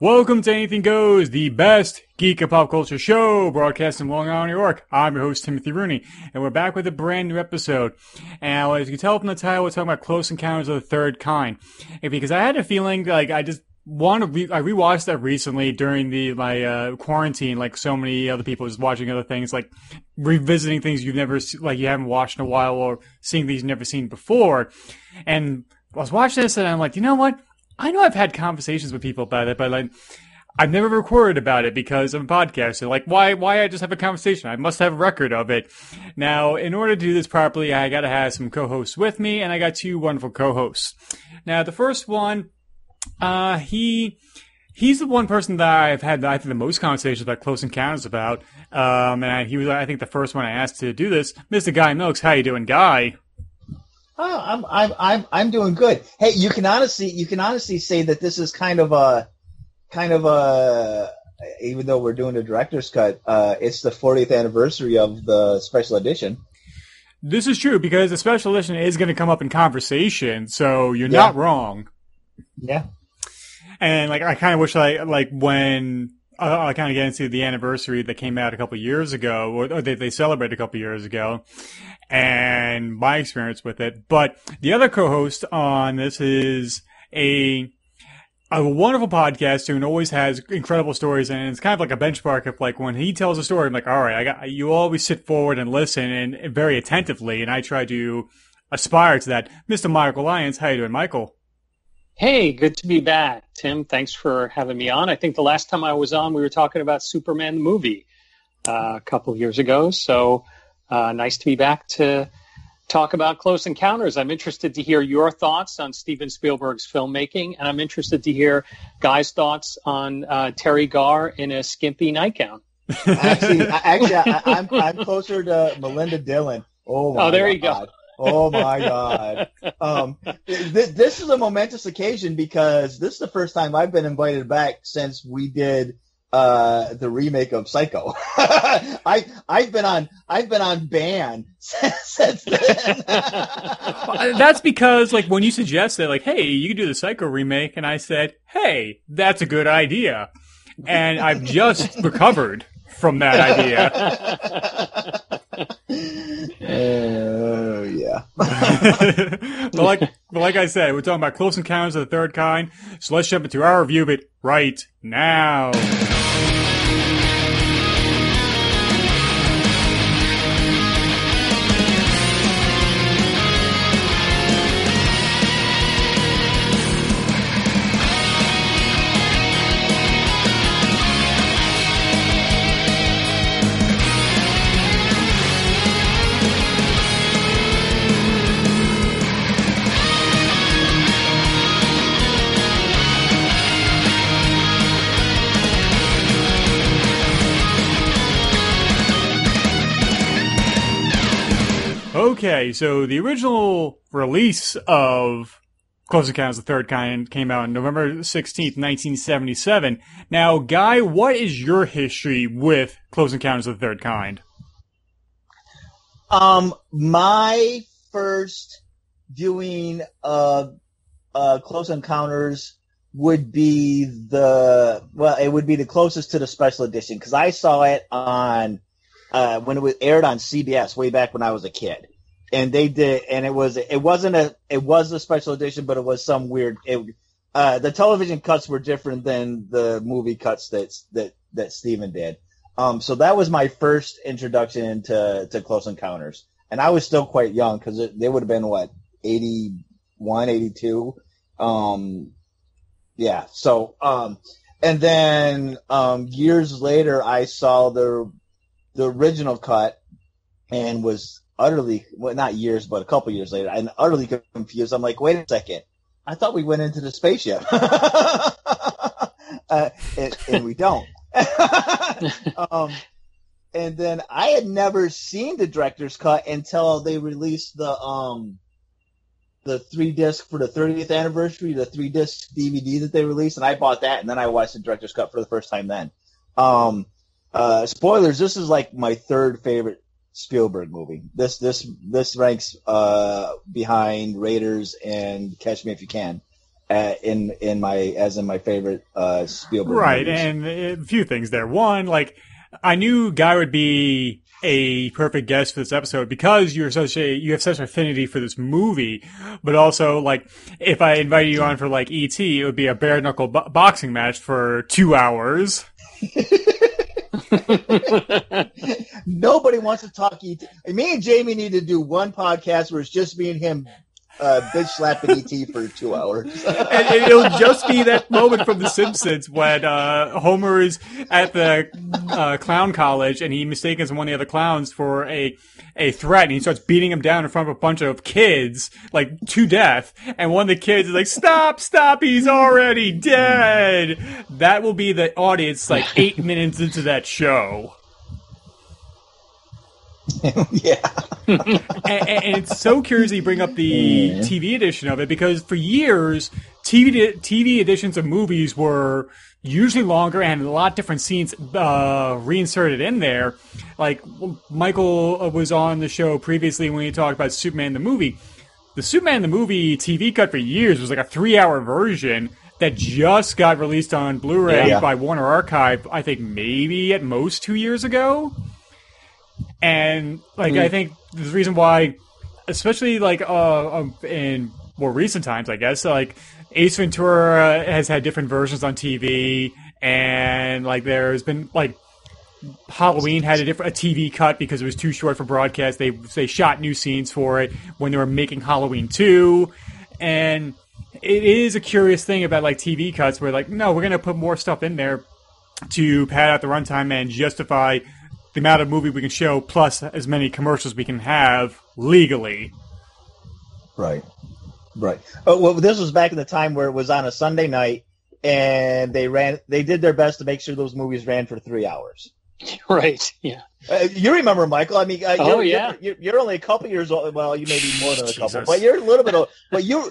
Welcome to Anything Goes, the best geek and pop culture show broadcast broadcasting Long Island, New York. I'm your host, Timothy Rooney, and we're back with a brand new episode. And as you can tell from the title, we're talking about Close Encounters of the Third Kind. Because I had a feeling, like, I just want to re- I rewatched that recently during the my uh, quarantine, like so many other people, just watching other things, like revisiting things you've never like you haven't watched in a while, or seeing things you've never seen before. And I was watching this, and I'm like, you know what? I know I've had conversations with people about it, but like. I've never recorded about it because I'm a podcaster. Like, why, why I just have a conversation? I must have a record of it. Now, in order to do this properly, I gotta have some co-hosts with me, and I got two wonderful co-hosts. Now, the first one, uh, he he's the one person that I've had I think the most conversations about close encounters about. Um, and I, he was I think the first one I asked to do this, Mr. Guy Milks. How you doing, Guy? Oh, I'm I'm I'm I'm doing good. Hey, you can honestly you can honestly say that this is kind of a kind of a even though we're doing a director's cut, uh, it's the 40th anniversary of the special edition. This is true because the special edition is going to come up in conversation, so you're Yeah. not wrong. Yeah. And like, I kind of wish I like when uh, I kind of get into the anniversary that came out a couple years ago, or, or they they celebrated a couple years ago, and my experience with it. But the other co-host on this is a a wonderful podcaster and always has incredible stories, and it's kind of like a benchmark of like when he tells a story, I'm like, all right, I got you. Always sit forward and listen and very attentively, and I try to aspire to that. Mr. Michael Lyons, how you doing, Michael? Hey, good to be back, Tim. Thanks for having me on. I think the last time I was on, we were talking about Superman the movie uh, a couple years ago. So uh, nice to be back to talk about Close Encounters. I'm interested to hear your thoughts on Steven Spielberg's filmmaking, and I'm interested to hear Guy's thoughts on uh, Teri Garr in a skimpy nightgown. Actually, I, actually, I, I'm I'm closer to Melinda Dillon. Oh my Oh, there you go. Oh my God. Um, th- this is a momentous occasion because this is the first time I've been invited back since we did uh, the remake of Psycho. I I've been on I've been on ban since then. That's because like when you suggested like hey you could do the psycho remake and i said hey that's a good idea and i've just recovered from that idea Oh yeah. but like but like i said we're talking about close encounters of the third kind so let's jump into our review of it right now Okay, so the original release of Close Encounters of the Third Kind came out on November 16th, 1977. Now, Guy, what is your history with Close Encounters of the Third Kind? Um, my first viewing of uh, Close Encounters would be the well, it would be the closest to the special edition because I saw it on uh, when it was aired on CBS way back when I was a kid, and they did, and it was it wasn't a it was a special edition, but it was some weird. It, uh, the television cuts were different than the movie cuts that that that Steven did. Um, so that was my first introduction to, to Close Encounters. And I was still quite young because they would have been, what, 81, 82? Um, yeah. So, um, and then, um, years later, I saw the, the original cut and was utterly, well, not years, but a couple years later, and utterly confused. I'm like, wait a second. I thought we went into the spaceship. uh, and, and we don't. um, and then I had never seen the director's cut until they released the um the three disc for the 30th anniversary, the three disc DVD that they released, and I bought that, and then I watched the director's cut for the first time. Then, um, uh, spoilers. This is like my third favorite Spielberg movie. This this this ranks uh behind Raiders and Catch Me If You Can. uh, in in my as in my favorite uh, Spielberg. Right, movies. and a few things there. One, like I knew Guy would be a perfect guest for this episode because you're such a you have such an affinity for this movie, but also like if I invited you on for like ET, it would be a bare knuckle bo- boxing match for two hours. Nobody wants to talk ET. Me and Jamie need to do one podcast where it's just me and him uh, bitch slapping ET for two hours. and, and it'll just be that moment from The Simpsons when uh, Homer is at the uh, clown college and he mistakes one of the other clowns for a a threat, and he starts beating him down in front of a bunch of kids, like to death. And one of the kids is like, "Stop! Stop! He's already dead." That will be the audience like eight minutes into that show. yeah. and, and it's so curious that you bring up the TV edition of it because for years, TV TV editions of movies were usually longer and a lot of different scenes uh, reinserted in there. Like Michael was on the show previously when he talked about Superman the movie. The Superman the movie TV cut for years was like a three hour version that just got released on Blu-ray Yeah. by Warner Archive. I think maybe at most two years ago. And like I think the reason why, especially like uh um, in more recent times, I guess like Ace Ventura has had different versions on TV, and like there's been like Halloween had a different a TV cut because it was too short for broadcast. They they shot new scenes for it when they were making Halloween two, and it is a curious thing about like TV cuts where like no, we're gonna put more stuff in there to pad out the runtime and justify the amount of movie we can show plus as many commercials we can have legally. Right. Right. Oh, well, this was back in the time where it was on a Sunday night, and they ran. They did their best to make sure those movies ran for three hours. right. Yeah. Uh, you remember, Michael? I mean, uh, Oh, you're, yeah. you're, you're, you're only a couple years old. Well, you may be more than a couple, but you're a little bit old. But you,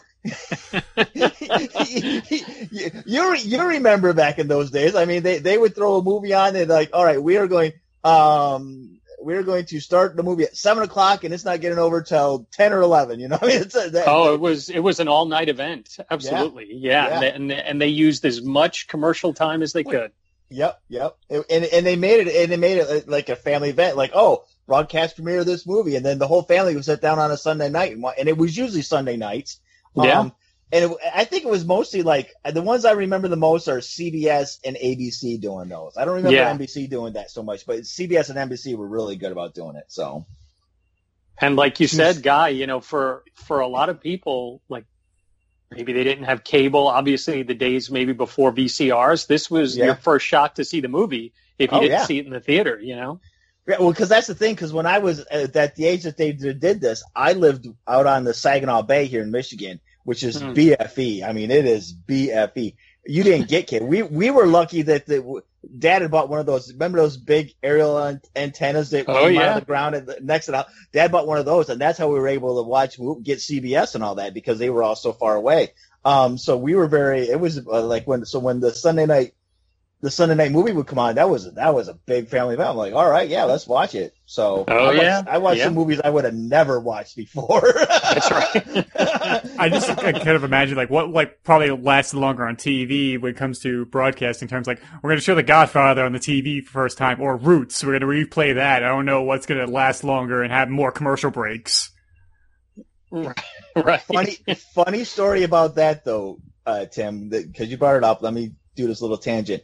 you, you, you remember back in those days? I mean, they, they would throw a movie on. and like, all right, we are going, um, we're going to start the movie at seven o'clock, and it's not getting over till ten or eleven. You know, I mean, it's a, that, Oh, it was it was an all night event. Absolutely. Yeah. Yeah. And, they, and they- and they used as much commercial time as they could. Yep, yep. And and they made it and they made it uh, like a family event. Like, oh, broadcast premiere of this movie, and then the whole family would sit down on a Sunday night, and, and it was usually Sunday nights. Yeah. And it, I think it was mostly like the ones I remember the most are CBS and ABC doing those. I don't remember Yeah. NBC doing that so much, but CBS and NBC were really good about doing it. So And like you said, Guy, you know, for for a lot of people, like maybe they didn't have cable. Obviously, the days maybe before VCRs, this was Yeah. your first shot to see the movie if you Oh, didn't yeah. see it in the theater. You know. Yeah, well, because that's the thing. Because when I was at at the age that they did did this, I lived out on the Saginaw Bay here in Michigan, which is Hmm. BFE. I mean, it is BFE. You didn't get kid. We we were lucky that the dad had bought one of those. Remember those big aerial an- antennas that Oh, came out of the ground and next to the house? Dad bought one of those, and that's how we were able to watch get CBS and all that because they were all so far away. Um, so we were very. It was uh, like when so when the Sunday night the Sunday night movie would come on, that was that was a big family event. I'm like, all right, yeah, let's watch it. So Oh, I watched, yeah, I watched yeah. some movies I would have never watched before. That's right. I just I kind of imagine like what like probably lasted longer on TV when it comes to broadcasting terms. Like we're going to show The Godfather on the TV for first time, or Roots. We're going to replay that. I don't know what's going to last longer and have more commercial breaks. right. funny, funny story about that though, uh, Tim, because you brought it up. Let me do this little tangent.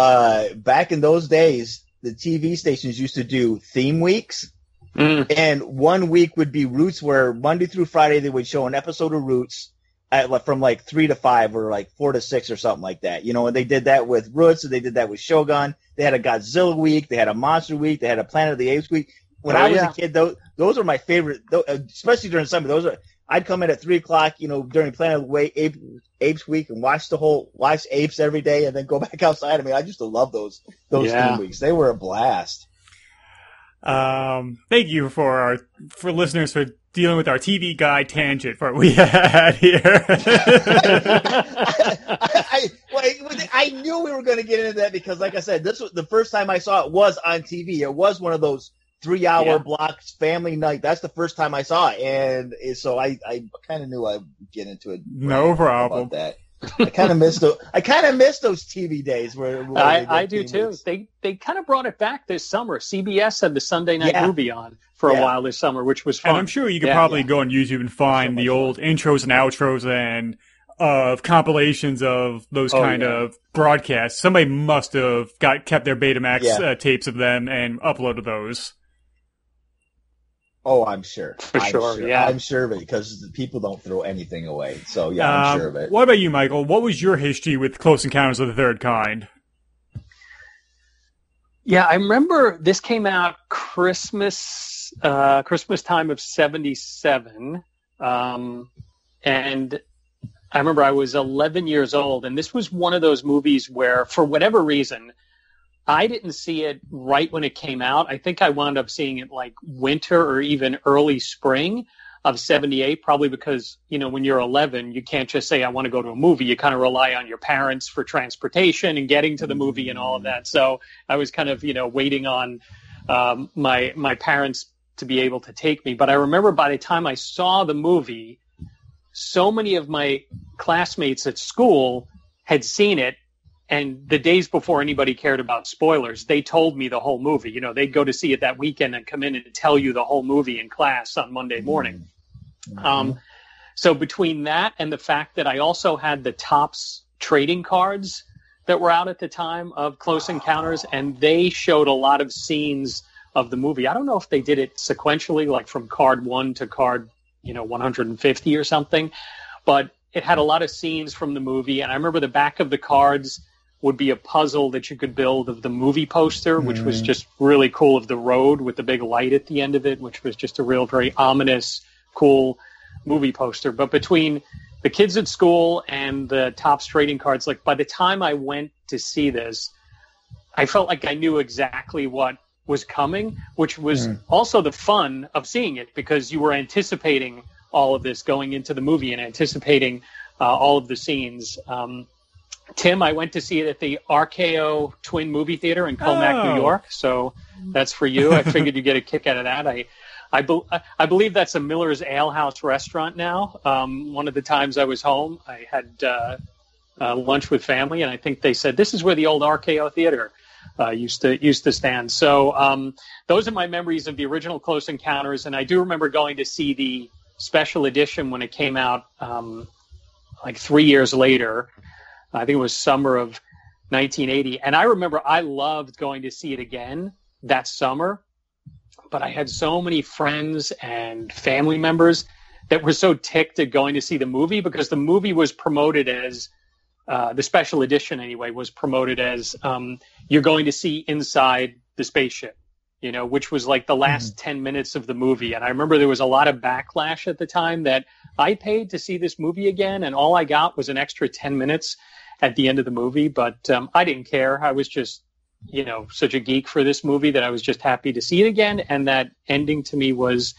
Uh, back in those days, the TV stations used to do theme weeks. Mm. and one week would be Roots, where Monday through Friday they would show an episode of Roots at, from like three to five or like four to six or something like that. You know, and they did that with Roots, and they did that with Shogun. They had a Godzilla week, they had a Monster week, they had a Planet of the Apes week. When Oh, I was yeah. a kid, those those were my favorite, tho- uh, especially during summer. Those are I'd come in at three o'clock, you know, during Planet of the Wa- Ape, Apes week and watch the whole watch apes every day, and then go back outside. I mean, I used to love those those Yeah. weeks. They were a blast. Um, thank you for our for listeners for dealing with our TV guide tangent for we had here. I, I, I- I knew we were going to get into that because, like I said, this was the first time I saw it was on TV. It was one of those three-hour Yeah. blocks, family night. That's the first time I saw it, and so I, I kind of knew I'd get into it. No problem. About that. I kind of missed those. I kind of miss those TV days where, where I, I do too. They they kind of brought it back this summer. CBS had the Sunday night yeah. movie on for yeah. a while this summer, which was fun. And I'm sure you could yeah, probably go on YouTube and find the old intros and outros and of compilations of those oh, kind of broadcasts. Somebody must have got kept their Betamax uh, tapes of them and uploaded those. Oh, I'm sure. For I'm sure, sure, yeah. I'm sure of it because people don't throw anything away. So yeah, I'm um, sure of it. What about you, Michael? What was your history with Close Encounters of the Third Kind? Yeah, I remember this came out Christmas, uh, Christmas time of '77, um, and I remember I was 11 years old, and this was one of those movies where, for whatever reason, I didn't see it right when it came out. I think I wound up seeing it like winter or even early spring of 78, probably because, you know, when you're 11, you can't just say, I want to go to a movie. You kind of rely on your parents for transportation and getting to the movie and all of that. So I was kind of, you know, waiting on um, my, my parents to be able to take me. But I remember by the time I saw the movie, so many of my classmates at school had seen it and the days before anybody cared about spoilers, they told me the whole movie. You know, they'd go to see it that weekend and come in and tell you the whole movie in class on Monday morning. Mm-hmm. Um, so between that and the fact that I also had the Topps trading cards that were out at the time of Close Encounters, and they showed a lot of scenes of the movie. I don't know if they did it sequentially, like from card one to card, you know, 150 or something, but it had a lot of scenes from the movie. And I remember the back of the cards would be a puzzle that you could build of the movie poster, which mm. was just really cool of the road with the big light at the end of it, which was just a real very ominous, cool movie poster. But between the kids at school and the Topps trading cards, like by the time I went to see this, I felt like I knew exactly what was coming, which was mm. also the fun of seeing it because you were anticipating all of this going into the movie and anticipating uh, all of the scenes. Um, Tim, I went to see it at the RKO Twin Movie Theater in Commack, oh. New York. So that's for you. I figured you'd get a kick out of that. I, I, be, I believe that's a Miller's Ale House restaurant now. Um, one of the times I was home, I had uh, uh, lunch with family, and I think they said this is where the old RKO Theater uh, used to used to stand. So um, those are my memories of the original Close Encounters, and I do remember going to see the special edition when it came out, um, like three years later. I think it was summer of 1980. And I remember I loved going to see it again that summer, but I had so many friends and family members that were so ticked at going to see the movie because the movie was promoted as uh, the special edition anyway was promoted as um, you're going to see inside the spaceship you know which was like the last mm-hmm. 10 minutes of the movie and i remember there was a lot of backlash at the time that i paid to see this movie again and all i got was an extra 10 minutes at the end of the movie, but um, I didn't care. I was just, you know, such a geek for this movie that I was just happy to see it again, and that ending to me was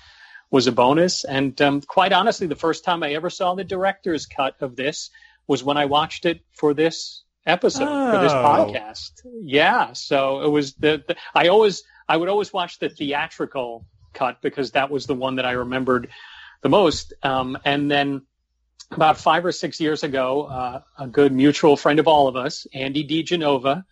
was a bonus. And um, quite honestly, the first time I ever saw the director's cut of this was when I watched it for this episode oh. for this oh. podcast. Yeah, so it was the, the I always I would always watch the theatrical cut because that was the one that I remembered the most. Um, and then about five or six years ago, uh, a good mutual friend of all of us, Andy DiGenova,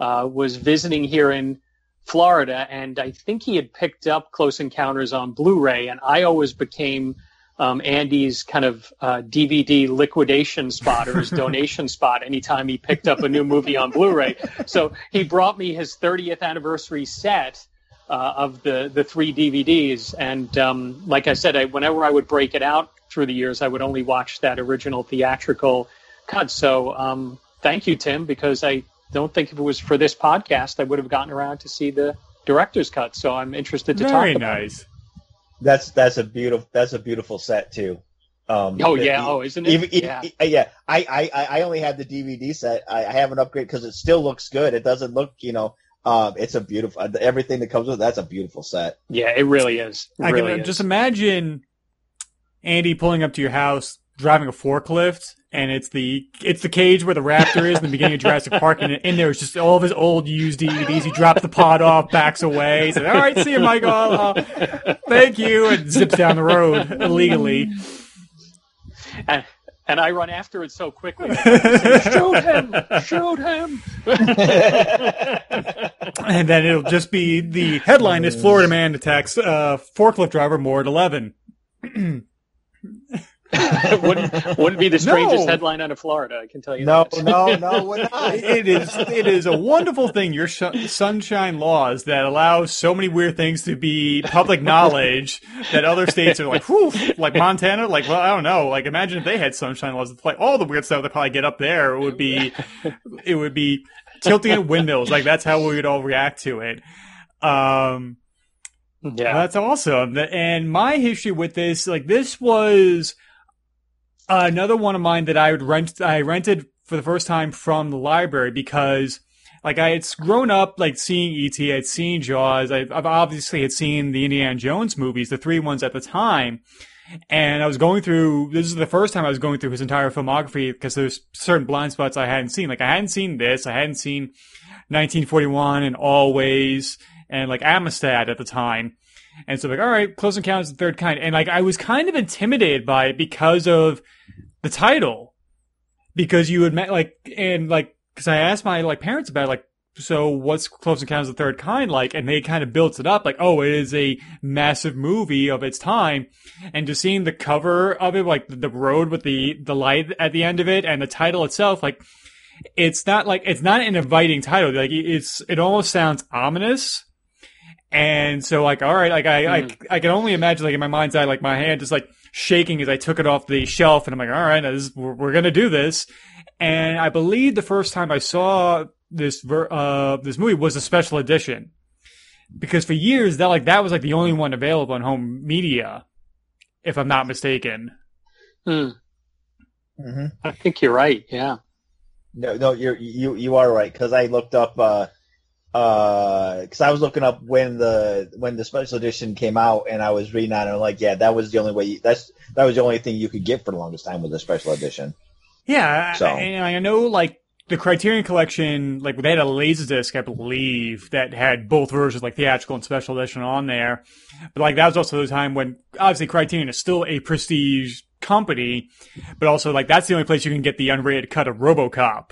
uh, was visiting here in Florida, and I think he had picked up Close Encounters on Blu-ray, and I always became um, Andy's kind of uh, DVD liquidation spot or his donation spot anytime he picked up a new movie on Blu-ray. So he brought me his 30th anniversary set. Uh, of the the three DVDs, and um, like I said, I, whenever I would break it out through the years, I would only watch that original theatrical cut. So um, thank you, Tim, because I don't think if it was for this podcast, I would have gotten around to see the director's cut. So I'm interested to Very talk about Very nice. it. That's that's a beautiful that's a beautiful set too. Um, oh yeah, oh isn't it? Even, yeah, yeah. I, I I only have the DVD set. I, I have an upgrade because it still looks good. It doesn't look, you know, um, it's a beautiful everything that comes with. It, that's a beautiful set. Yeah, it really is. It I really can is. just imagine Andy pulling up to your house driving a forklift and it's the it's the cage where the raptor is in the beginning of Jurassic Park and in there is just all of his old used DVDs. He drops the pod off, backs away, he says, "All right, see you, Michael. Uh, thank you," and zips down the road illegally. And, and I run after it so quickly. Say, shoot him! Shoot him! and then it'll just be the headline is Florida man attacks uh, forklift driver more at 11. wouldn't, wouldn't be the strangest No. headline out of Florida, I can tell you no, that. no, no, we're not. it is it is a wonderful thing your sh- sunshine laws that allow so many weird things to be public knowledge that other states are like whew, like Montana like well I don't know like imagine if they had sunshine laws like all the weird stuff they probably get up there it would be it would be tilting at windmills like that's how we would all react to it um Yeah. that's awesome. And my history with this, like this was another one of mine that I would rent. I rented for the first time from the library because, like, I had grown up like seeing ET. I'd seen Jaws. I've obviously had seen the Indiana Jones movies, the three ones at the time. And I was going through. This is the first time I was going through his entire filmography because there's certain blind spots I hadn't seen. Like I hadn't seen this. I hadn't seen 1941 and Always and like Amistad at the time. And so like, all right, Close Encounters of the Third Kind. And like, I was kind of intimidated by it because of the title. Because you had met like, and like, cause I asked my like parents about it, like, so what's Close Encounters of the Third Kind like? And they kind of built it up like, oh, it is a massive movie of its time. And just seeing the cover of it, like the road with the, the light at the end of it and the title itself, like, it's not like, it's not an inviting title. Like, it's, it almost sounds ominous. And so like, all right, like I, I, I can only imagine like in my mind's eye, like my hand just like shaking as I took it off the shelf and I'm like, all right, this, is- we're, we're going to do this. And I believe the first time I saw this, ver- uh, this movie was a special edition because for years that like, that was like the only one available on home media, if I'm not mistaken. Hmm. hmm I think you're right. Yeah. No, no, you're you you are right because I looked up uh uh because I was looking up when the when the special edition came out and I was reading on it and I'm like yeah that was the only way you, that's that was the only thing you could get for the longest time with the special edition. Yeah, So- I, and I know like the Criterion Collection, like they had a Laserdisc, I believe, that had both versions, like theatrical and special edition, on there. But like that was also the time when obviously Criterion is still a prestige company, but also like that's the only place you can get the unrated cut of RoboCop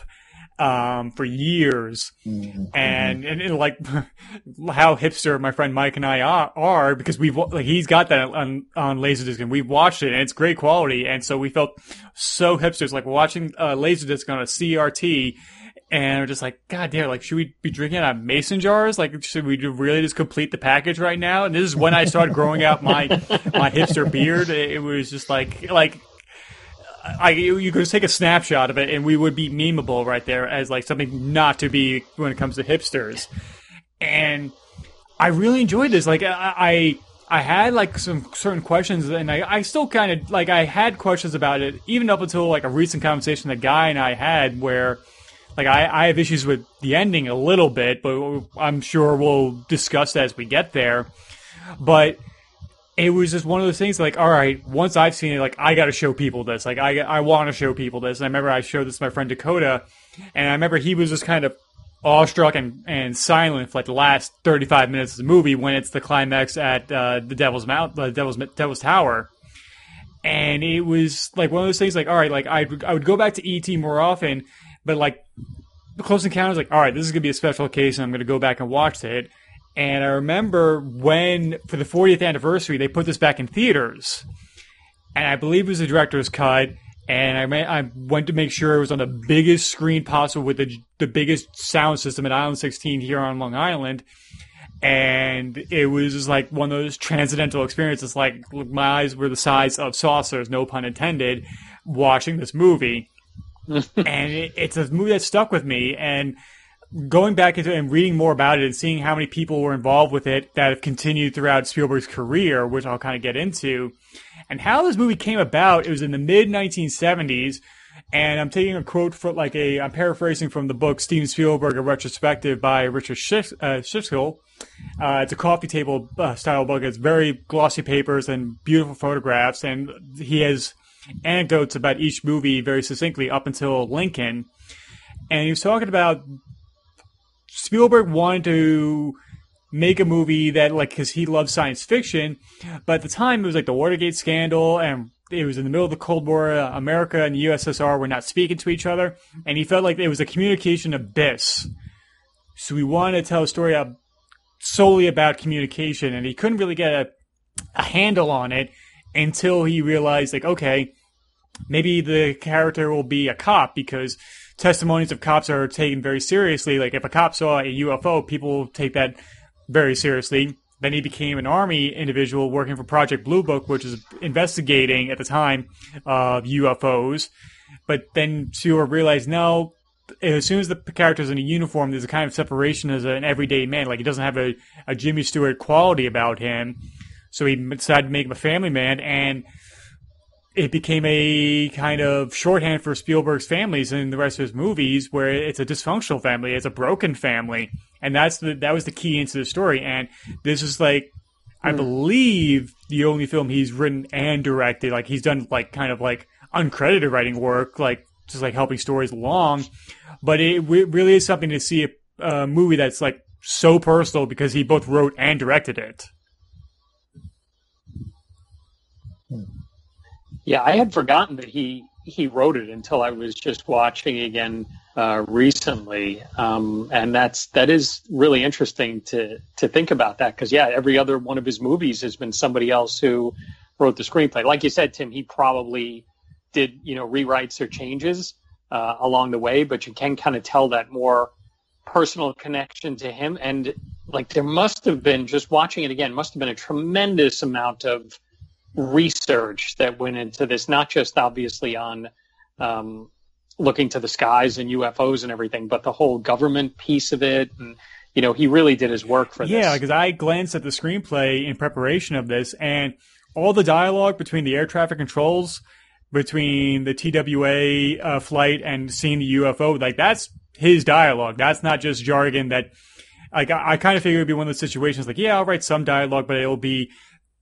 um, for years. Mhm. And, and, and, like how hipster my friend Mike and I are, are because we've like he's got that on on Laserdisc and we've watched it and it's great quality and so we felt so hipsters like watching uh, Laserdisc on a CRT and we're just like God damn like should we be drinking out of mason jars like should we really just complete the package right now and this is when I started growing out my my hipster beard it was just like like I, you could take a snapshot of it and we would be memeable right there as like something not to be when it comes to hipsters. And I really enjoyed this. Like I, I, I had like some certain questions and I, I still kind of like I had questions about it even up until like a recent conversation that guy and I had where like I, I have issues with the ending a little bit, but I'm sure we'll discuss that as we get there. But it was just one of those things like all right once i've seen it like i gotta show people this. Like i, I want to show people this. And i remember i showed this to my friend dakota and i remember he was just kind of awestruck and, and silent for like the last 35 minutes of the movie when it's the climax at uh, the devil's mount the devil's devil's tower. And it was like one of those things like all right like i i would go back to et more often but like the close encounters like all right this is gonna be a special case and i'm gonna go back and watch it and I remember when, for the 40th anniversary, they put this back in theaters. And I believe it was the director's cut. And I, ma- I went to make sure it was on the biggest screen possible with the, the biggest sound system at Island 16 here on Long Island. And it was just like one of those transcendental experiences. Like my eyes were the size of saucers, no pun intended, watching this movie. and it, it's a movie that stuck with me. And going back into and reading more about it and seeing how many people were involved with it that have continued throughout Spielberg's career, which I'll kind of get into, and how this movie came about. It was in the mid 1970s, and I'm taking a quote from like a I'm paraphrasing from the book Steven Spielberg: A Retrospective by Richard Schiff, uh. Uh, it's a coffee table uh, style book. It's very glossy papers and beautiful photographs, and he has anecdotes about each movie very succinctly up until Lincoln. And he was talking about Spielberg wanted to make a movie that like because he loves science fiction, but at the time it was like the Watergate scandal and it was in the middle of the Cold War. America and the USSR were not speaking to each other, and he felt like it was a communication abyss. So we wanted to tell a story solely about communication, and he couldn't really get a, a handle on it until he realized, like, okay, maybe the character will be a cop because testimonies of cops are taken very seriously. Like, if a cop saw a UFO, people take that very seriously. Then he became an army individual working for Project Blue Book, which was investigating at the time uh, UFOs. But then Stewart realized, no, as soon as the character's in a uniform, there's a kind of separation as an everyday man. Like he doesn't have a, a Jimmy Stewart quality about him. So he decided to make him a family man, and it became a kind of shorthand for Spielberg's families in the rest of his movies, where it's a dysfunctional family, it's a broken family, and that's the that was the key into the story. And this is like, I hmm. believe, the only film he's written and directed. Like he's done like kind of like uncredited writing work, like just like helping stories along. But it really is something to see a, a movie that's like so personal because he both wrote and directed it. Yeah, I had forgotten that he he wrote it until I was just watching again uh, recently, um, and that's that is really interesting to to think about that because yeah, every other one of his movies has been somebody else who wrote the screenplay. Like you said, Tim, he probably did you know rewrites or changes uh, along the way, but you can kind of tell that more personal connection to him, and like there must have been just watching it again must have been a tremendous amount of research that went into this, not just obviously on um, looking to the skies and UFOs and everything, but the whole government piece of it. And, you know, he really did his work for yeah, this. Yeah, because I glanced at the screenplay in preparation of this, and all the dialogue between the air traffic controls, between the TWA uh, flight and seeing the UFO, like that's his dialogue. That's not just jargon that. Like I, I kind of figure it'd be one of those situations. Like, yeah, I'll write some dialogue, but it'll be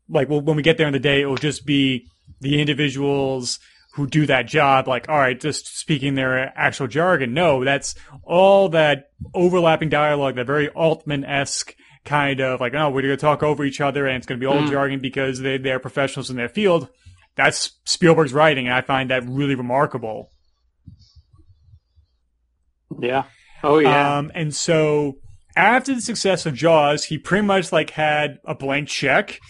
like well, when we get there in the day, it will just be the individuals who do that job, like, all right, just speaking their actual jargon. No, that's all that overlapping dialogue, that very Altman esque kind of like, oh, we're going to talk over each other and it's going to be all mm. jargon because they, they're professionals in their field. That's Spielberg's writing, and I find that really remarkable. Yeah. Oh, yeah. Um, and so after the success of Jaws, he pretty much like had a blank check.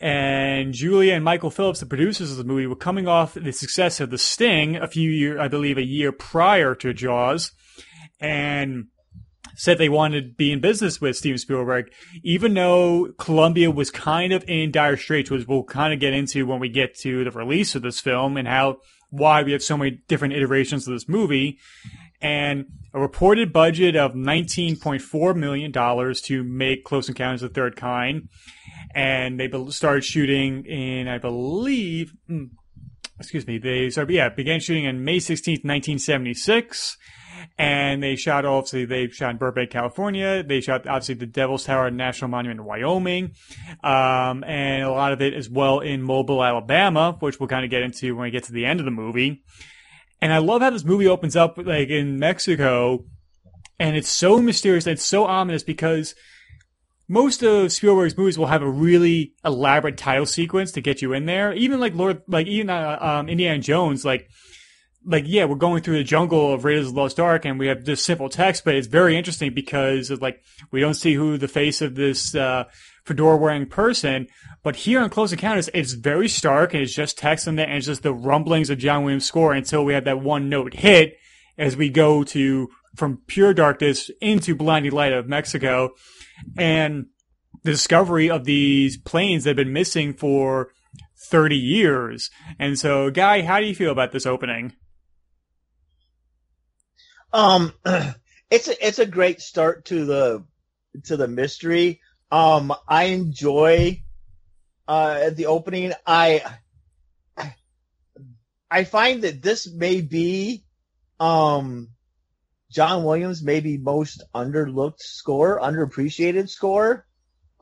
And Julia and Michael Phillips, the producers of the movie, were coming off the success of The Sting a few years, I believe, a year prior to Jaws, and said they wanted to be in business with Steven Spielberg, even though Columbia was kind of in dire straits, which we'll kind of get into when we get to the release of this film and how why we have so many different iterations of this movie and a reported budget of $19.4 million to make Close Encounters of the Third Kind. And they started shooting in, I believe, hmm, excuse me, they started, yeah, began shooting on May 16th, 1976. And they shot, obviously, they shot in Burbank, California. They shot, obviously, the Devil's Tower National Monument in Wyoming. Um, and a lot of it as well in Mobile, Alabama, which we'll kind of get into when we get to the end of the movie. And I love how this movie opens up like in Mexico, and it's so mysterious and it's so ominous because most of Spielberg's movies will have a really elaborate title sequence to get you in there. Even like Lord, like even uh, um, Indiana Jones, like like yeah, we're going through the jungle of Raiders of the Lost Ark, and we have this simple text, but it's very interesting because like we don't see who the face of this uh, fedora wearing person. But here on Close Encounters, it's very stark and it's just text and it's just the rumblings of John Williams' score until we have that one note hit as we go to from pure darkness into blinding light of Mexico. And the discovery of these planes that have been missing for 30 years. And so, Guy, how do you feel about this opening? Um, it's a, it's a great start to the to the mystery. Um, I enjoy uh, the opening. I I find that this may be um, John Williams' maybe most underlooked score, underappreciated score.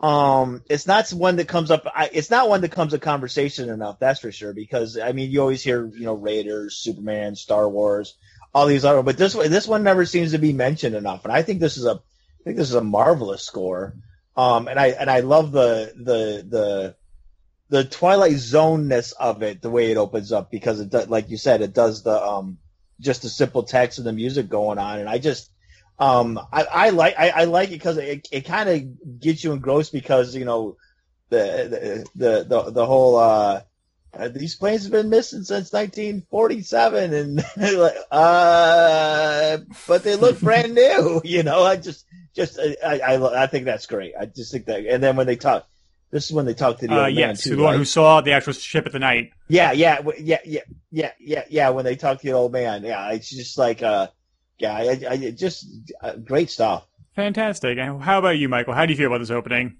Um, it's not one that comes up. I, it's not one that comes a conversation enough. That's for sure. Because I mean, you always hear you know Raiders, Superman, Star Wars, all these other, but this one this one never seems to be mentioned enough. And I think this is a I think this is a marvelous score. Um, and I and I love the the the the Twilight Zone ness of it, the way it opens up, because it does, like you said, it does the um just the simple text and the music going on, and I just um I, I like I, I like it because it it kind of gets you engrossed because you know the the the the, whole uh uh, these planes have been missing since 1947, and uh, but they look brand new. You know, I just, just, I, I, I think that's great. I just think that, and then when they talk, this is when they talk to the uh, old yes, man too. the one who saw the actual ship at the night. Yeah, yeah, yeah, yeah, yeah, yeah, yeah. When they talk to the old man, yeah, it's just like, uh, yeah, I, I just uh, great stuff. Fantastic. And how about you, Michael? How do you feel about this opening?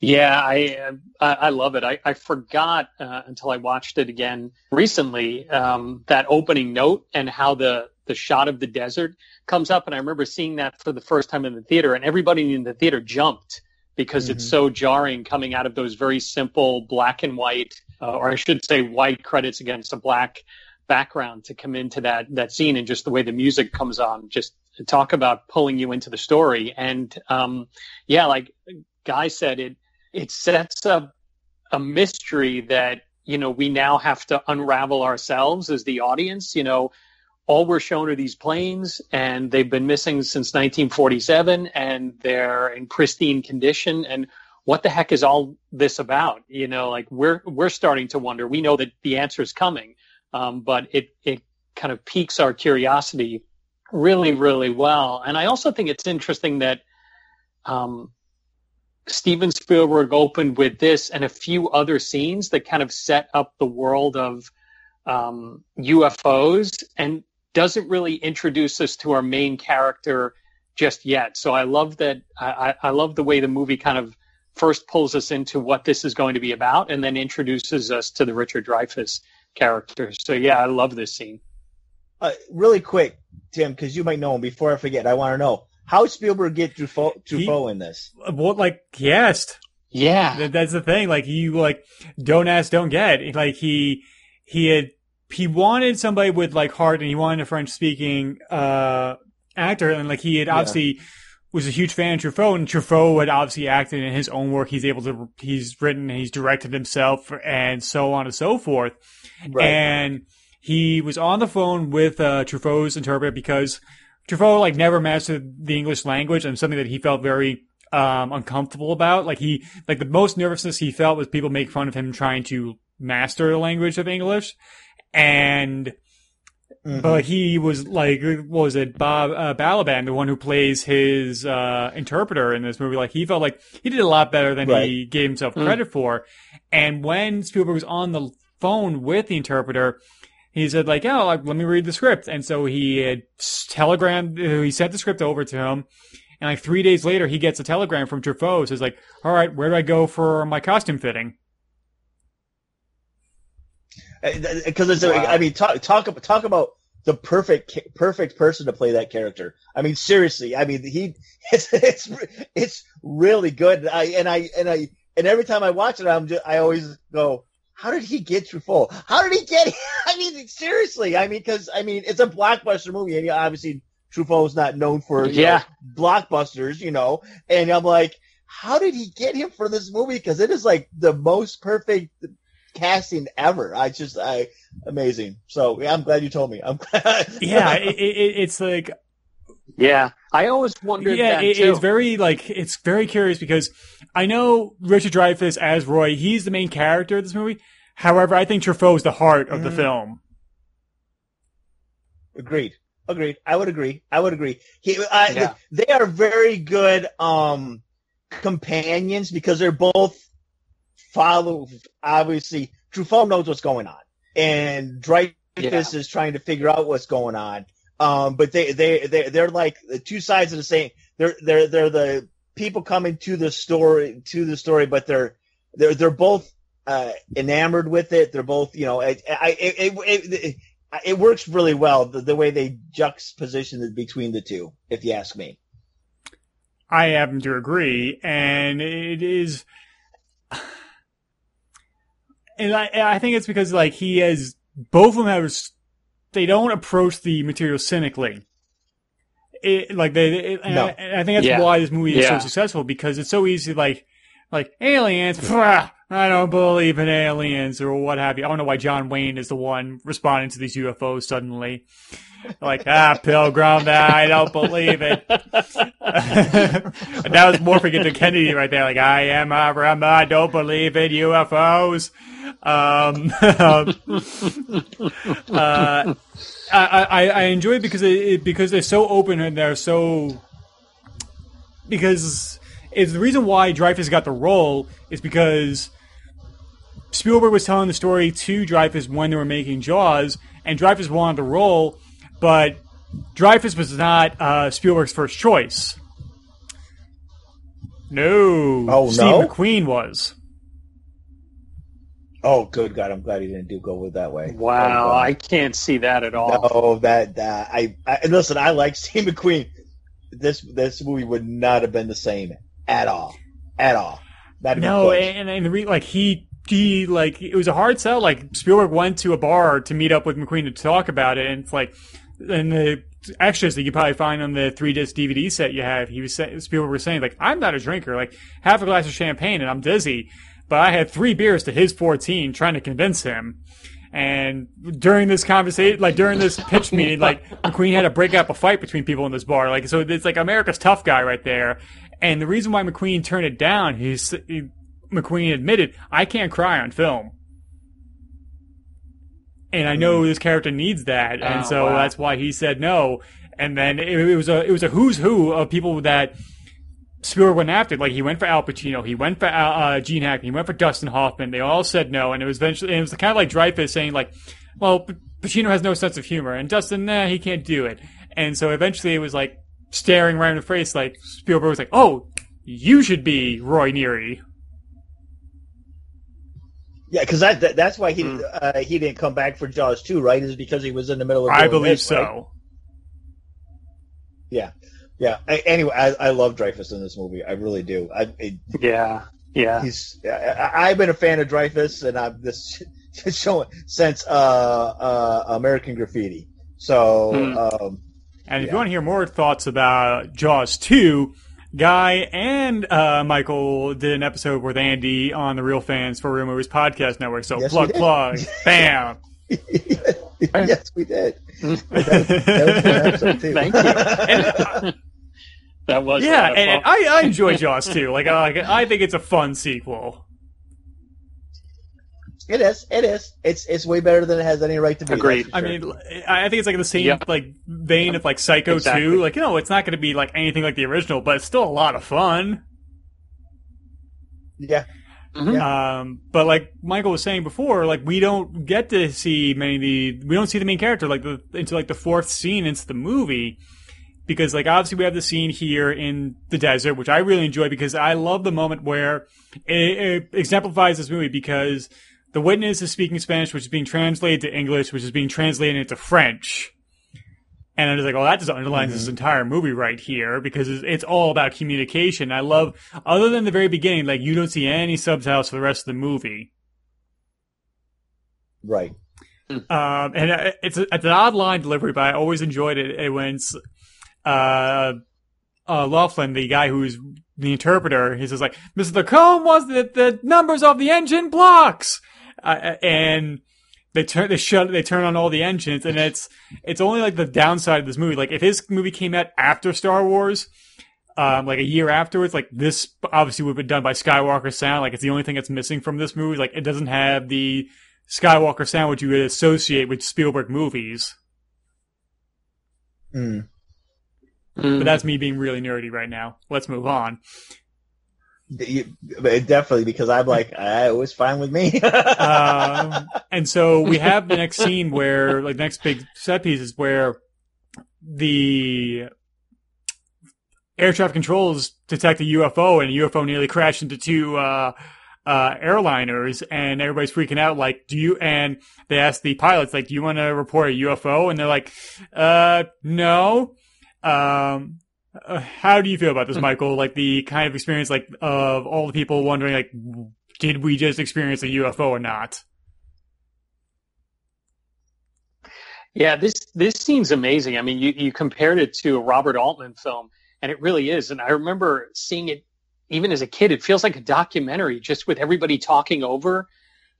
Yeah, I I love it. I, I forgot uh, until I watched it again recently um, that opening note and how the the shot of the desert comes up, and I remember seeing that for the first time in the theater, and everybody in the theater jumped because mm-hmm. it's so jarring coming out of those very simple black and white, uh, or I should say white credits against a black background to come into that that scene, and just the way the music comes on, just talk about pulling you into the story, and um, yeah, like Guy said, it it sets up a mystery that you know we now have to unravel ourselves as the audience you know all we're shown are these planes and they've been missing since 1947 and they're in pristine condition. And what the heck is all this about? You know like we're we're starting to wonder. We know that the answer is coming um, but it it kind of piques our curiosity really really well. And i also think it's interesting that um, Steven Spielberg opened with this and a few other scenes that kind of set up the world of um, UFOs and doesn't really introduce us to our main character just yet. So I love that. I, I love the way the movie kind of first pulls us into what this is going to be about and then introduces us to the Richard Dreyfuss character. So yeah, I love this scene. Uh, really quick, Tim, because you might know him. Before I forget, I want to know how Spielberg get Truffaut, Truffaut he, in this? What like he asked? Yeah, that's the thing. Like you like don't ask, don't get. Like he he had he wanted somebody with like heart, and he wanted a French speaking uh actor, and like he had obviously. Yeah. Was a huge fan of Truffaut, and Truffaut had obviously acted in his own work. He's able to, he's written, he's directed himself, and so on and so forth. Right. And he was on the phone with uh, Truffaut's interpreter because Truffaut like never mastered the English language and something that he felt very um, uncomfortable about. Like he, like the most nervousness he felt was people make fun of him trying to master the language of English. And, mm-hmm. but he was like, what was it, Bob uh, Balaban, the one who plays his uh, interpreter in this movie? Like he felt like he did a lot better than right. he gave himself mm. credit mm. for. And when Spielberg was on the phone with the interpreter, he said like, "Oh, like, let me read the script." And so he had telegrammed, he sent the script over to him, and like three days later, he gets a telegram from Truffaut. Says like, "All right, where do I go for my costume fitting?" Because it's, wow. I mean, talk talk talk about the perfect perfect person to play that character. I mean, seriously, I mean, he it's it's, it's really good. I and I and I and every time I watch it, I'm just I always go, how did he get Truffaut? How did he get? I mean, seriously. I mean, because I mean, it's a blockbuster movie, and obviously Truffaut Truffaut's not known for yeah know, blockbusters, you know. And I'm like, how did he get him for this movie? Because it is like the most perfect casting ever. I just, I amazing. So yeah, I'm glad you told me. I'm glad. yeah, it, it, it's like. Yeah, I always wondered. Yeah, it, it's very like it's very curious because I know Richard Dreyfuss as Roy. He's the main character of this movie. However, I think Truffaut is the heart of mm. the film. Agreed. Agreed. I would agree. I would agree. He, I, yeah. they are very good um, companions because they're both follow. Obviously, Truffaut knows what's going on, and Dreyfuss yeah. is trying to figure out what's going on. Um, but they they they they're like the two sides of the same. They're they're they're the people coming to the story to the story, but they're they're they're both uh, enamored with it. They're both you know it it, it, it, it works really well the, the way they juxtaposition it between the two. If you ask me, I happen to agree, and it is. And I, I think it's because like he has both of them have they don't approach the material cynically it, like they, it, no. I, I, think that's yeah. why this movie is yeah. so successful because it's so easy. Like, like aliens. Pah, I don't believe in aliens or what have you. I don't know why John Wayne is the one responding to these UFOs suddenly. Like, ah, Pilgrim, I don't believe it. and that was morphing into Kennedy right there. Like, I am a rum, I don't believe in UFOs. Um, uh, I, I, I enjoy it because it, because they're so open and they're so because it's the reason why Dreyfuss got the role is because Spielberg was telling the story to Dreyfuss when they were making Jaws, and Dreyfuss wanted the role, but Dreyfuss was not uh, Spielberg's first choice. No, Oh, Steve no? McQueen was. Oh, good God! I'm glad he didn't do go with that way. Wow, Oh, I can't see that at all. No, that that I, I and listen. I like Steve McQueen. This this movie would not have been the same at all, at all. Not even No, and and the re- like he he like it was a hard sell. Like Spielberg went to a bar to meet up with McQueen to talk about it, and it's like and the extras that you probably find on the three disc DVD set you have, he was say, Spielberg was saying like I'm not a drinker, like half a glass of champagne and I'm dizzy, but I had three beers to his fourteen, trying to convince him. And during this conversation, like during this pitch meeting, like McQueen had to break up a fight between people in this bar. Like, so it's like America's tough guy right there. And the reason why McQueen turned it down, he's, he, McQueen admitted, I can't cry on film. And I know this character needs that. And Oh, so wow. that's why he said no. And then it, it was a, it was a who's who of people that Spielberg went after. Like he went for Al Pacino, he went for uh, Gene Hackman, he went for Dustin Hoffman. They all said no, and it was eventually and it was kind of like Dreyfuss saying like, "Well, Pacino has no sense of humor, and Dustin, nah, he can't do it." And so eventually, it was like staring right in the face. Like Spielberg was like, "Oh, you should be Roy Neary." Yeah, because that, that that's why he Hmm. uh, he didn't come back for Jaws two, right? Is because he was in the middle of. I believe this, right? so. Yeah, yeah. A- Anyway, I, I love Dreyfuss in this movie. I really do. I, it, Yeah, yeah. he's I, I've been a fan of Dreyfuss, and I've this showing since uh, uh, American Graffiti. So Hmm. um, And if Yeah. you want to hear more thoughts about Jaws 2, Guy and uh, Michael did an episode with Andy on the Real Fans for Real Movies Podcast Network. So Yes, plug, plug, bam. yes, we did. That was, that was a fun episode too. Thank you. that was yeah, and, and. I, I enjoy Jaws too. Like, I, like, I think it's a fun sequel. It is. It is. It's it's way better than it has any right to be. that's Agreed. for I mean, I I think it's like the same Yeah. like vein of like Psycho Exactly. 2. Like, you know, it's not going to be like anything like the original, but it's still a lot of fun. yeah. Mhm. Um, but like Michael was saying before, like we don't get to see many of the we don't see the main character like the into like the fourth scene into the movie because like obviously we have the scene here in the desert, which I really enjoy because I love the moment where it, it exemplifies this movie because the witness is speaking Spanish, which is being translated to English, which is being translated into French. And I'm just like, oh, that just underlines this entire movie right here because it's, it's all about communication. I love, other than the very beginning, like you don't see any subtitles for the rest of the movie. Right. Um, and uh, it's a, it's an odd line delivery, but I always enjoyed it it when it's, uh, uh, Laughlin, the guy who's the interpreter, he says like, Mr. Lacombe was the, the numbers of the engine blocks, uh, and they turn they shut they turn on all the engines, and it's it's only like the downside of this movie. Like if his movie came out after Star Wars. Um, like a year afterwards, like this obviously would have been done by Skywalker sound. Like it's the only thing that's missing from this movie. Like it doesn't have the Skywalker sound which you would associate with Spielberg movies. Mm. But that's me being really nerdy right now. Let's move on. Definitely because I'm like, uh, it was fine with me. um, and so we have the next scene where, like, the next big set piece is where the air traffic controls detect a UFO, and a UFO nearly crashed into two uh, uh, airliners, and everybody's freaking out. Like, do you? And they ask the pilots, like, do you want to report a UFO? And they're like, uh, no. Um, uh, how do you feel about this, Michael? Like the kind of experience, like of all the people wondering, like, did we just experience a UFO or not? Yeah, this this scene's amazing. I mean, you, you compared it to a Robert Altman film, and it really is. And I remember seeing it even as a kid, it feels like a documentary just with everybody talking over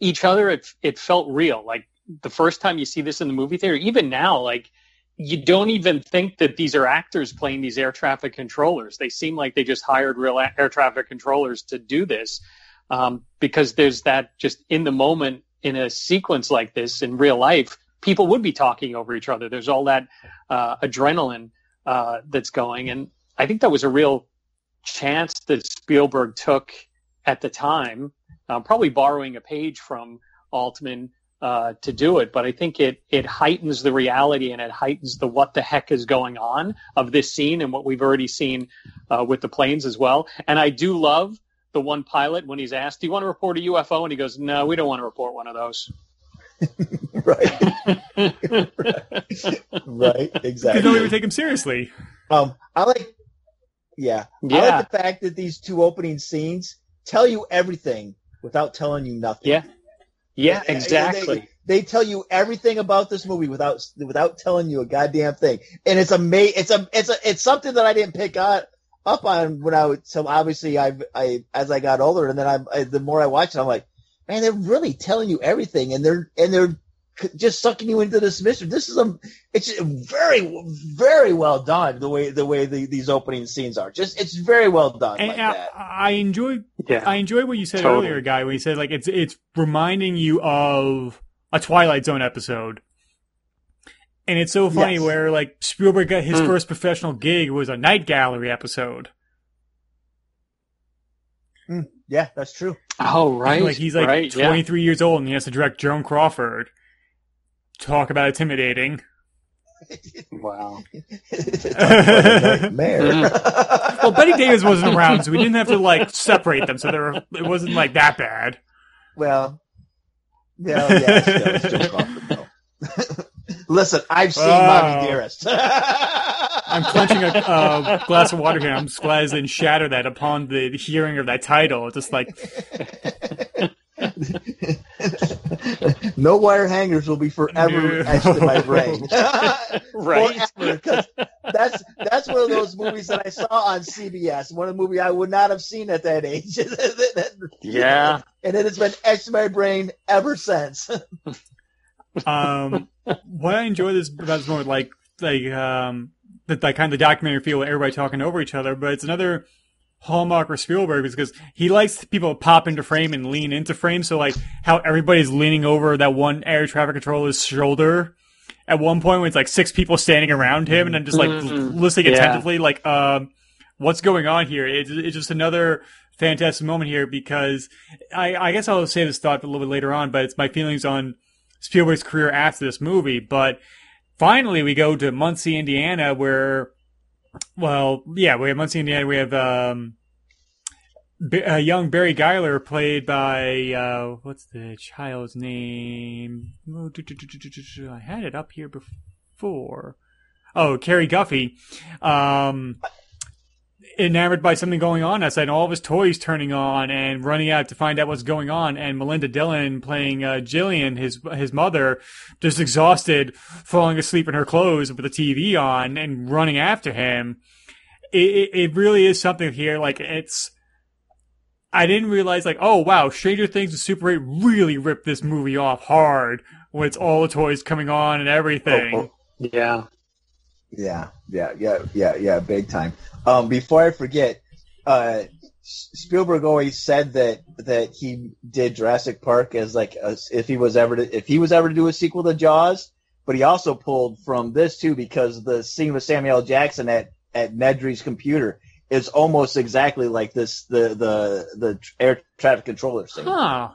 each other. It, it felt real. Like the first time you see this in the movie theater, even now, like you don't even think that these are actors playing these air traffic controllers. They seem like they just hired real air traffic controllers to do this um, because there's that just in the moment in a sequence like this in real life, people would be talking over each other. There's all that uh, adrenaline uh, that's going, and I think that was a real chance that Spielberg took at the time, uh, probably borrowing a page from Altman uh, to do it. But I think it it heightens the reality and it heightens the what the heck is going on of this scene and what we've already seen uh, with the planes as well. And I do love the one pilot when he's asked, "Do you want to report a UFO?" and he goes, "No, we don't want to report one of those." right. right. Exactly. Because nobody would take him seriously. Um, I like. Yeah. Yeah. I like the fact that these two opening scenes tell you everything without telling you nothing. Yeah. Yeah. Exactly. They, they tell you everything about this movie without without telling you a goddamn thing, and it's ama- It's a it's a it's something that I didn't pick on up on when I was so obviously I I as I got older, and then I, I the more I watch it, I'm like, man, they're really telling you everything, and they're and they're just sucking you into this mystery. This is a it's very very well done the way the way the, these opening scenes are. Just it's very well done And like I, that. I enjoy yeah. I enjoy what you said Totally. earlier, guy, when you said like it's it's reminding you of a Twilight Zone episode. And it's so funny Yes. where like Spielberg got his Hmm. first professional gig was a Night Gallery episode. Yeah, that's true. oh, right. Like he's like right. yeah. 23 years old and he has to direct Joan Crawford. Talk about intimidating. Wow. Nightmare. Well, Bette Davis wasn't around, so we didn't have to like separate them, so there were, it wasn't like that bad. Well, yeah, yeah, still, it's Joan Crawford. Listen, I've seen Wow. Mommy Dearest. I'm clenching a uh, glass of water here. I'm just glad it didn't shatter that upon the hearing of that title. Just like no wire hangers will be forever No. etched in my brain. Right. Forever, 'cause that's that's one of those movies that I saw on CBS. One of the movie I would not have seen at that age. Yeah. and it has been etched in my brain ever since. um, what I enjoy this about this moment, like like um, that, like kind of the documentary feel, with everybody talking over each other. But it's another hallmark for Spielberg is because he likes people to pop into frame and lean into frame. So like how everybody's leaning over that one air traffic controller's shoulder. At one point, when it's like six people standing around him, and then just like Mhm. listening Yeah. attentively, like, um, what's going on here? It's, it's just another fantastic moment here because I, I guess I'll say this thought a little bit later on, but it's my feelings on Spielberg's career after this movie. But finally, we go to Muncie, Indiana, where, well, yeah, we have Muncie, Indiana. We have um, B- uh, young Barry Guiler, played by uh, what's the child's name? I had it up here before. Oh, Cary Guffey. Um, enamored by something going on outside, and all of his toys turning on, and running out to find out what's going on. And Melinda Dillon playing uh, Jillian, his his mother, just exhausted, falling asleep in her clothes with the TV on, and running after him. It, it, it really is something here. Like it's. I didn't realize, like, oh wow, Stranger Things and Super 8 really ripped this movie off hard when it's all the toys coming on and everything. Oh, Yeah. Yeah, yeah, yeah, yeah, yeah, big time. Um, before I forget, uh, Spielberg always said that that he did Jurassic Park as like a, if he was ever to, if he was ever to do a sequel to Jaws, but he also pulled from this too because the scene with Samuel Jackson at at Nedry's computer is almost exactly like this the the the air traffic controller scene. Huh.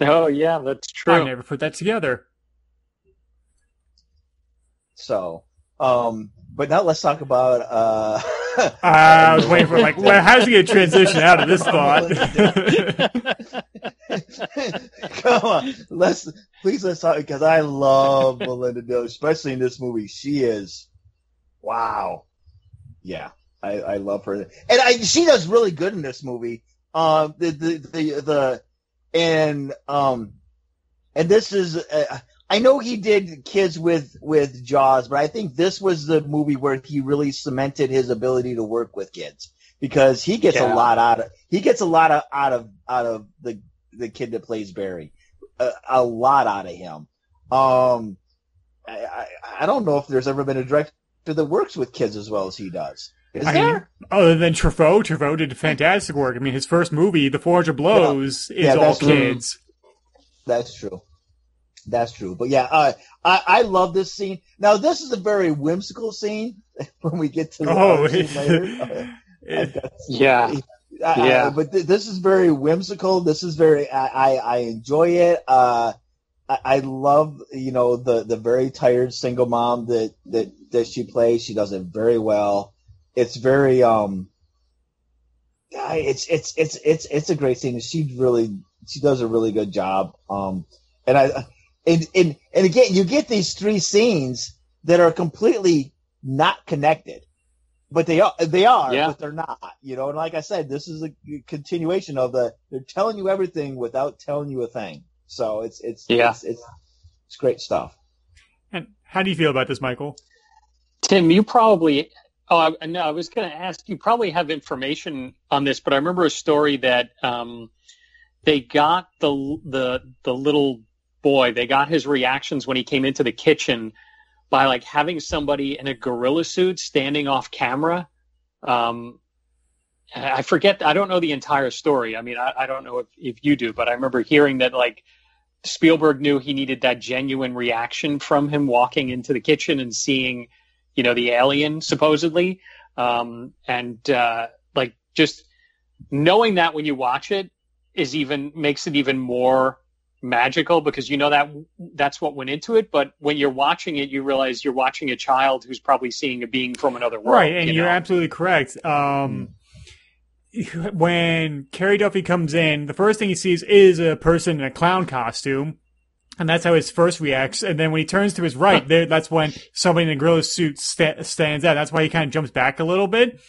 Oh, yeah, that's true. I never put that together. So, um, but now let's talk about uh. I was waiting for like, well, how's he gonna transition out of this thought? Come on, let's please let's talk because I love Melinda Dillon, especially in this movie. She is, wow, yeah, I, I love her, and I she does really good in this movie. Um, the the the, the and um, and this is uh, I know he did kids with with Jaws, but I think this was the movie where he really cemented his ability to work with kids because he gets Yeah. a lot out of he gets a lot of out of out of the the kid that plays Barry, a, a lot out of him. Um, I, I I don't know if there's ever been a director that works with kids as well as he does. Is I mean, there? other than Truffaut, Truffaut did fantastic work. I mean, his first movie, The 400 Blows, is Yeah, all that's true. kids. That's true. That's true. But yeah, uh, I I love this scene. Now this is a very whimsical scene when we get to the Oh, other scene later. it- That's- Yeah. I- Yeah. I- but th- this is very whimsical. This is very. I I, I enjoy it. Uh, I, I love you know the the very tired single mom that that that she plays. She does it very well. It's very um. Yeah, it's it's it's it's it's a great scene. She really she does a really good job. Um, and I and and and again, you get these three scenes that are completely not connected but they are they are Yeah. but they're not you know and like i said this is a continuation of the they're telling you everything without telling you a thing so it's it's Yeah. it's, it's, it's great stuff and how do you feel about this, Michael? Tim, you probably. Oh, I, no, I was going to ask. You probably have information on this, but I remember a story that um, they got the the the little boy. They got his reactions when he came into the kitchen by like having somebody in a gorilla suit standing off camera. Um, I forget. I don't know the entire story. I mean, I, I don't know if, if you do, but I remember hearing that like Spielberg knew he needed that genuine reaction from him walking into the kitchen and seeing, you know, the alien supposedly, um, and uh, like just knowing that when you watch it is even makes it even more magical because you know that that's what went into it. But when you're watching it, you realize you're watching a child who's probably seeing a being from another world. Right, and you you're know? absolutely correct. Um, when Cary Guffey comes in, the first thing he sees is a person in a clown costume, and that's how his first reacts. And then when he turns to his right, there, that's when somebody in a gorilla suit sta- stands out. That's why he kind of jumps back a little bit.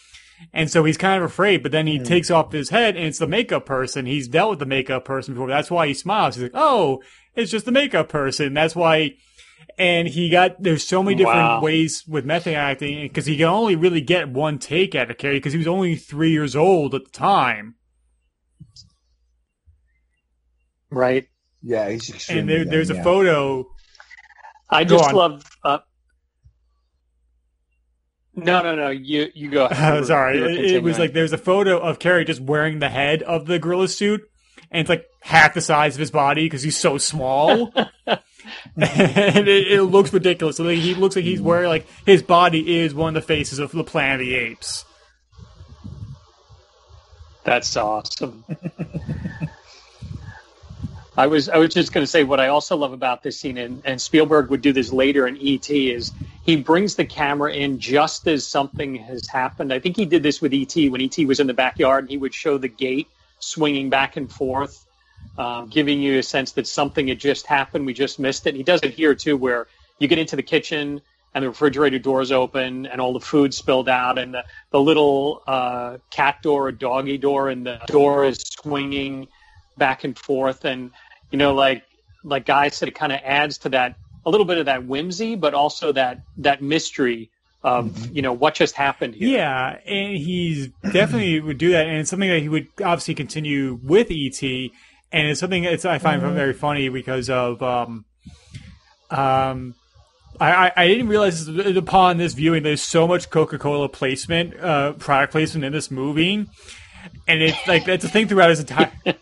And so he's kind of afraid, but then he takes off his head and it's the makeup person. He's dealt with the makeup person before. That's why he smiles. He's like, oh, it's just the makeup person. That's why. And he got, there's so many different Wow. ways with method acting because he can only really get one take at a Carrie because he was only three years old at the time. right. yeah he's extremely And there, young, there's a yeah. photo. I Go just on. love. Uh, no, no, no. You you go. ahead. Were- sorry, it, it was like there's a photo of Cary just wearing the head of the gorilla suit, and it's like half the size of his body because he's so small, and it, it looks ridiculous. So like, he looks like he's wearing like his body is one of the faces of the Planet of the Apes. That's awesome. I was I was just going to say what I also love about this scene, and, and Spielberg would do this later in ET, is he brings the camera in just as something has happened. I think he did this with ET when ET was in the backyard, and he would show the gate swinging back and forth, um, giving you a sense that something had just happened. We just missed it. And He does it here too, where you get into the kitchen and the refrigerator doors open and all the food spilled out and the, the little uh, cat door or doggy door and the door is swinging back and forth and you know like like guy said it kind of adds to that a little bit of that whimsy but also that that mystery of you know what just happened here. Yeah, and he's definitely would do that, and it's something that he would obviously continue with ET, and it's something that's I find very funny because of um, um, I, I, I didn't realize upon this viewing there's so much Coca Cola placement, uh, product placement in this movie, and it's like that's a thing throughout his entire.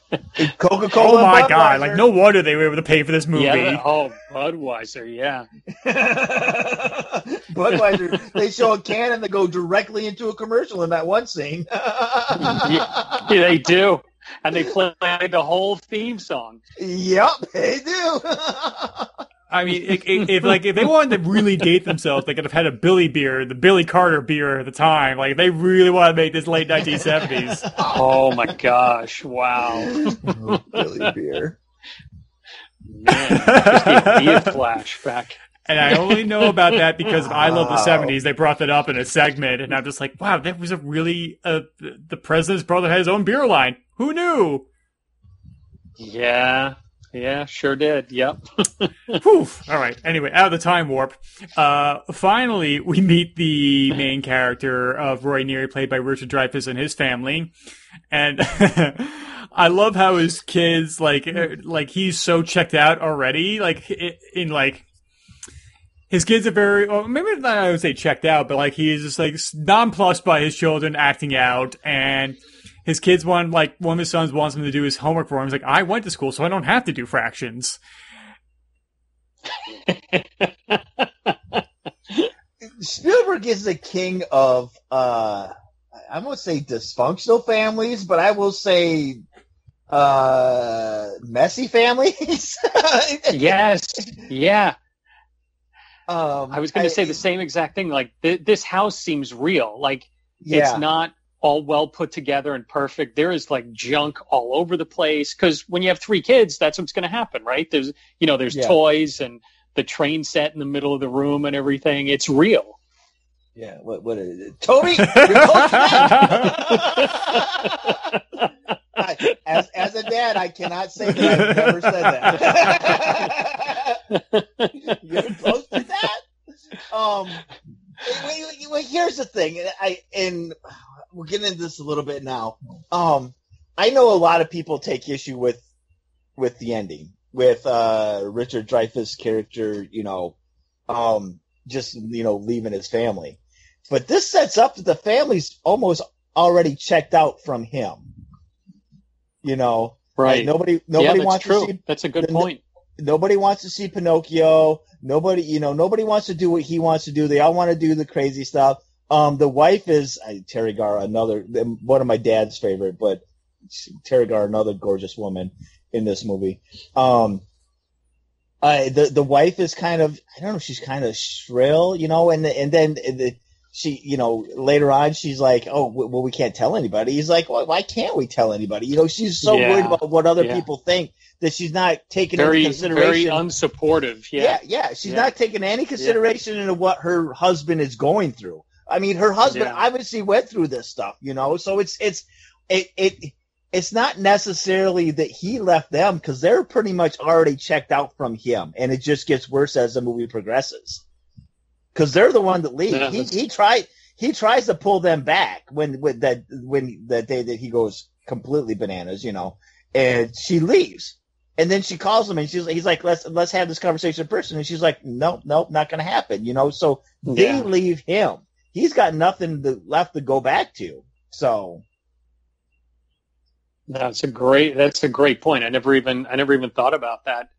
coca-cola oh my god! Like no wonder they were able to pay for this movie. yeah oh budweiser yeah budweiser they show a can and they go directly into a commercial in that one scene yeah, yeah, they do and they play the whole theme song yep they do I mean, if, if, if like if they wanted to really date themselves, they could have had a Billy beer, the Billy Carter beer at the time. Like if they really want to make this late 1970s. oh my gosh wow Billy beer man just gave me a flashback And I only know about that because I love the 70s. They brought that up in a segment, and I'm just like, wow, that was a really uh, the president's brother had his own beer line. Who knew? yeah Yeah, sure did. Yep. Whew. All right. Anyway, out of the time warp. Uh, finally, we meet the main character of Roy Neary, played by Richard Dreyfuss, and his family. And I love how his kids, like, uh, like he's so checked out already. Like in, in like his kids are very, well, maybe not I would say checked out, but like he is just like nonplussed by his children acting out and his kids want like one of his sons wants him to do his homework for him. He's like, I went to school, so I don't have to do fractions. Spielberg is the king of uh I won't say dysfunctional families, but I will say uh messy families. yes. Yeah. Um, I was going to say the same exact thing. Like th- this house seems real. Like yeah. it's not all well put together and perfect. There is like junk all over the place because when you have three kids, that's what's going to happen, right? There's you know there's Yeah. toys and the train set in the middle of the room and everything. It's real. Yeah, what what is it? Toby, you're close I, as as a dad, I cannot say that I've never said that. you're close to that. Um, wait, here's the thing, I and we're getting into this a little bit now. Um, I know a lot of people take issue with with the ending with uh Richard Dreyfuss' character, you know, um, just you know leaving his family. But this sets up that the family's almost already checked out from him. You know, Right. Like, nobody nobody that's wants true. to see That's a good the- point. nobody wants to see Pinocchio. Nobody, you know, nobody wants to do what he wants to do. They all want to do the crazy stuff. Um, the wife is uh, Teri Garr, another one of my dad's favorite, but Teri Garr, another gorgeous woman in this movie. Um, uh, the the wife is kind of I don't know, she's kind of shrill, you know, and and then the, she, you know, later on she's like, oh, w- well, we can't tell anybody. He's like, well, why can't we tell anybody? You know, she's so Yeah. worried about what other Yeah. people think that she's not taking Very, into very unsupportive. yeah. Yeah. yeah, She's not taking any consideration into what her husband is going through. I mean, her husband Yeah. obviously went through this stuff, you know. So it's it's it it it's not necessarily that he left them because they're pretty much already checked out from him, and it just gets worse as the movie progresses. Because they're the one that leave. Yeah, he he tried he tries to pull them back when when that when that day that he goes completely bananas, you know, and she leaves. And then she calls him and she's he's like, let's let's have this conversation in person. And she's like, nope, nope, not gonna happen. You know, so they Yeah. leave him. He's got nothing to, left to go back to. So That's a great. That's a great point. I never even. I never even thought about that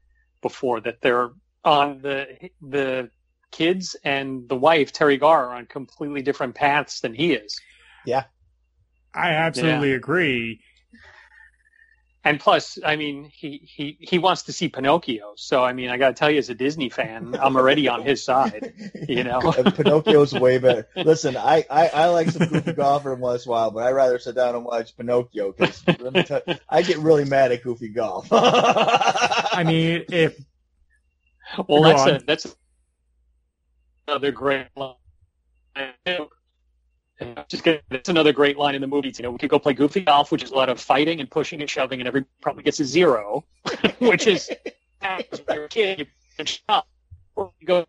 before. That they're on the the kids and the wife Teri Garr are on completely different paths than he is. Yeah. I absolutely agree. And plus, I mean, he he he wants to see Pinocchio. So I mean, I got to tell you, as a Disney fan, I'm already on his side. You know. Pinocchio's way better. Listen, I, I, I like some Goofy Golf every once in a while, but I'd rather sit down and watch Pinocchio because I get really mad at Goofy Golf. I mean, if Well, Go that's on. a that's another great line. Just kidding. That's another great line in the movie. You know, we could go play goofy golf, which is a lot of fighting and pushing and shoving, and every probably gets a zero, which is when you're a kid, you can shop. Or you go.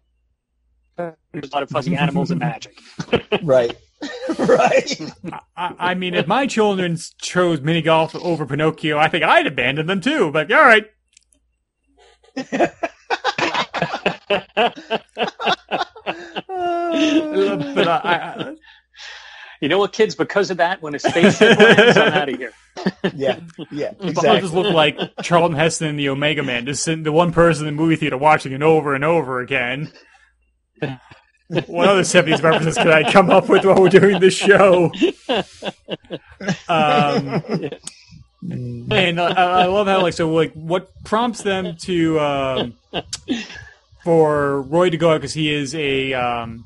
There's a lot of fuzzy animals and magic. right, right. I, I mean, if my children chose mini golf over Pinocchio, I think I'd abandon them too. But all right, but uh, I, I, you know what, kids? Because of that, when a spaceship lands, I'm out of here. yeah, yeah, I'll just look like Charlton Heston and the Omega Man, just sitting the one person in the movie theater watching it over and over again. What other seventies references could I come up with while we're doing this show? Um, and I, I love how like so like what prompts them to um, for Roy to go out because he is a um,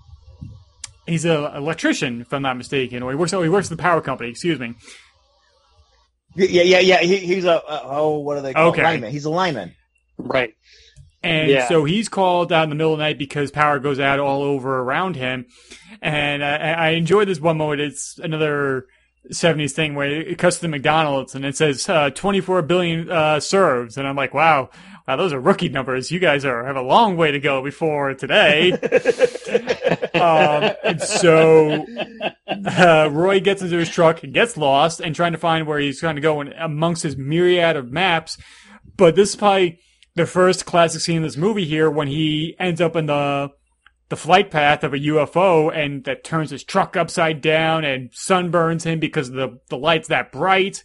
he's an electrician if I'm not mistaken, or he works oh he works at the power company. Excuse me. Yeah, yeah, yeah. He, he's a uh, oh, what are they called? Okay. Lineman. He's a lineman. Right. And Yeah. so he's called out in the middle of the night because power goes out all over around him. And I, I enjoyed this one moment. It's another 70s thing where it cuts to the McDonald's and it says uh, 24 billion uh, serves, and I'm like, wow, wow, those are rookie numbers. You guys are have a long way to go before today. um, and so uh, Roy gets into his truck and gets lost and trying to find where he's trying to go amongst his myriad of maps. But this is probably the first classic scene in this movie here when he ends up in the the flight path of a UFO and that turns his truck upside down and sunburns him because the the light's that bright.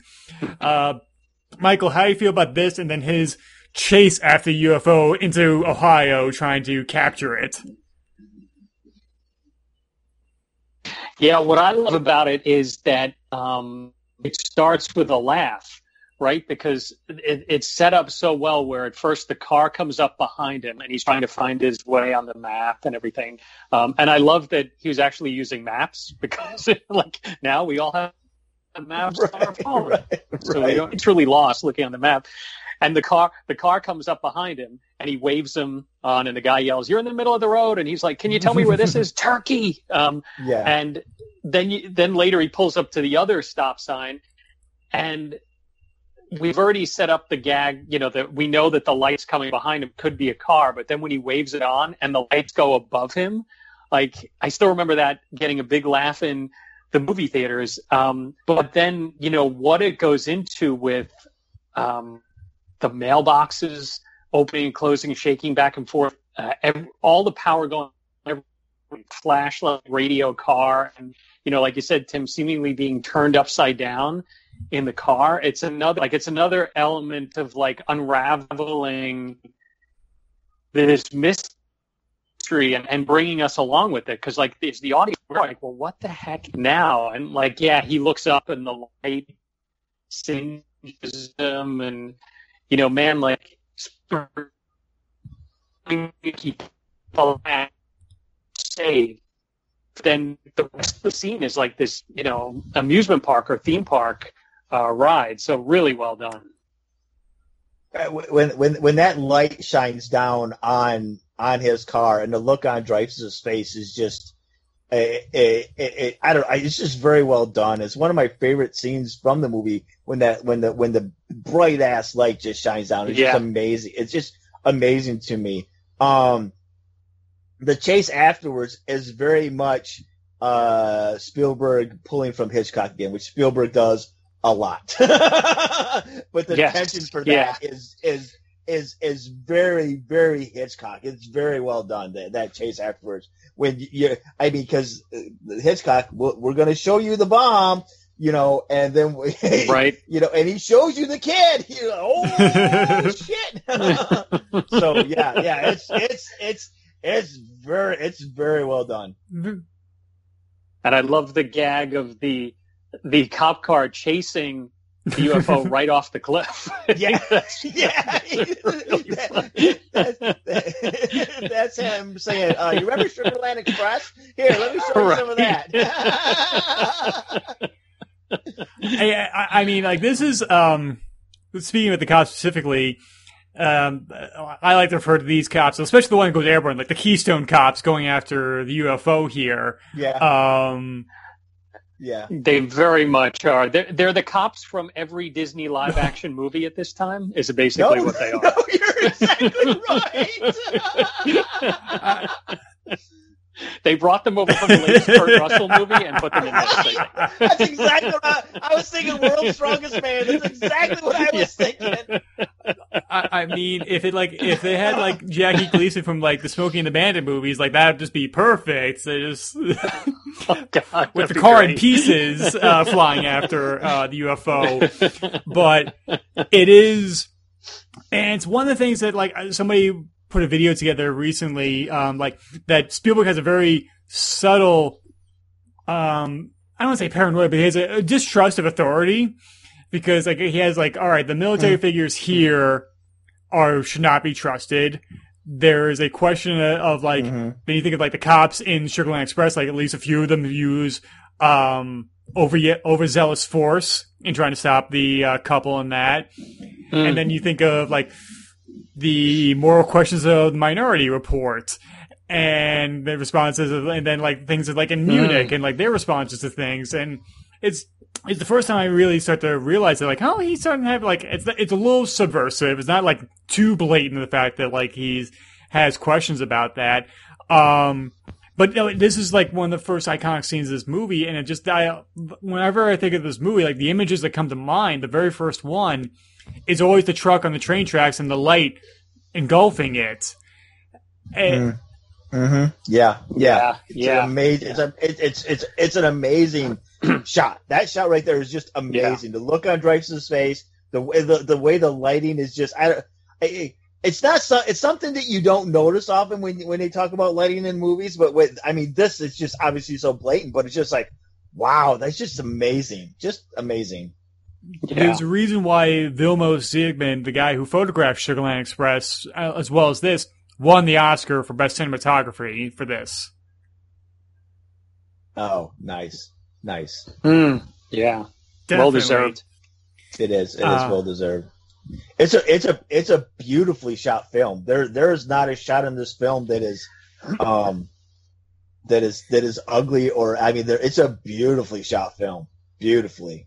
Uh, Michael, how do you feel about this? And then his chase after UFO into Ohio, trying to capture it. Yeah, what I love about it is that um, it starts with a laugh, right? Because it, it's set up so well where at first the car comes up behind him and he's trying to find his way on the map and everything. Um, and I love that he was actually using maps because, like, now we all have maps right, on our phone. Right, so right. we don't, it's really lost looking on the map and the car the car comes up behind him and he waves him on and the guy yells you're in the middle of the road. And he's like can you tell me where this is? Turkey. Um, yeah. and then you, then later he pulls up to the other stop sign and we've already set up the gag you know that we know that the lights coming behind him could be a car but then when he waves it on and the lights go above him like i still remember that getting a big laugh in the movie theaters. Um, but then you know what it goes into with um, the mailboxes opening and closing, shaking back and forth, uh, every, all the power going, every flashlight, radio, car, and you know, like you said, Tim, seemingly being turned upside down in the car. It's another like it's another element of like unraveling this mystery and, and bringing us along with it because like it's the audience we're like well what the heck now and like yeah he looks up and the light singes him and you know, man, like safe. Then the rest of the scene is like this, you know, amusement park or theme park uh, ride. So really well done. Uh, when when when that light shines down on on his car and the look on Dreyfuss's face is just it, it, it, I don't. It's just very well done. It's one of my favorite scenes from the movie when that when the when the bright ass light just shines down. It's yeah. just amazing. It's just amazing to me. Um, the chase afterwards is very much uh, Spielberg pulling from Hitchcock again, which Spielberg does a lot. but the yes. tension for that yeah. is is is is very very Hitchcock. It's very well done that that chase afterwards. When you, I mean, because uh, Hitchcock, we're going to show you the bomb, you know, and then we, right, you know, and he shows you the kid. You know, oh shit! so yeah, yeah, it's it's it's it's very it's very well done. And I love the gag of the the cop car chasing the UFO right off the cliff. yeah, yeah. that's, that's, him saying, uh, "You remember Sugarland Express? Here, let me show you some of that." I, I mean, like this is um, speaking of the cops specifically. Um, I like to refer to these cops, especially the one that goes airborne, like the Keystone cops going after the UFO here. Yeah. Um, yeah, they very much are. They're, they're the cops from every Disney live action movie at this time. Is basically no, what they are. No, you're exactly right. They brought them over from the latest Kurt Russell movie and put them in this. That's exactly what I, I, was thinking. World's Strongest Man. That's exactly what I was thinking. I, I, mean, if it like if they had like Jackie Gleason from like the Smokey and the Bandit movies, like that'd just be perfect. They just oh, God, with the car great. in pieces uh, flying after uh, the UFO. But it is, and it's one of the things that like somebody put a video together recently, um, like that Spielberg has a very subtle, um, I don't want to say paranoia, but he has a, a, distrust of authority because like he has like, all right, the military mm. figures here are should not be trusted. There is a question of like, mm-hmm. then you think of like the cops in Sugarland Express, like at least a few of them use um, over overzealous force in trying to stop the uh, couple in that, mm. and then you think of like the moral questions of the minority report and the responses of, and then like things like in Munich mm. and like their responses to things and it's it's the first time I really start to realize that, like, oh, he's starting to have like it's it's a little subversive. It's not like too blatant the fact that like he's has questions about that. Um, but you know, this is like one of the first iconic scenes of this movie, and it just I whenever I think of this movie, like the images that come to mind, the very first one is always the truck on the train tracks and the light engulfing it. And, Mm-hmm. Yeah, yeah, Yeah, It's yeah. an amazing. It's a it, it's it's it's an amazing shot. That shot right there is just amazing. The look on Dreyfuss's face, the way the, the way the lighting is just. I, don't- I, it's not so, it's something that you don't notice often when when they talk about lighting in movies. But with I mean, this is just obviously so blatant. But it's just like, wow, that's just amazing, just amazing. Yeah. There's a reason why Vilmos Zsigmond, the guy who photographed Sugarland Express, uh, as well as this, won the Oscar for best cinematography for this. Oh, nice, nice. Hmm. yeah. Well deserved. It is. It is Uh, well deserved. It's a it's a it's a beautifully shot film. There there is not a shot in this film that is um that is that is ugly or I mean there it's a beautifully shot film. Beautifully.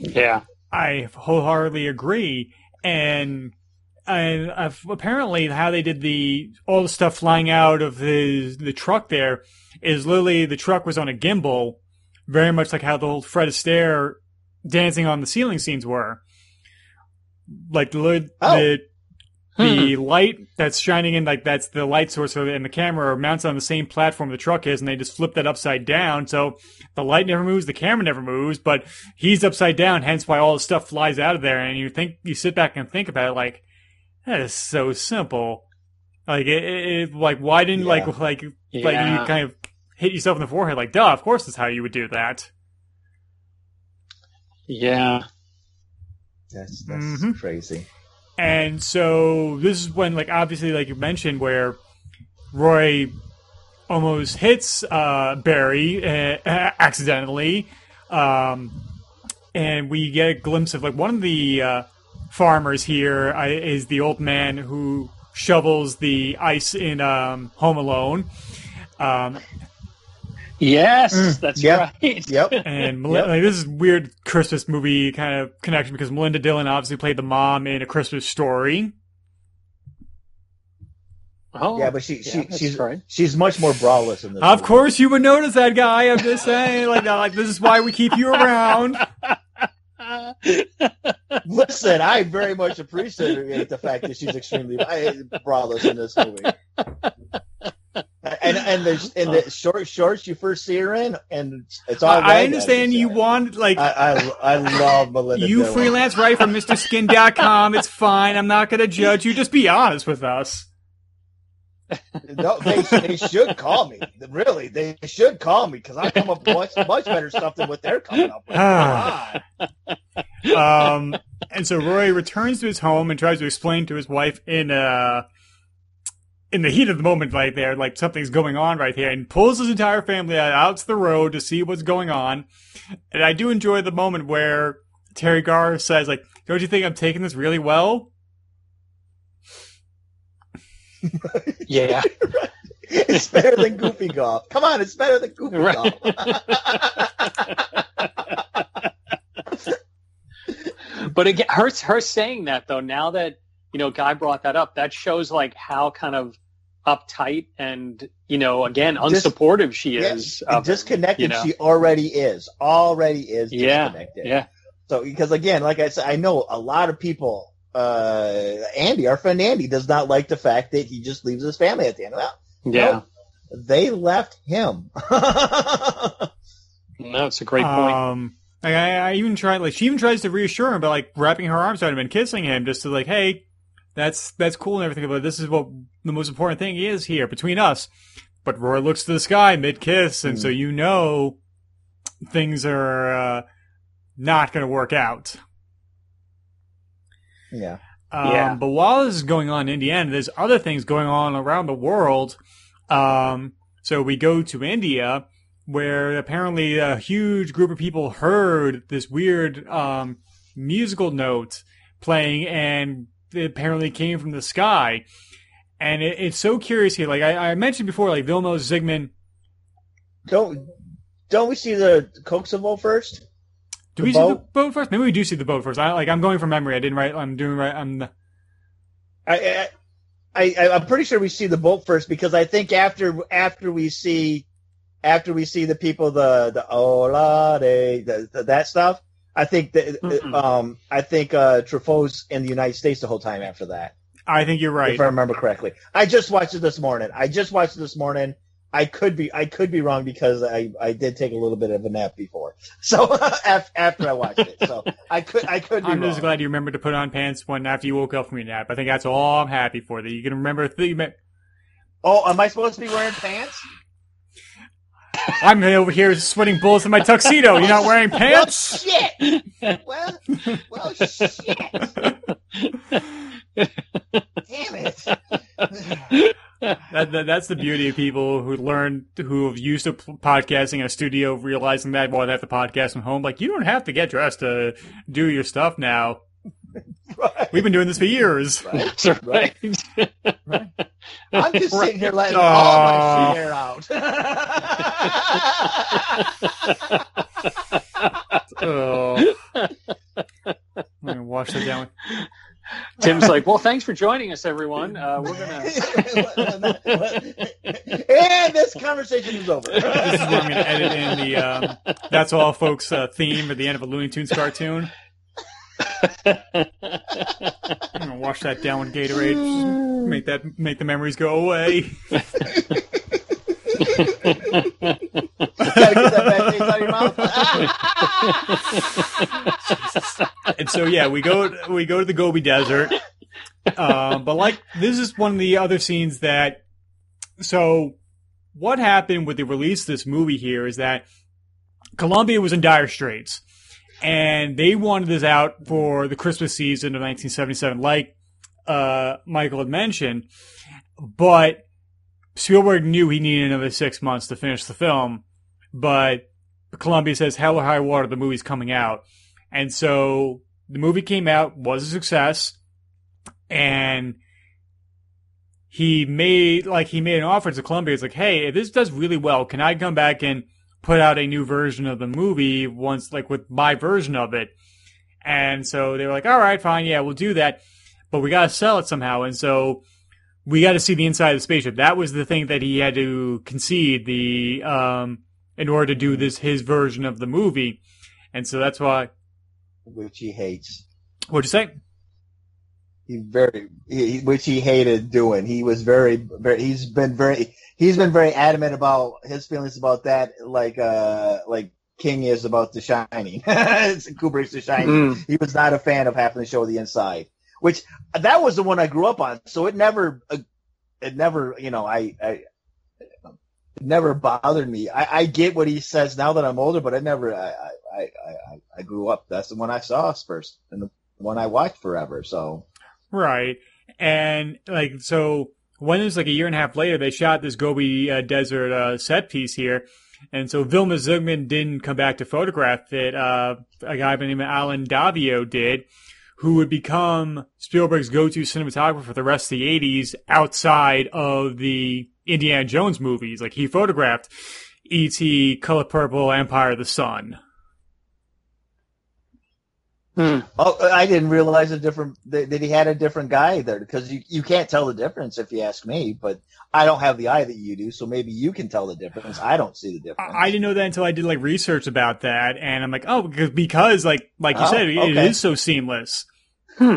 Yeah. I wholeheartedly agree, and and uh, apparently how they did the all the stuff flying out of the the truck there is literally the truck was on a gimbal, very much like how the old Fred Astaire dancing on the ceiling scenes were. Like the Oh. the, the light that's shining in, like that's the light source of it, and the camera mounts on the same platform the truck is, and they just flip that upside down. So the light never moves, the camera never moves, but he's upside down, hence why all the stuff flies out of there. And you think you sit back and think about it, like that is so simple. Like it, it, it- like why didn't Yeah. like like like you kind of hit yourself in the forehead? Like, duh, of course that's how you would do that. Yeah. That's that's Mhm. crazy. And so this is when, like, obviously, like you mentioned, where Roy almost hits uh, Barry uh, accidentally, um, and we get a glimpse of like one of the uh, farmers here uh, is the old man who shovels the ice in um, Home Alone. Um, Yes, Mm, that's yep, right. Yep. and Mel- Yep. like this is weird Christmas movie kind of connection because Melinda Dillon obviously played the mom in A Christmas Story. Oh, Yeah, but she yeah, she that's she's right. she's much more braless in this. Of movie. course, you would notice that guy. I'm just saying, like, like this is why we keep you around. Listen, I very much appreciate the fact that she's extremely braless in this movie. And and the and the short shorts you first see her in, and it's all. I, I understand you want like I, I I love Melinda. you Dillon. freelance write for MrSkin.com. It's fine. I'm not gonna judge you. Just be honest with us. No, they, they should call me. Really, they should call me because I come up with much much better stuff than what they're coming up with. Ah. Um, and so Roy returns to his home and tries to explain to his wife in uh in the heat of the moment, right there, like something's going on right here, and pulls his entire family out, out to the road to see what's going on. And I do enjoy the moment where Teri Garr says, like, "Don't you think I'm taking this really well?" Yeah. It's better than Goofy Golf. Come on, it's better than Goofy Right. Golf. but again, her her saying that though, now that you know, Guy brought that up, that shows like how kind of uptight and you know, again, Dis- unsupportive she is. and of him, disconnected you know? she already is. Already is Yeah, disconnected. yeah, So because again, like I said, I know a lot of people. Uh, Andy, our friend Andy, does not like the fact that he just leaves his family at the end. Well, yeah. they left him. No, it's a great point. Um, I, I I even tried, like, she even tries to reassure him by like wrapping her arms around him and kissing him, just to like, hey, that's that's cool and everything, but this is what the most important thing is here between us. But Roy looks to the sky mid kiss, and so you know things are uh, not going to work out. yeah. Um, Yeah. But while this is going on in Indiana, there's other things going on around the world. Um, so we go to India, where apparently a huge group of people heard this weird um, musical note playing, and apparently came from the sky. And it, it's so curious here. Like I, I mentioned before, like Vilmos Zsigmond. Don't don't we see the Kosovo first? Do The we see the boat? boat first? Maybe we do see the boat first. I like. I'm going from memory. I didn't write. I'm doing right. I'm. The, I, I, I, I'm pretty sure we see the boat first because I think after after we see after we see the people the the hola de the, the, that stuff. I think that Mm-mm. um I think uh Truffaut's in the United States the whole time after that. I think you're right. if I remember correctly. I just watched it this morning. I just watched it this morning. I could be I could be wrong because I, I did take a little bit of a nap before. So after I watched it, so I could I could be I'm wrong. just glad you remembered to put on pants when after you woke up from your nap. I think that's all I'm happy for. That you can remember. Th- Oh, am I supposed to be wearing pants? I'm over here sweating bullets in my tuxedo. You're not wearing pants. Well, shit. Well, well, shit. Damn it. That, that, that's the beauty of people who learn, who have used to podcasting in a studio, realizing that while they have to podcast from home. Like, you don't have to get dressed to do your stuff now. Right. We've been doing this for years. That's right. I'm just sitting here letting Aw. all my shit air out. Oh. I'm gonna wash that down. Tim's like, well, thanks for joining us, everyone. Uh, we're gonna. and this conversation is over. This is where I'm gonna edit in the um, "That's All, Folks" uh, theme at the end of a Looney Tunes cartoon. I'm gonna wash that down with Gatorade. Make that make the memories go away. Gotta get that bad taste out of your mouth. and so yeah, we go we go to the Gobi Desert. Um, but like this is one of the other scenes that so what happened with the release of this movie here is that Columbia was in dire straits and they wanted this out for the Christmas season of 1977 like uh, Michael had mentioned. But Spielberg knew he needed another 6 months to finish the film. But Columbia says hell or high water the movie's coming out. And so the movie came out, was a success, and he made like he made an offer to Columbia. It's like, hey, if this does really well, can I come back and put out a new version of the movie once, like with my version of it? And so they were like, all right, fine, yeah, we'll do that, but we got to sell it somehow. And so we got to see the inside of the spaceship. That was the thing that he had to concede the um in order to do this his version of the movie. And so that's why. Which he hates. What'd you say? He very, he, which he hated doing. He was very, very. He's been very. He's been very adamant about his feelings about that, like, uh, like King is about The Shining. Kubrick's The Shining. Mm. He was not a fan of having to show the inside, which that was the one I grew up on. So it never, uh, it never, you know, I, I, it never bothered me. I, I get what he says now that I'm older, but I never, I, I, I, I, I grew up. That's the one I saw first and the one I watched forever. So Right. And like so when it was like a year and a half later they shot this Gobi uh, Desert uh, set piece here. And so Vilmos Zsigmond didn't come back to photograph it. Uh, a guy by the name of Allen Daviau did, who would become Spielberg's go-to cinematographer for the rest of the 80s outside of the Indiana Jones movies. Like he photographed E.T., Color Purple, Empire of the Sun. Hmm. Oh, I didn't realize a different that, that he had a different guy there because you you can't tell the difference if you ask me. But I don't have the eye that you do, so maybe you can tell the difference. I don't see the difference. I I didn't know that until I did like research about that, and I'm like, oh, because, because like like you Oh, said, it- it okay. is so seamless. Hmm.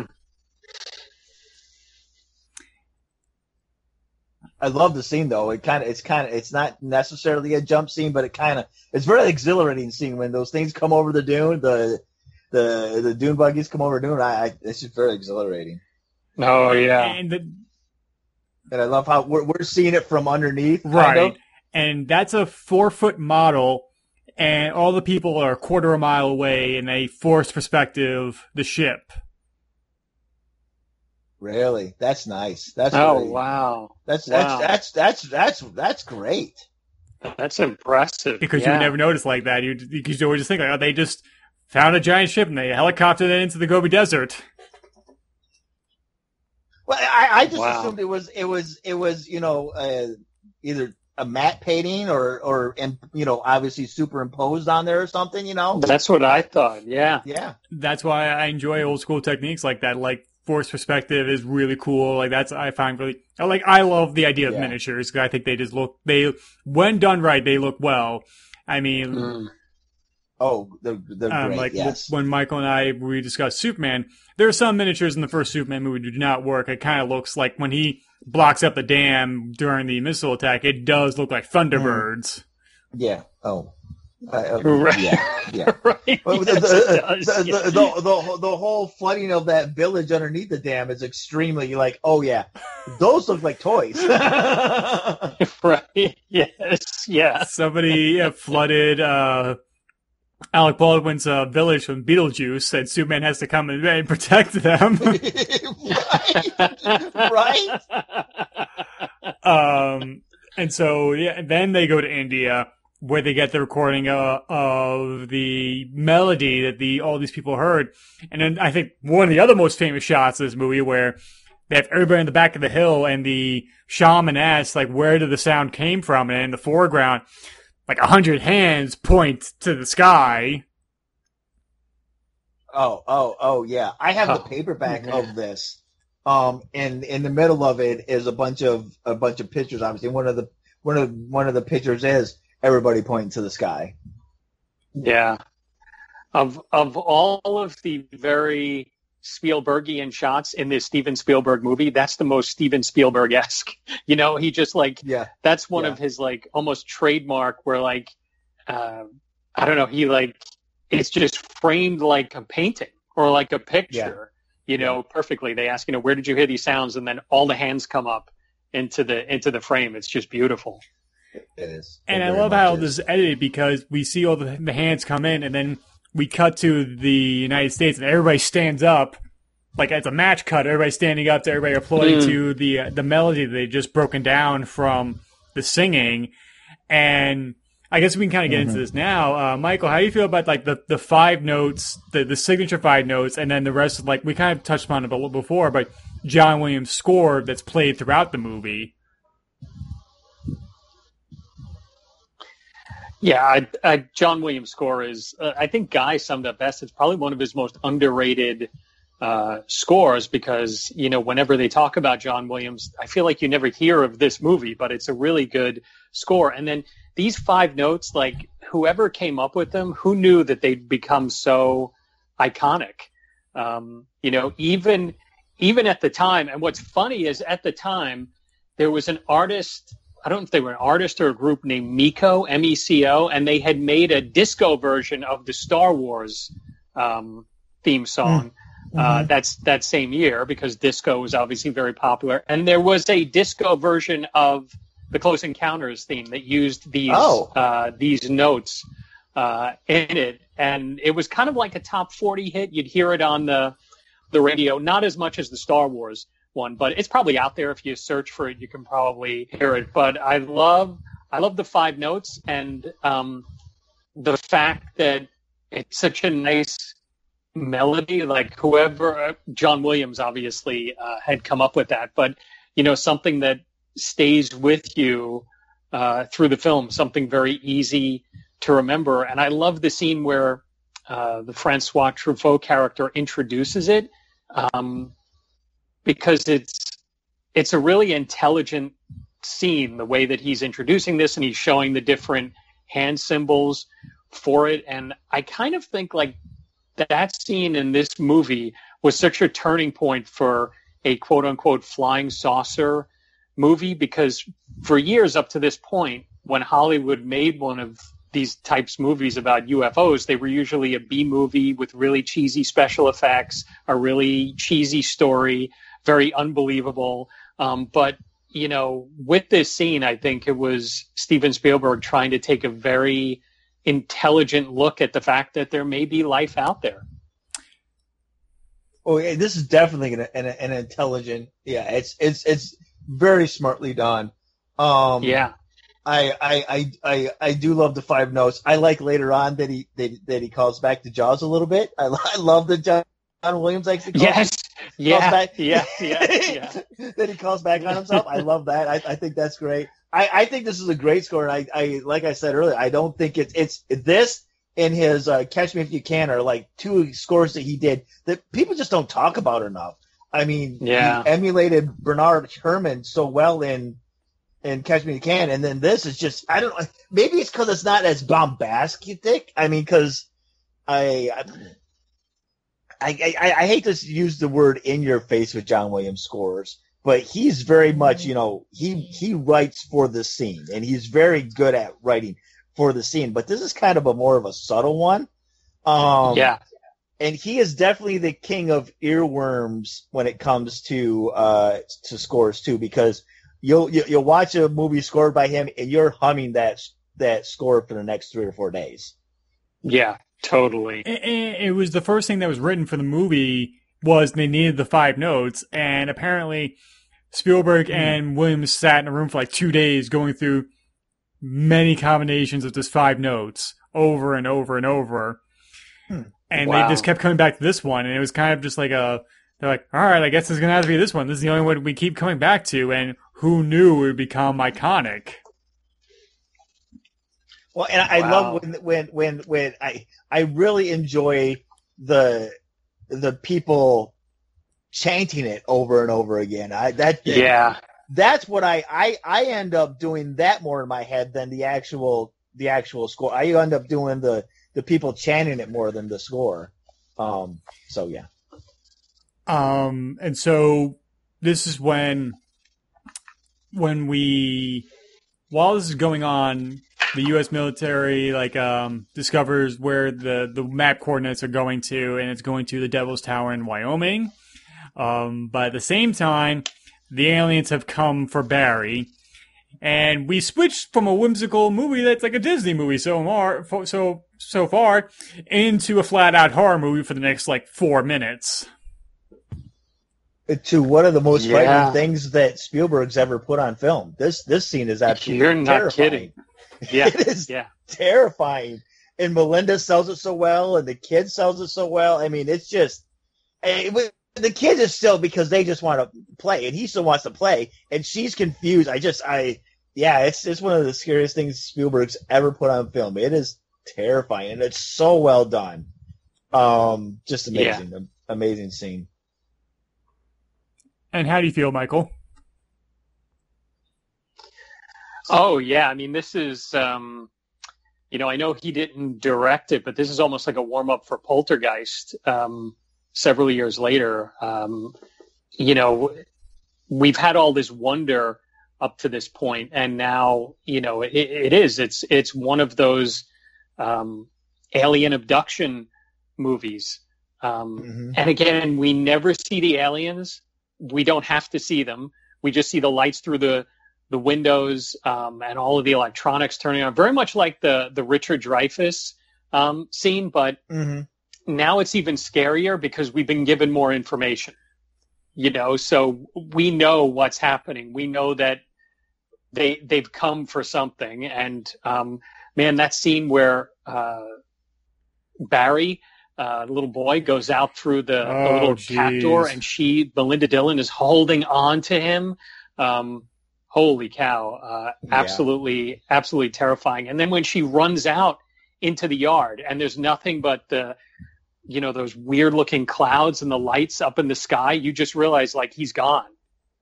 I love the scene though. It kind of it's kind of it's not necessarily a jump scene, but it kind of it's very exhilarating scene when those things come over the dune. The the the dune buggies come over dune. I, I it's just very exhilarating, Oh yeah. And the, and I love how we're we're seeing it from underneath. kind right, of. and that's a four foot model, and all the people are a quarter of a mile away in a forced perspective. The ship. Really, that's nice. That's Oh great. wow, That's that's, Wow. that's that's that's that's great. that's impressive. because yeah. you would never notice like that. You because you always just think like, oh, they just found a giant ship and they helicoptered it into the Gobi Desert. Well, I, I just Wow. assumed it was it was it was you know uh, either a matte painting or or and you know obviously superimposed on there or something. You know. That's what I thought. Yeah. Yeah. That's why I enjoy old school techniques like that. Like force perspective is really cool. Like that's I find really like I love the idea of Yeah. miniatures because I think they just look they when done right they look well. I mean, Mm. Oh, they're, they're um, great. like yes. when Michael and I we discussed Superman, there are some miniatures in the first Superman movie that do not work. It kind of looks like when he blocks up the dam during the missile attack, it does look like Thunderbirds. yeah. Oh. Uh, uh, Right. Yeah. Yeah. right. The, Yes, the, the, yeah. the, the, the, the whole flooding of that village underneath the dam is extremely like, oh yeah, those look like toys. right. Yes. Yeah. Somebody uh, flooded uh, Alec Baldwin's uh, village from Beetlejuice, and Superman has to come and, and protect them. right? Right? um, and so yeah, then they go to India where they get the recording uh, of the melody that the all these people heard, and then I think one of the other most famous shots of this movie where they have everybody in the back of the hill and the shaman asks like where did the sound came from, and in the foreground, like a hundred hands point to the sky. Oh, oh, oh, yeah. I have the Oh, paperback man. of this. Um, and in the middle of it is a bunch of a bunch of pictures. Obviously, one of the one of one of the pictures is everybody pointing to the sky. Yeah. Of of all of the very Spielbergian shots in this Steven Spielberg movie, that's the most Steven Spielberg esque. You know, he just like Yeah, that's one Yeah. of his like almost trademark where like uh, I don't know, he like it's just framed like a painting or like a picture, Yeah. you know, perfectly. They ask, you know, where did you hear these sounds? And then all the hands come up into the into the frame. It's just beautiful. it is. And It I love much how is. this is edited because we see all the, the hands come in, and then we cut to the United States, and everybody stands up, like it's a match cut. Everybody's standing up to everybody applauding Mm. to the uh, the melody that they just broken down from the singing. And I guess we can kind of get into this now, uh, Michael. How do you feel about like the, the five notes, the the signature five notes, and then the rest of like we kind of touched on it a little before, but John Williams' score that's played throughout the movie. Yeah, I, I, John Williams' score is. Uh, I think Guy summed up best. It's probably one of his most underrated uh, scores because you know whenever they talk about John Williams, I feel like you never hear of this movie, but it's a really good score. And then these five notes, like whoever came up with them, who knew that they'd become so iconic? Um, you know, even even at the time. And what's funny is at the time there was an artist I don't know if they were an artist or a group named Meco, M E C O, and they had made a disco version of the Star Wars um, theme song uh, that's that same year because disco was obviously very popular. And there was a disco version of the Close Encounters theme that used these Oh. uh, these notes uh, in it, and it was kind of like a top forty hit. You'd hear it on the the radio, not as much as the Star Wars one, but it's probably out there. If you search for it, you can probably hear it. But I love, I love the five notes and um, the fact that it's such a nice melody. Like whoever, John Williams obviously uh, had come up with that, but you know, something that stays with you uh, through the film, something very easy to remember. And I love the scene where uh, the Francois Truffaut character introduces it. Um, because it's it's a really intelligent scene the way that he's introducing this and he's showing the different hand symbols for it. And i kind of think like that scene in this movie was such a turning point for a quote unquote flying saucer movie because for years up to this point when hollywood made one of these types movies about UFOs, they were usually a B movie with really cheesy special effects, a really cheesy story, very unbelievable. Um, but you know, with this scene, I think it was Steven Spielberg trying to take a very intelligent look at the fact that there may be life out there. Oh, yeah, this is definitely an, an, an intelligent. Yeah, it's it's it's very smartly done. Um, Yeah, I, I, I, I, I do love the five notes. I like later on that he that, that he calls back to Jaws a little bit. I, I love that John Williams actually yes, yeah, back. yeah, yeah, yeah. that he calls back on himself. I love that. I, I think that's great. I, I think this is a great score, and I, I like I said earlier, I don't think it's it's this and his uh, Catch Me If You Can are like two scores that he did that people just don't talk about enough. I mean, Yeah. he emulated Bernard Herrmann so well in in Catch Me If You Can, and then this is just I don't know. Maybe it's because it's not as bombastic. I mean, because I. I, I, I I hate to use the word in your face with John Williams scores, but he's very much, you know, he he writes for the scene and he's very good at writing for the scene. But this is kind of a more of a subtle one. Um, yeah, and he is definitely the king of earworms when it comes to uh to scores too, because you'll you- you'll watch a movie scored by him and you're humming that that score for the next three or four days. yeah, totally. It, it, was the first thing that was written for the movie was they needed the five notes, and apparently Spielberg and Williams sat in a room for like two days going through many combinations of just five notes over and over and over. Hmm. And Wow. they just kept coming back to this one, and it was kind of just like a. They're like, all right, I guess it's gonna have to be this one. This is the only one we keep coming back to, and who knew it would become iconic? Well, and I Wow. love when when when when I I really enjoy the the people chanting it over and over again. I that Yeah, that's what I I I end up doing that more in my head than the actual the actual score. I end up doing the the people chanting it more than the score. Um. So yeah. Um, and so this is when, when we, while this is going on, the U.S. military like um discovers where the the map coordinates are going to, and it's going to the Devil's Tower in Wyoming. Um, but at the same time, the aliens have come for Barry. And we switched from a whimsical movie that's like a Disney movie so far, so so far, into a flat out horror movie for the next like four minutes. To one of the most Yeah. frightening things that Spielberg's ever put on film. This this scene is absolutely You're not terrifying. kidding. Yeah, it is yeah. terrifying. And Melinda sells it so well, and the kid sells it so well. I mean, it's just eh, it, the kid is still because they just want to play, and he still wants to play, and she's confused. I just, I, yeah, it's it's one of the scariest things Spielberg's ever put on film. It is terrifying, and it's so well done. Um, just amazing, amazing scene. And how do you feel, Michael? Oh yeah, I mean this is um you know, I know he didn't direct it, but this is almost like a warm up for Poltergeist um several years later. Um you know, we've had all this wonder up to this point and now, you know, it, it is it's it's one of those um alien abduction movies. Um Mhm. and again, we never see the aliens. We don't have to see them. We just see the lights through the the windows um, and all of the electronics turning on. Very much like the the Richard Dreyfuss um, scene, but Mhm. now it's even scarier because we've been given more information. You know, so we know what's happening. We know that they they've come for something. And um, man, that scene where uh, Barry, uh, little boy, goes out through the, the Oh, little cat door, and she, Melinda Dillon, is holding on to him. Um, holy cow! Uh, Yeah. absolutely, absolutely terrifying. And then when she runs out into the yard, and there's nothing but the you know those weird looking clouds and the lights up in the sky you just realize like he's gone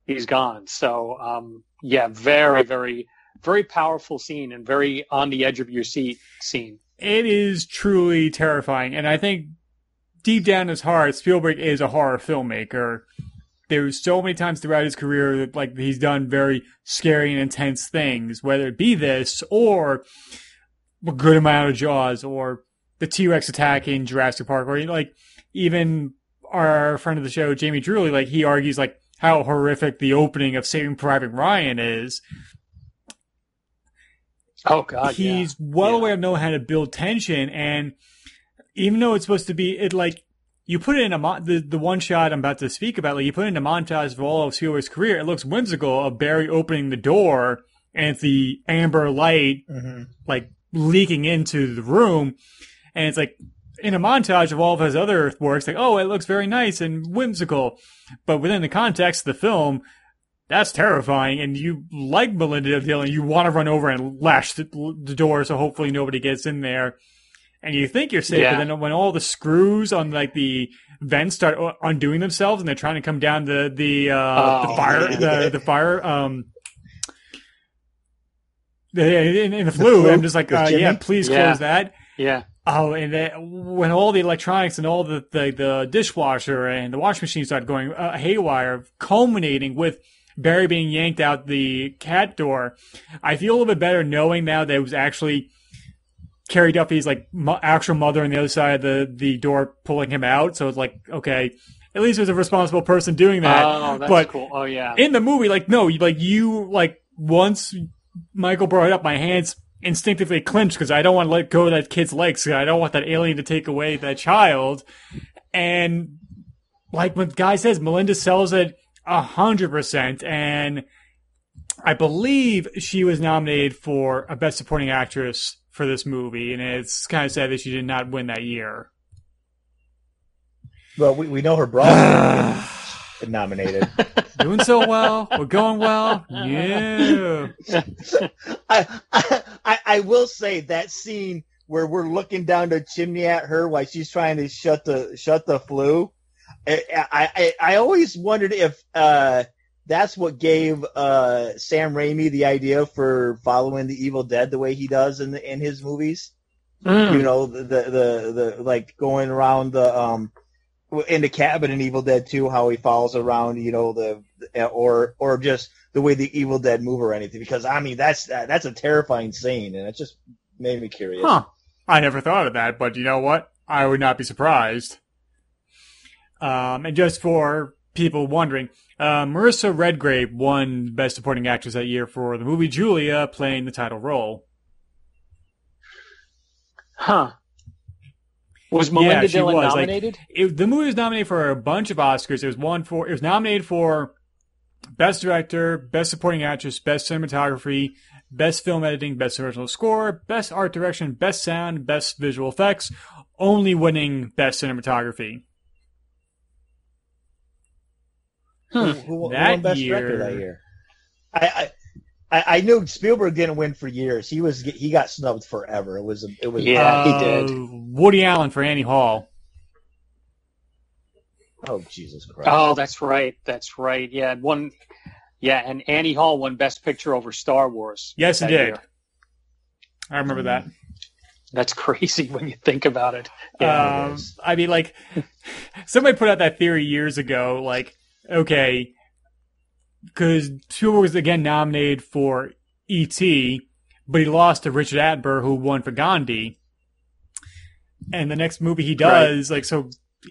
he's gone so um yeah very very very powerful scene and very on the edge of your seat scene It is truly terrifying, and I think deep down in his heart, Spielberg is a horror filmmaker. There's so many times throughout his career that like he's done very scary and intense things, whether it be this or a good amount of Jaws or the T Rex attack in Jurassic Park, or like even our friend of the show, Jamie Drewley, like he argues like how horrific the opening of Saving Private Ryan is. oh god he's well Yeah. aware of knowing how to build tension and even though it's supposed to be it like you put it in a mon- the, the one shot I'm about to speak about like you put in a montage of all of Spielberg's career it looks whimsical of Barry opening the door and it's the amber light Mhm. like leaking into the room and it's like in a montage of all of his other works like oh it looks very nice and whimsical but within the context of the film that's terrifying. And you like Melinda Dillon, you want to run over and lash the, the door so hopefully nobody gets in there. And you think you're safe, Yeah. but then when all the screws on like the vents start undoing themselves and they're trying to come down the the uh, the Oh, fire the the fire um the, in, in the flue, flue? I'm just like, uh, yeah, please Yeah. close that. Yeah. Oh, and then when all the electronics and all the, the, the dishwasher and the washing machine started going uh, haywire, culminating with Barry being yanked out the cat door, I feel a little bit better knowing now that it was actually Cary Guffey's like mo- actual mother on the other side of the, the door pulling him out. So it's like, okay, at least there's a responsible person doing that. oh, that's but cool. Oh, yeah. in the movie, like no, like you like once Michael brought it up, my hands instinctively clenched because I don't want to let go of that kid's legs. I don't want that alien to take away that child. And like when guy says, Melinda sells it a hundred percent, and I believe she was nominated for a Best Supporting Actress for this movie, and it's kind of sad that she did not win that year. Well, we, we know her brother nominated. Doing so well, we're going well. Yeah. I, I I will say that scene where we're looking down the chimney at her while she's trying to shut the shut the flue. I I, I, I always wondered if uh, that's what gave uh, Sam Raimi the idea for following the Evil Dead the way he does in the, in his movies. Mm. You know, the, the the the like going around the um in the cabin in Evil Dead 2, how he follows around, you know, the or or just the way the Evil Dead move or anything. Because I mean, that's that's a terrifying scene, and it just made me curious. Huh. I never thought of that, but you know what? I would not be surprised. Um, and just for people wondering, uh, Marissa Redgrave won Best Supporting Actress that year for the movie Julia, playing the title role. Huh. Was Melinda she Dillon was, like- nominated? It, the movie was nominated for a bunch of Oscars. It was one for it was nominated for Best Director, Best Supporting Actress, Best Cinematography, Best Film Editing, Best Original Score, Best Art Direction, Best Sound, Best Visual Effects, only winning Best Cinematography. Who, who, who That won Best year- Director that year? I, I I I knew Spielberg didn't win for years. He was he got snubbed forever. It was it was Yeah, he Uh, did. Woody Allen for Annie Hall. Oh Jesus Christ! Oh, that's right. That's right. Yeah, one. Yeah, and Annie Hall won Best Picture over Star Wars. Yes, he that did. year. I remember that. That's crazy when you think about it. Yeah. um, is. I mean, like, somebody put out that theory years ago. Like, okay, because Spielberg was again nominated for E.T., but he lost to Richard Attenborough, who won for Gandhi. And the next movie he does, like, so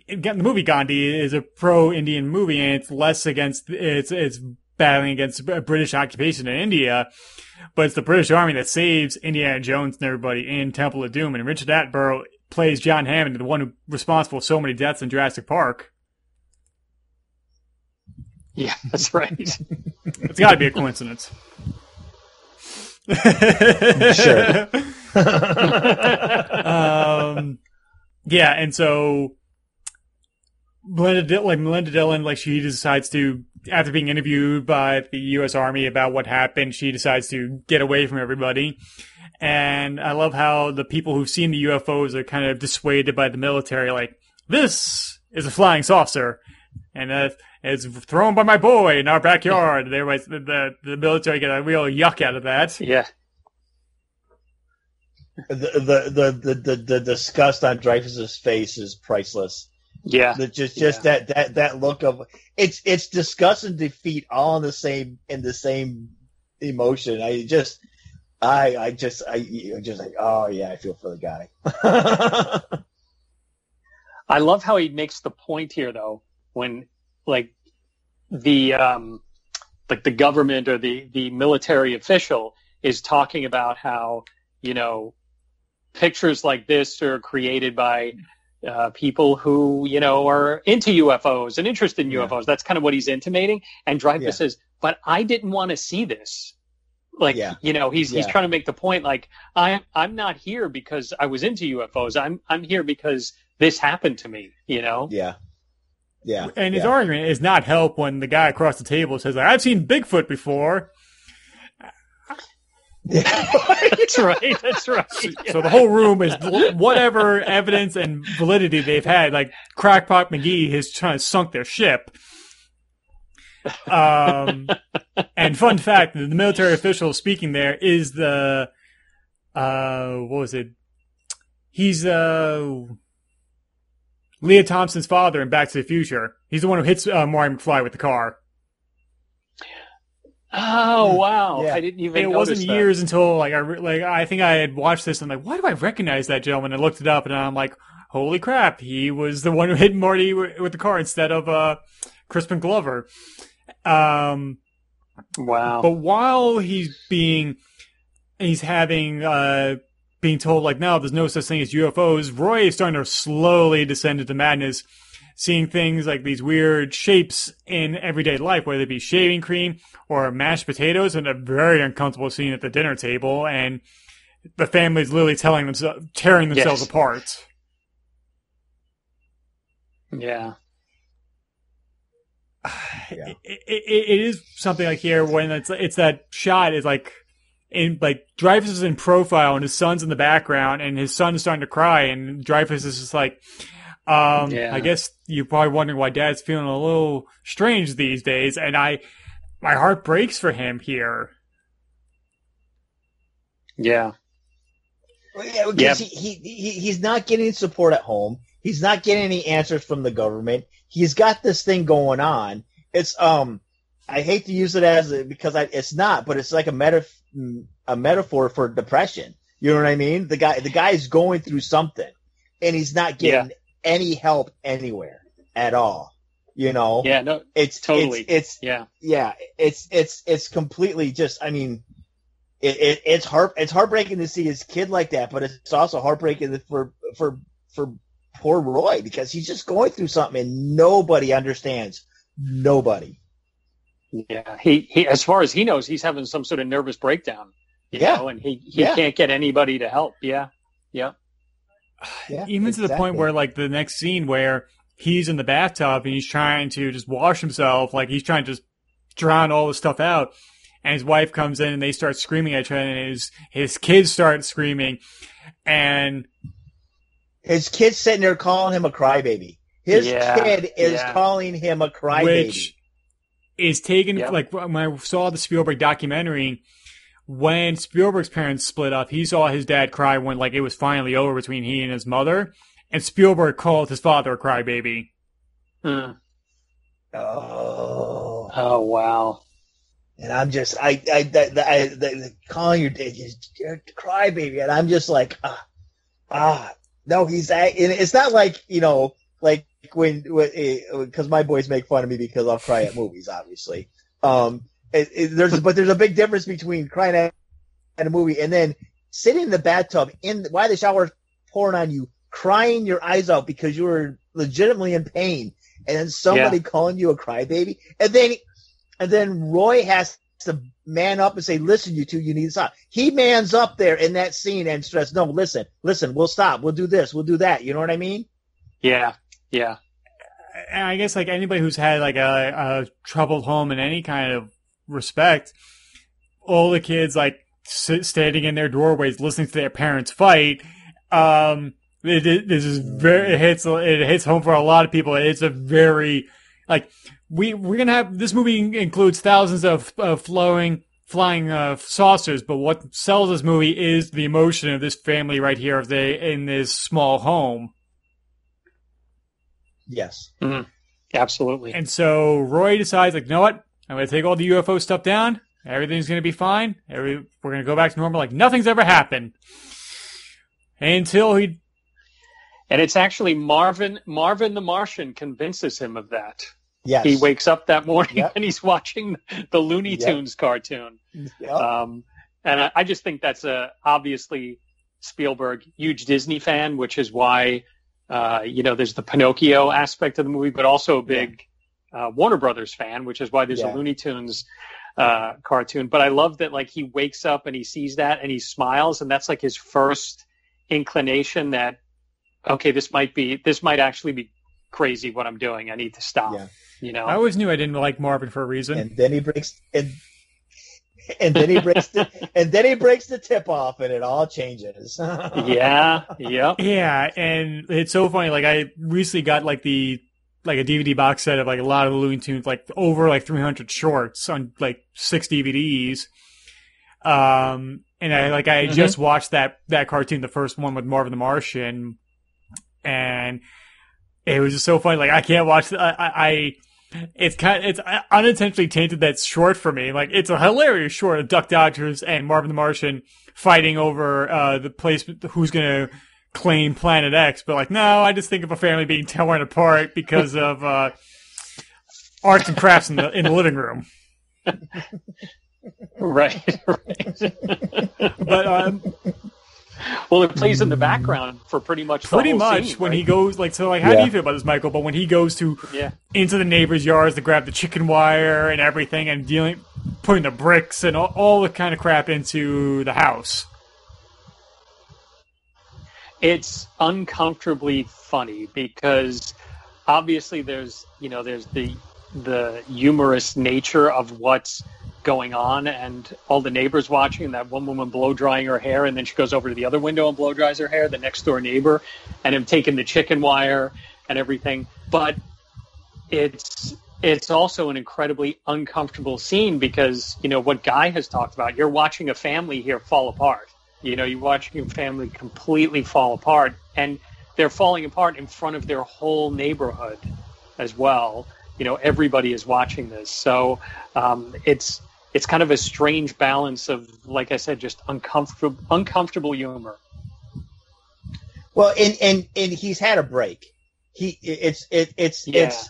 again, the movie Gandhi is a pro-Indian movie, and it's less against it's it's battling against British occupation in India. But it's the British Army that saves Indiana Jones and everybody in Temple of Doom. And Richard Attenborough plays John Hammond, the one who responsible for so many deaths in Jurassic Park. Yeah, that's right. It's got to be a coincidence. Sure. um, yeah, and so Melinda, Dill- like Melinda Dillon, like she decides to, after being interviewed by the U.S. Army about what happened, she decides to get away from everybody. And I love how the people who've seen the UFOs are kind of dissuaded by the military, like this is a flying saucer, and uh, it's thrown by my boy in our backyard. there was the, the the military get a real yuck out of that. yeah. the, the, the, the, the, the disgust on Dreyfuss's face is priceless. Yeah. The, just just that, that that look of it's it's disgust and defeat all in the same in the same emotion. I just I I just I I'm just like oh yeah I feel for the guy. I love how he makes the point here, though, when like the um, like the government or the the military official is talking about how you know pictures like this are created by uh, people who you know are into UFOs and interested in Yeah. UFOs. That's kind of what he's intimating. And Dreyfuss Yeah. says, "But I didn't want to see this." Like Yeah. you know, he's he's trying to make the point. Like I'm I'm not here because I was into UFOs. I'm I'm here because this happened to me. You know. yeah. Yeah. And his yeah. argument is not help when the guy across the table says, like, "I've seen Bigfoot before." Yeah. That's right. That's right. So the whole room is whatever evidence and validity they've had. Like Crackpot McGee has trying to sunk their ship. Um, and fun fact: the military official speaking there is the uh, what was it? He's uh, Lea Thompson's father in Back to the Future. He's the one who hits uh, Marty McFly with the car. Oh wow! Yeah. I didn't even. it wasn't that. years until like I re- like I think I had watched this and I'm like, why do I recognize that gentleman? I looked it up and I'm like, holy crap, he was the one who hit Marty w- with the car instead of uh, Crispin Glover. Um, Wow. but while he's being, he's having uh, being told like, no, there's no such thing as UFOs. Roy is starting to slowly descend into madness. Seeing things like these weird shapes in everyday life, whether it be shaving cream or mashed potatoes, and a very uncomfortable scene at the dinner table, and the family's literally telling themselves, tearing themselves Yes. apart. yeah. Yeah. It, it, it is something like here when it's it's that shot is like in like Dreyfuss is in profile and his son's in the background and his son is starting to cry and Dreyfuss is just like, um, Yeah. I guess you're probably wondering why Dad's feeling a little strange these days, and I my heart breaks for him here. Yeah. Well, yeah, Yeah. because he, he, he he's not getting support at home. He's not getting any answers from the government. He's got this thing going on. It's um, I hate to use it as a, because I, it's not, but it's like a meta a metaphor for depression. You know what I mean? The guy the guy is going through something, and he's not getting any help anywhere at all. You know, Yeah. No. it's totally. it's, it's Yeah. yeah, it's it's it's completely just. I mean, it, it it's heart it's heartbreaking to see his kid like that, but it's also heartbreaking for for for poor Roy because he's just going through something and nobody understands. Nobody. Yeah. He he. As far as he knows, he's having some sort of nervous breakdown. You Yeah. Know, and he he Yeah. can't get anybody to help. Yeah. Yeah. Yeah, Even to the point where like the next scene where he's in the bathtub and he's trying to just wash himself, like he's trying to just drown all the stuff out. And his wife comes in and they start screaming at each other and his his kids start screaming and his kid's sitting there calling him a crybaby. His Yeah, kid is yeah. calling him a crybaby. which is taken Yep. like when I saw the Spielberg documentary. When Spielberg's parents split up, he saw his dad cry when like it was finally over between he and his mother, and Spielberg called his father a crybaby. Hmm. Oh. Oh wow. And I'm just, I, I, the, I, the, the calling your dad, you're a crybaby, and I'm just like, ah, ah, no, he's, a- and it's not like you know, like when, because my boys make fun of me because I'll cry at movies, obviously. Um, it, it, there's, but there's a big difference between crying at, at a movie and then sitting in the bathtub in while the shower's pouring on you, crying your eyes out because you were legitimately in pain, and then somebody calling you a crybaby, and then and then Roy has to man up and say, "Listen, you two, you need to stop." He mans up there in that scene and says, "No, listen, listen, we'll stop. We'll do this. We'll do that." You know what I mean? Yeah. Yeah. and I guess like anybody who's had like a, a troubled home in any kind of respect, all the kids like sit, standing in their doorways listening to their parents fight. Um, it, it, this is very it hits it hits home for a lot of people. It's a very like we we're gonna have this movie includes thousands of, of flowing flying uh, saucers, but what sells this movie is the emotion of this family right here of the in this small home. Yes. Absolutely. And so Roy decides, like, you know what? I'm going to take all the UFO stuff down. Everything's going to be fine. Every, we're going to go back to normal, like nothing's ever happened. Until he, And it's actually Marvin Marvin the Martian convinces him of that. Yes. He wakes up that morning Yep. and he's watching the Looney Yep. Tunes cartoon. Yep. Um, and I, I just think that's a obviously Spielberg huge Disney fan, which is why uh, you know there's the Pinocchio aspect of the movie, but also a big uh, Warner Brothers fan, which is why there's Yeah. a Looney Tunes uh, cartoon. But I love that like he wakes up and he sees that and he smiles, and that's like his first inclination that okay, this might be this might actually be crazy what I'm doing. I need to stop. Yeah. You know, I always knew I didn't like Marvin for a reason. and then he breaks and and then he breaks the and then he breaks the tip off, and it all changes. yeah, yep. Yeah, and it's so funny. Like I recently got like the like a DVD box set of like a lot of the Looney Tunes, like over like 300 shorts on like six DVDs. Um, and I like I Mhm. just watched that that cartoon, the first one with Marvin the Martian, and it was just so funny. Like I can't watch. the- I, I, I it's kind. It's unintentionally tainted that short for me. Like it's a hilarious short of Duck Dodgers and Marvin the Martian fighting over uh, the place who's gonna claim Planet X. But like, no, I just think of a family being torn apart because of uh, arts and crafts in the in the living room. Right, right. But um, well, it plays in the background for pretty much the pretty whole much scene, when right? he goes like so like how do you feel about this michael? But when he goes to yeah. into the neighbors yards to grab the chicken wire and everything and dealing putting the bricks and all, all the kind of crap into the house. It's uncomfortably funny because obviously there's you know there's the the humorous nature of what's going on and all the neighbors watching and that one woman blow drying her hair and then she goes over to the other window and blow dries her hair the next door neighbor and him taking the chicken wire and everything. But it's it's also an incredibly uncomfortable scene because you know what guy has talked about you're watching a family here fall apart. You know, you're watching a family completely fall apart, and they're falling apart in front of their whole neighborhood as well. You know, everybody is watching this, so um, it's it's kind of a strange balance of, like I said, just uncomfortable uncomfortable humor. Well, and and and he's had a break. He it's it it's Yeah. it's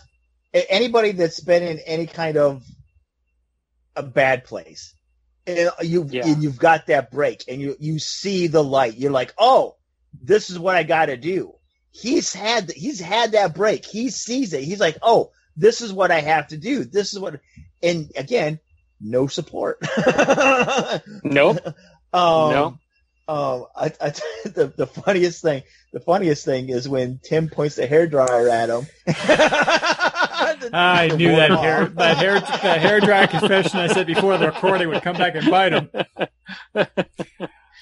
anybody that's been in any kind of a bad place. And you Yeah. and you've got that break, and you you see the light. You're like, oh, this is what I got to do. He's had he's had that break. He sees it. He's like, oh, this is what I have to do. This is what. And again, no support. Nope. Um, No. Um, I, I, the, the funniest thing, the funniest thing is when Tim points the hair dryer at him. i knew that hair that hair that hair dry confession i said before the recording would come back and bite him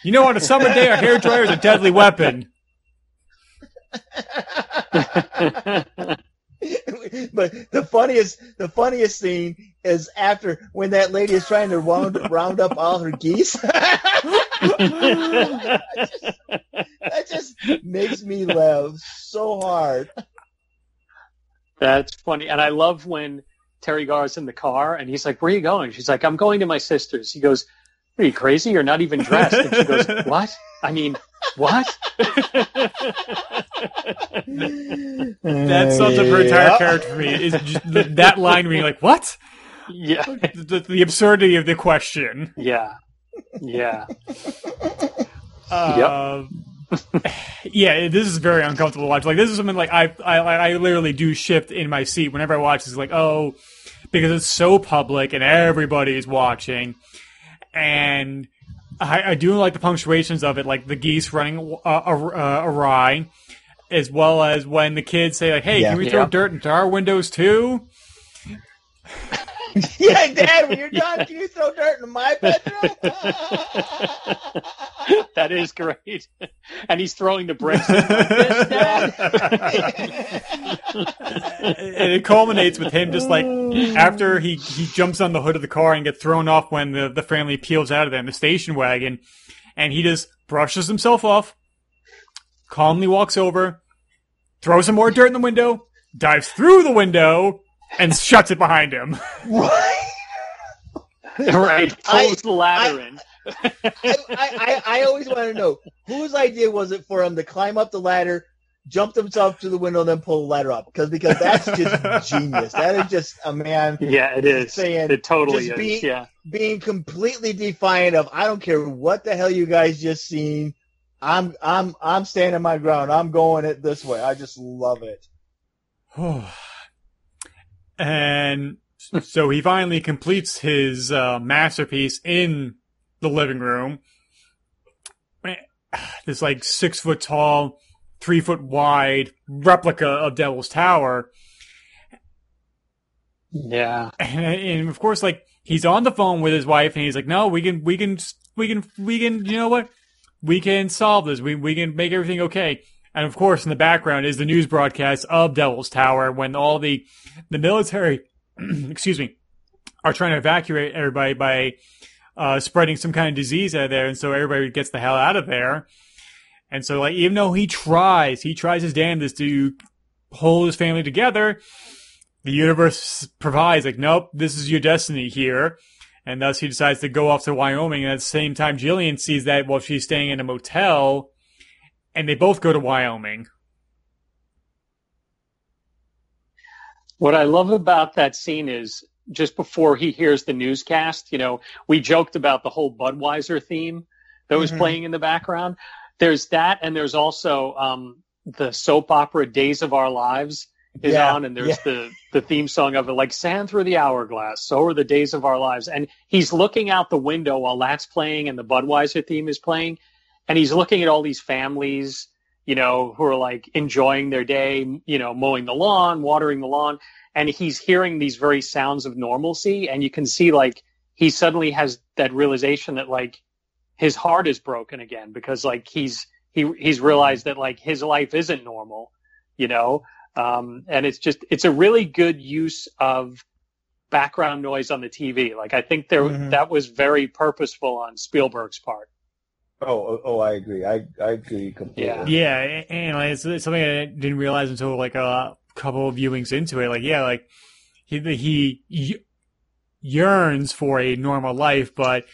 you know on a summer day a hair dryer is a deadly weapon but the funniest, the funniest scene is after when that lady is trying to round, round up all her geese. that, just, that just makes me laugh so hard. That's funny. And I love when Teri Garr's in the car and he's like, Where are you going? She's like, I'm going to my sister's. He goes, Are you crazy? You're not even dressed. And she goes, What? I mean, what? that sums up her entire character for me is just that line being like what yeah. the, the absurdity of the question Yeah. Yeah. Uh, yeah, this is very uncomfortable to watch. Like this is something like I, I, I literally do shift in my seat whenever I watch. It's like, oh, because it's so public and everybody's watching, and I, I do like the punctuations of it, like the geese running uh, uh, awry, as well as when the kids say like, "Hey, Yeah. can we throw Yeah. dirt into our windows too?" yeah, Dad, when you're done, can you throw dirt in my bedroom? that is great. And he's throwing the bricks. this, Dad. and it culminates with him just like after he, he jumps on the hood of the car and gets thrown off when the, the family peels out of there in the station wagon and he just brushes himself off calmly walks over throws some more dirt in the window dives through the window and shuts it behind him right. right. I- Pulls the ladder I- in. I, I, I always want to know whose idea was it for him to climb up the ladder, jump himself to the window, and then pull the ladder up? Because because that's just genius. That is just a man Yeah, it is. saying It totally is. be- yeah. being completely defiant of I don't care what the hell you guys just seen. I'm I'm I'm standing my ground. I'm going it this way. I just love it. And so he finally completes his uh, masterpiece in the living room. This like six foot tall three foot wide replica of Devil's Tower. Yeah. And, and of course, like he's on the phone with his wife, and he's like, "No, we can, we can, we can, we can. You know what? We can solve this. We we can make everything okay." And of course, in the background is the news broadcast of Devil's Tower when all the the military, excuse me, are trying to evacuate everybody by uh, spreading some kind of disease out of there, and so everybody gets the hell out of there. And so, like, even though he tries, he tries his damnedest to hold his family together, the universe provides, like, nope, this is your destiny here. And thus he decides to go off to Wyoming. And at the same time, Jillian sees that while she's staying in a motel, and they both go to Wyoming. What I love about that scene is just before he hears the newscast, you know, we joked about the whole Budweiser theme that was Mhm. playing in the background. There's that, and there's also um, the soap opera Days of Our Lives is Yeah, on, and there's yeah. the the theme song of it, like "Sand Through the Hourglass." So are the days of our lives, and he's looking out the window while that's playing, and the Budweiser theme is playing, and he's looking at all these families, you know, who are like enjoying their day, you know, mowing the lawn, watering the lawn, and he's hearing these very sounds of normalcy, and you can see like he suddenly has that realization that like his heart is broken again because like he's he he's realized that like his life isn't normal, you know, um, and it's just it's a really good use of background noise on the TV. Like I think there Mhm. that was very purposeful on Spielberg's part. Oh, oh, oh, I agree. I I agree completely. Yeah. Yeah, and like, it's, it's something I didn't realize until like a couple of viewings into it. Like, yeah, like he he y- yearns for a normal life, but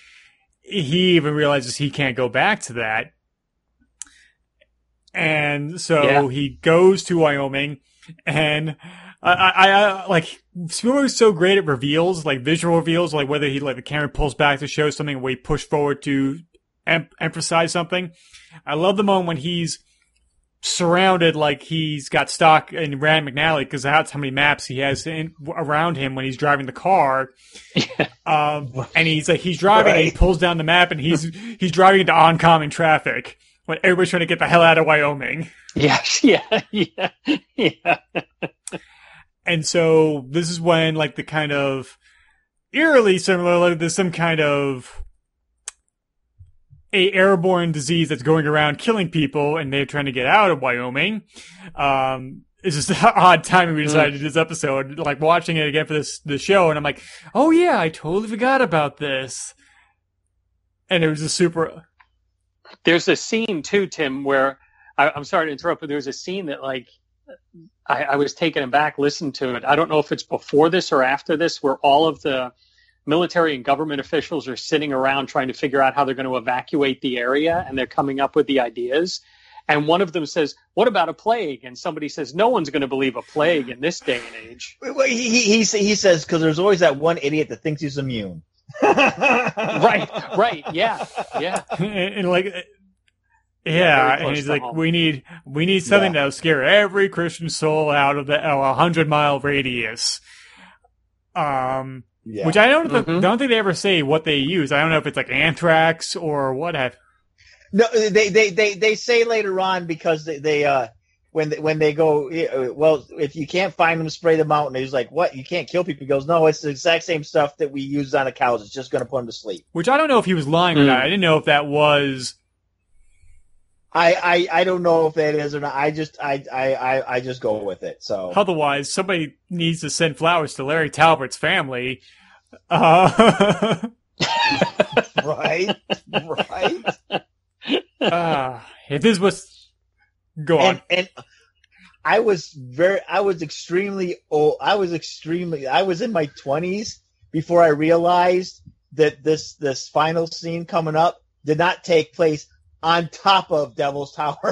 he even realizes he can't go back to that. And so Yeah. he goes to Wyoming, and I, I, I like Spielberg's so great at reveals, like visual reveals, like whether he like the camera pulls back to show something, or we push forward to em- emphasize something. I love the moment when he's surrounded like he's got stock in Rand McNally because that's how many maps he has in, around him when he's driving the car. Um, and he's like he's driving and he pulls down the map and he's he's driving into oncoming traffic when everybody's trying to get the hell out of Wyoming. Yes, yeah, yeah, yeah. And so this is when like the kind of eerily similar, like there's some kind of a airborne disease that's going around killing people, and they're trying to get out of Wyoming. Um, it's just odd timing we decided to do this episode, like watching it again for this the show, and I'm like, oh yeah, I totally forgot about this. And it was just super. There's a scene too, Tim, where I, I'm sorry to interrupt, but there's a scene that like I, I was taken aback listening to it. I don't know if it's before this or after this, where all of the military and government officials are sitting around trying to figure out how they're going to evacuate the area, and they're coming up with the ideas. And one of them says, "What about a plague?" And somebody says, "No one's going to believe a plague in this day and age." Wait, wait, He, he, he, he says because there's always that one idiot that thinks he's immune. right, right, yeah, yeah. and, and, like very yeah, and he's like, home. we need we need something Yeah. that'll scare every Christian soul out of the uh, hundred mile radius. Um, Yeah. which I don't Mhm. don't think they ever say what they use. I don't know if it's like anthrax or what have. No, they, they, they, they say later on because they, they uh, when they, when they go, well, if you can't find them, spray them out. And he's like, what? You can't kill people. He goes, no, it's the exact same stuff that we use on the cows. It's just going to put them to sleep. Which I don't know if he was lying or Hmm. not. I didn't know if that was. I, I, I don't know if that is or not. I just, I, I, I, I just go with it. So Otherwise, somebody needs to send flowers to Larry Talbert's family. Uh, right, right. uh, if this was, go on. and, and I was very, I was extremely old. I was extremely, I was in my twenties before I realized that this, this final scene coming up did not take place on top of Devil's Tower.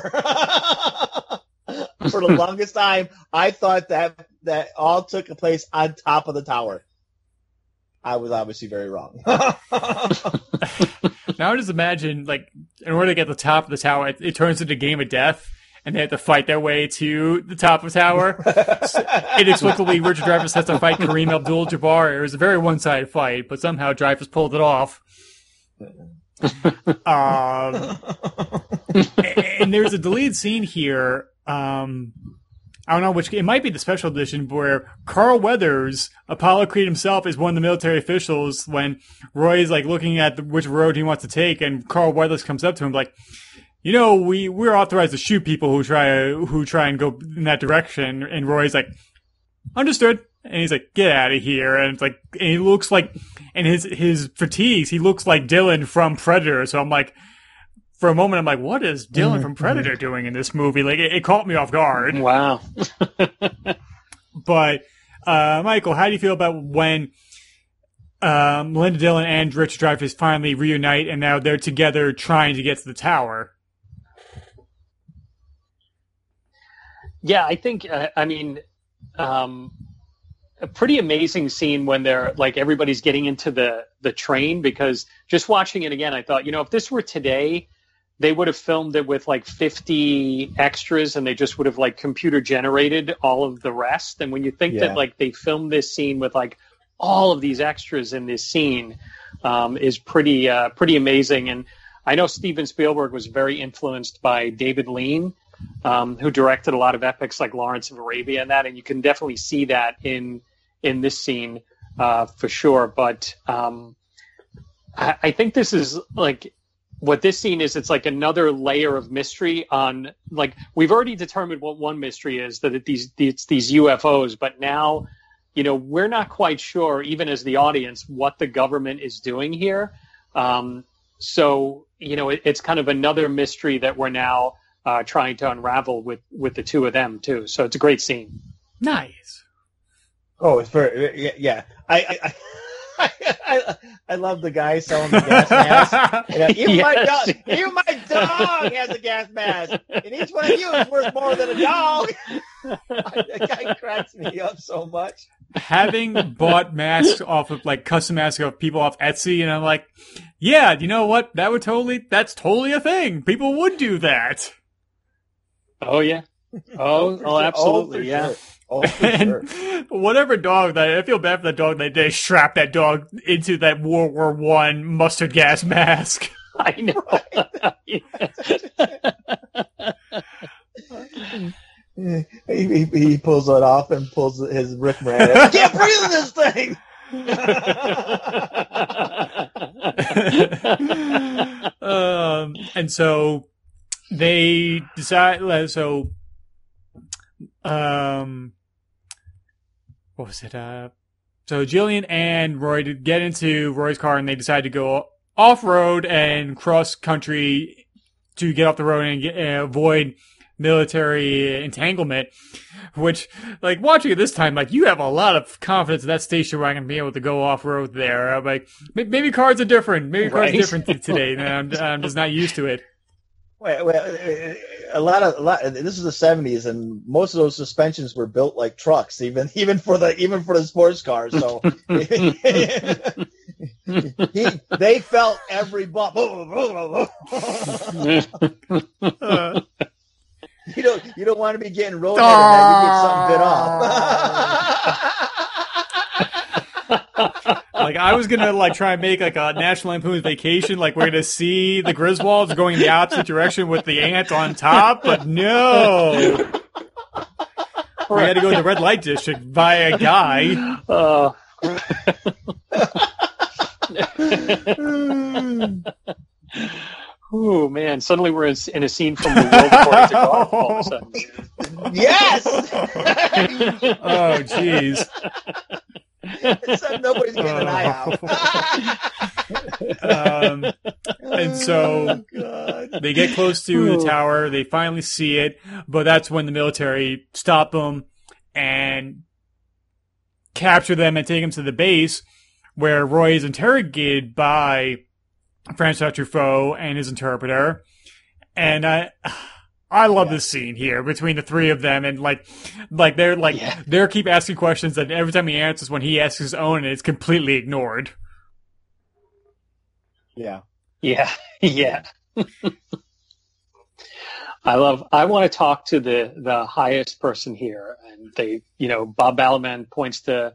For the longest time, I thought that, that all took place on top of the tower. I was obviously very wrong. Now I just imagine, like, in order to get the top of the tower, it, it turns into game of death, and they have to fight their way to the top of the tower. Inexplicably, Richard Dreyfuss has to fight Kareem Abdul-Jabbar. It was a very one-sided fight, but somehow Dreyfuss pulled it off. Um, and there's a deleted scene here. Um, I don't know which. It might be the special edition where Carl Weathers, Apollo Creed himself, is one of the military officials when Roy is like looking at the, which road he wants to take, and Carl Weathers comes up to him like, "You know, we we're authorized to shoot people who try who try and go in that direction." And Roy's like, "Understood." And he's like, "Get out of here!" And it's like, and he looks like, and his his fatigues, he looks like Dillon from Predator. So I'm like for a moment, I'm like, what is Dillon from Predator doing in this movie? Like, it, it caught me off guard. Wow. but, uh, Michael, how do you feel about when um, Linda Dillon and Richard Dreyfuss finally reunite and now they're together trying to get to the tower? Yeah, I think, uh, I mean, um, a pretty amazing scene when they're like everybody's getting into the the train because just watching it again, I thought, you know, if this were today, they would have filmed it with like 50 extras and they just would have like computer generated all of the rest. And when you think Yeah. that like they filmed this scene with like all of these extras in this scene um, is pretty uh, pretty amazing. And i know steven spielberg was very influenced by david lean um, who directed a lot of epics like lawrence of arabia and that. And you can definitely see that in in this scene uh, for sure but um, I, I think this is like what this scene is it's like another layer of mystery on like we've already determined what one mystery is that it, these it's these UFOs but now you know we're not quite sure even as the audience what the government is doing here. Um, so you know it, it's kind of another mystery that we're now uh, trying to unravel with with the two of them too. So it's a great scene. Nice. Oh, it's very yeah. yeah. I, I, I I I love the guy selling the gas mask. Uh, you know, even my dog, even my dog has a gas mask, and each one of you is worth more than a dog. that guy cracks me up so much. Having bought masks off of like custom masks of people off Etsy, and I'm like, yeah, you know what? That would totally, that's totally a thing. People would do that. oh yeah oh for oh, oh sure. Oh, absolutely for yeah sure. Oh, sure. Whatever dog that I feel bad for the dog that they strapped that dog into that World War One mustard gas mask. I know he, he, he pulls it off and pulls his Rick Moranis. I can't breathe in this thing. um, and so they decide. So, um, what was it? Uh, so Jillian and Roy to get into Roy's car, and they decide to go off road and cross country to get off the road and get, uh, avoid military entanglement. Which, like, watching it this time, like, you have a lot of confidence in that station wagon being able to go off road there. I'm like, maybe cars are different. Maybe cars Right. are different today. and I'm, I'm just not used to it. Well, well, a lot of a lot. This is the seventies, and most of those suspensions were built like trucks, even even for the even for the sports cars. So he, they felt every bump. Uh, you don't you don't want to be getting rolled. you get something bit off. Like I was gonna like try and make like a National Lampoon's Vacation, like we're gonna see the Griswolds going the opposite direction with the aunt on top, but no. We had to go to the red light district via a guy. Oh. oh man! Suddenly we're in, in a scene from the world according to Garp. All of a sudden. yes. Oh, jeez. So nobody's getting an eye out. Um, and so Oh, they get close to the tower. They finally see it, but that's when the military stop them and capture them and take them to the base, where Roy is interrogated by Francois Truffaut and his interpreter. And I, I love this scene here between the three of them, and like, like they're like Yeah. they're keep asking questions, and every time he answers, when he asks his own, it's completely ignored. Yeah. Yeah, yeah. I love. I want to talk to the the highest person here, and they, you know, Bob Balaban points to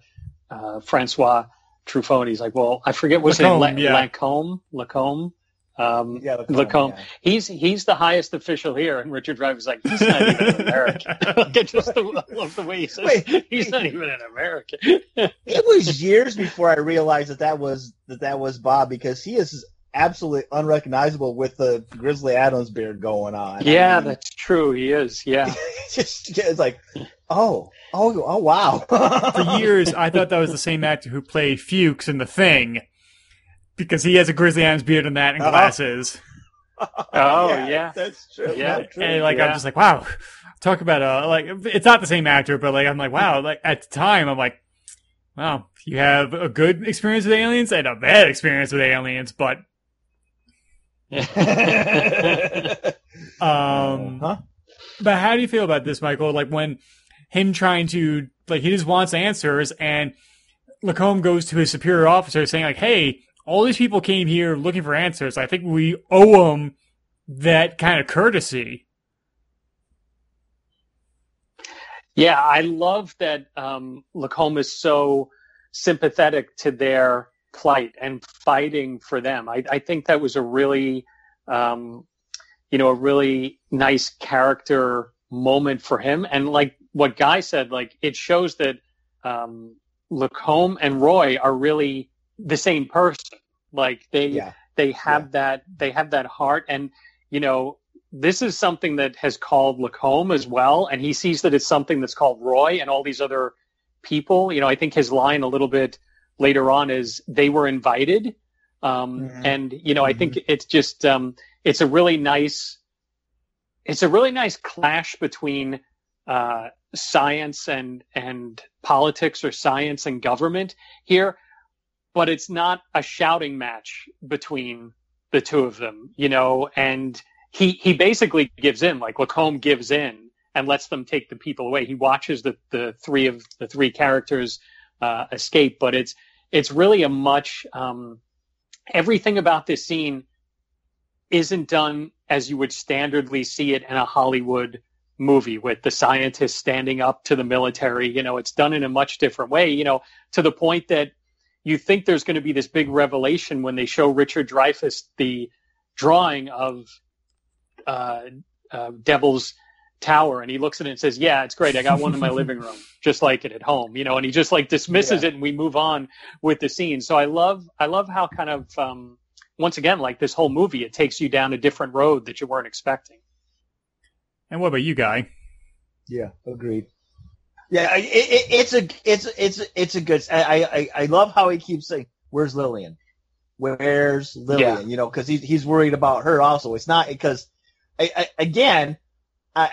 uh, Francois Truffaut, and he's like, "Well, I forget what's his name, Lacombe, La- yeah. Lacombe, Lacombe." Um, Yeah, Lacombe, Lacombe. yeah. He's he's the highest official here, and Richard Dreyfuss like he's not even an American. like, I just love the way he says Wait. he's not even an American. It was years before I realized that that was that that was Bob because he is absolutely unrecognizable with the Grizzly Adams beard going on. I yeah, mean, that's true. He is. Yeah. it's just it's like, oh, oh, oh, wow. For years, I thought that was the same actor who played Fuchs in The Thing, because he has a Grizzly Adams beard and that and Uh-huh. glasses. Oh yeah. that's true. Yeah. That's true. And like Yeah. I'm just like, wow. Talk about uh like it's not the same actor, but like I'm like, wow, like at the time I'm like, wow, you have a good experience with aliens and a bad experience with aliens, but um huh? But how do you feel about this, Michael? Like when him trying to like he just wants answers, and Lacombe goes to his superior officer saying like, "Hey, all these people came here looking for answers. I think we owe them that kind of courtesy." Yeah, I love that um, Lacombe is so sympathetic to their plight and fighting for them. I, I think that was a really, um, you know, a really nice character moment for him. And like what Guy said, like it shows that um, Lacombe and Roy are really the same person. Like they Yeah. they have that they have that heart and you know this is something that has called Lacombe as well, and he sees that it's something that's called Roy and all these other people. You know, I think his line a little bit later on is they were invited, um, Mhm. and you know, I think it's just um, it's a really nice it's a really nice clash between uh, science and and politics or science and government here, but it's not a shouting match between the two of them, you know, and he he basically gives in, like Lacombe gives in and lets them take the people away. He watches the the three of the three characters uh, escape, but it's it's really a much um, everything about this scene isn't done as you would standardly see it in a Hollywood movie with the scientists standing up to the military. You know, it's done in a much different way. You know, to the point that you think there's going to be this big revelation when they show Richard Dreyfuss the drawing of uh, uh, Devil's Tower, and he looks at it and says, "Yeah, it's great. I got one in my living room, just like it at home." You know, and he just like dismisses Yeah. it, and we move on with the scene. So I love, I love how kind of um, once again, like this whole movie, it takes you down a different road that you weren't expecting. And what about you, guy? Yeah, agreed. Yeah, it, it, it's a it's it's it's a good. I, I I love how he keeps saying, "Where's Lillian? Where's Lillian?" Yeah. You know, because he's he's worried about her also. It's not because, I, I, again, I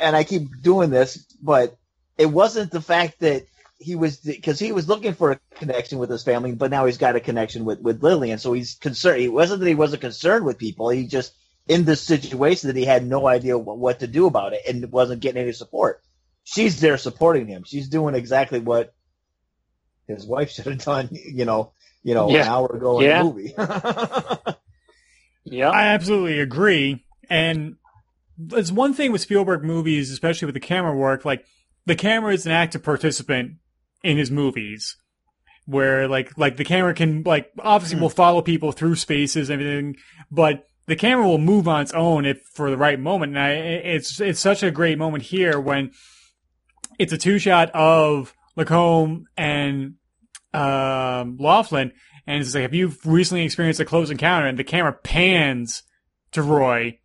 and I keep doing this, but it wasn't the fact that he was because he was looking for a connection with his family, but now he's got a connection with with Lillian, so he's concerned. It wasn't that he wasn't concerned with people. He just in this situation that he had no idea what, what to do about it and wasn't getting any support. She's there supporting him. She's doing exactly what his wife should have done, you know, you know, an hour ago in Yeah. the movie. Yeah, I absolutely agree. And it's one thing with Spielberg movies, especially with the camera work, like the camera is an active participant in his movies. Where like like the camera can like obviously will hmm. follow people through spaces and everything, but the camera will move on its own if for the right moment. And I, it's it's such a great moment here when it's a two shot of Lacombe and um, Laughlin, and it's like, have you recently experienced a close encounter? And the camera pans to Roy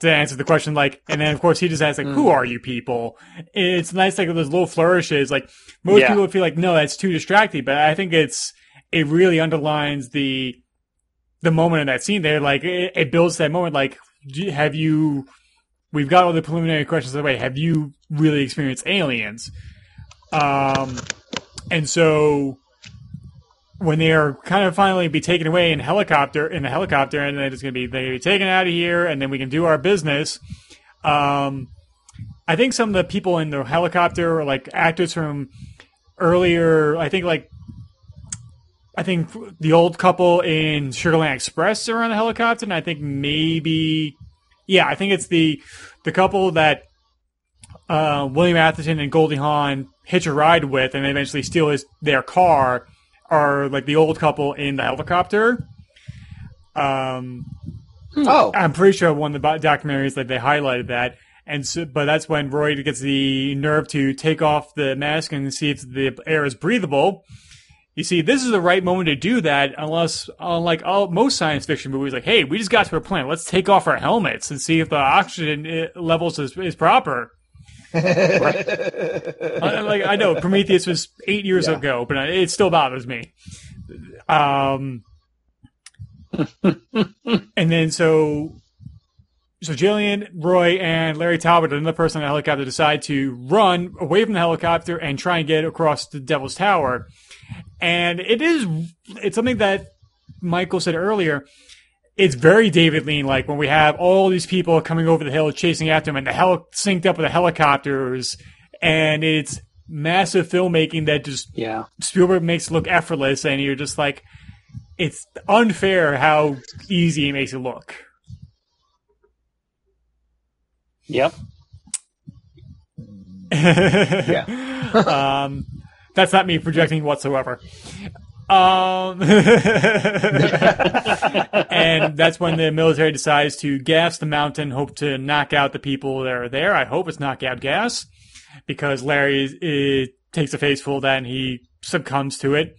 to answer the question, like, and then of course he just asks, like, who Mm. are you people? It's nice, like those little flourishes. Like most Yeah. people would feel like, no, that's too distracting, but I think it's it really underlines the the moment in that scene there. Like it, it builds that moment. Like, have you? We've got all the preliminary questions away. Have you really experienced aliens? Um, and so when they are kind of finally be taken away in helicopter in the helicopter, and then it's going to be they're gonna be taken out of here, and then we can do our business. Um, I think some of the people in the helicopter are like actors from earlier. I think like I think the old couple in Sugarland Express are on the helicopter, and I think maybe yeah, I think it's the the couple that uh, William Atherton and Goldie Hawn hitch a ride with, and eventually steal his their car, are like the old couple in the helicopter. Um, Oh, I'm pretty sure one of the documentaries like they highlighted that. And so, but that's when Roy gets the nerve to take off the mask and see if the air is breathable. You see, this is the right moment to do that, unless, unlike all most science fiction movies, like, hey, we just got to a planet, let's take off our helmets and see if the oxygen uh, levels is, is proper. I- like I know Prometheus was eight years Yeah. ago, but it still bothers me. Um, and then so so Jillian, Roy, and Larry Talbot, another person on the helicopter, decide to run away from the helicopter and try and get across the Devil's Tower. And it is it's something that Michael said earlier. It's very David Lean like when we have all these people coming over the hill chasing after him and the hell synced up with the helicopters and it's massive filmmaking that just Yeah. Spielberg makes look effortless, and you're just like, it's unfair how easy he makes it look. Yep. yeah. um, that's not me projecting whatsoever. Um, and that's when the military decides to gas the mountain, hope to knock out the people that are there. I hope it's knockout gas because Larry is, is, takes a face full of that and he succumbs to it.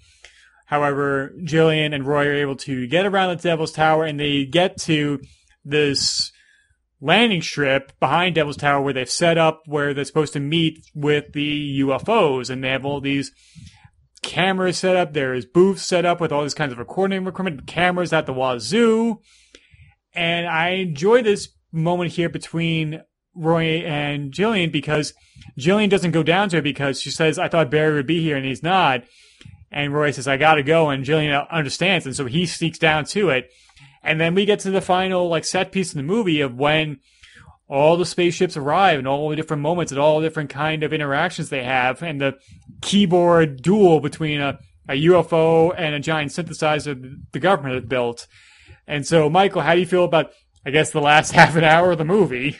However, Jillian and Roy are able to get around the Devil's Tower and they get to this landing strip behind Devil's Tower where they've set up where they're supposed to meet with the UFOs and they have all these cameras set up. There's booths set up with all these kinds of recording equipment, cameras at the wazoo. And I enjoy this moment here between Roy and Jillian because Jillian doesn't go down to it because she says, I thought Barry would be here and he's not. And Roy says, I gotta go. And Jillian understands. And so he sneaks down to it. And then we get to the final like set piece in the movie of when all the spaceships arrive and all the different moments and all the different kind of interactions they have and the keyboard duel between a, a UFO and a giant synthesizer the government had built. And so, Michael, how do you feel about, I guess, the last half an hour of the movie?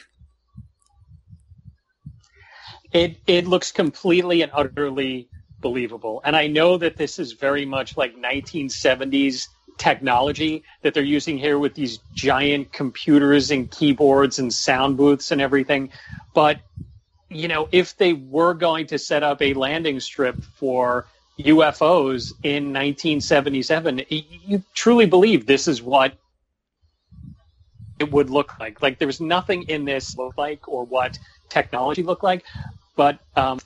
It it looks completely and utterly believable. And I know that this is very much like 1970s technology that they're using here with these giant computers and keyboards and sound booths and everything. But, you know, if they were going to set up a landing strip for UFOs in 1977, you truly believe this is what it would look like. Like there's nothing in this look like or what technology looked like, but um,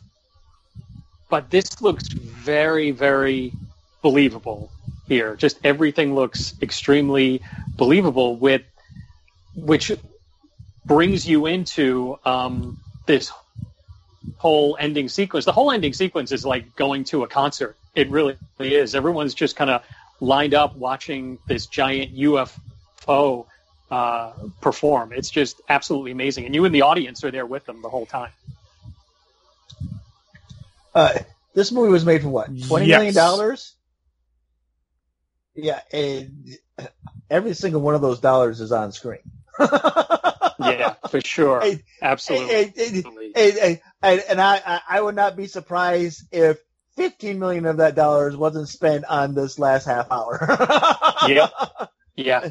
but this looks very very believable here. Just everything looks extremely believable with which brings you into um, this whole ending sequence. The whole ending sequence is like going to a concert. It really is. Everyone's just kind of lined up watching this giant UFO uh, perform. It's just absolutely amazing, and you and the audience are there with them the whole time. Uh, this movie was made for what? Twenty Yes. million dollars. Yeah, and every single one of those dollars is on screen. Yeah, for sure, Hey, absolutely. And, and, and, and, and I, I- I would not be surprised if 15 million of that dollars wasn't spent on this last half hour. Yeah. yeah,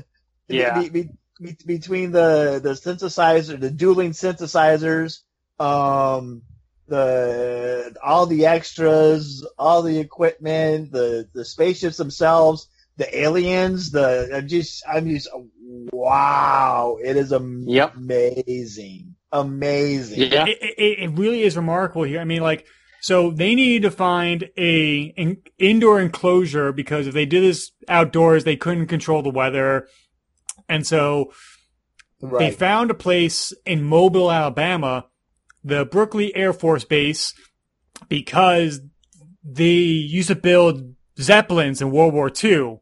Yeah. Be- be- be- between the, the synthesizer, the dueling synthesizers, um, the, all the extras, all the equipment, the, the spaceships themselves, the aliens, the, I'm just, I'm just, wow. It is Yep. amazing. Amazing. yeah, It, it, it really is remarkable here. I mean, like, so they need to find a in, indoor enclosure because if they did this outdoors, they couldn't control the weather, and so they found a place in Mobile, Alabama, the Brookley Air Force Base, because they used to build Zeppelins in World War II.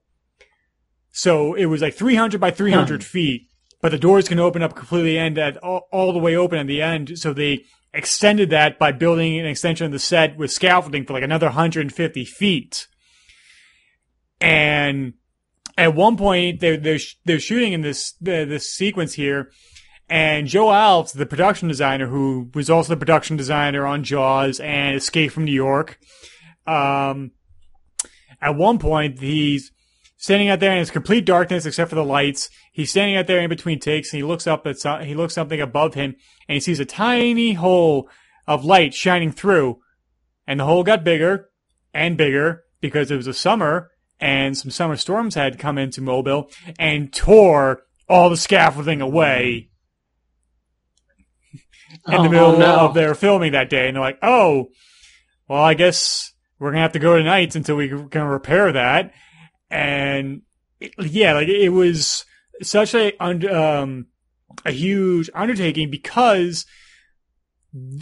So it was like 300 by 300 feet, but the doors can open up completely and at all, all the way open at the end. So they extended that by building an extension of the set with scaffolding for like another 150 feet. And at one point they're they're, sh- they're shooting in this this sequence here, and Joe Alves, the production designer, who was also the production designer on Jaws and Escape from New York, um, at one point he's standing out there and it's complete darkness except for the lights. He's standing out there in between takes and he looks up at some, he looks something above him and he sees a tiny hole of light shining through. And the hole got bigger and bigger because it was a summer and some summer storms had come into Mobile and tore all the scaffolding away in Oh, the middle no. of their filming that day. And they're like, oh, well, I guess we're going to have to go tonight until we can repair that. And it- yeah, like it was such a, um, a huge undertaking because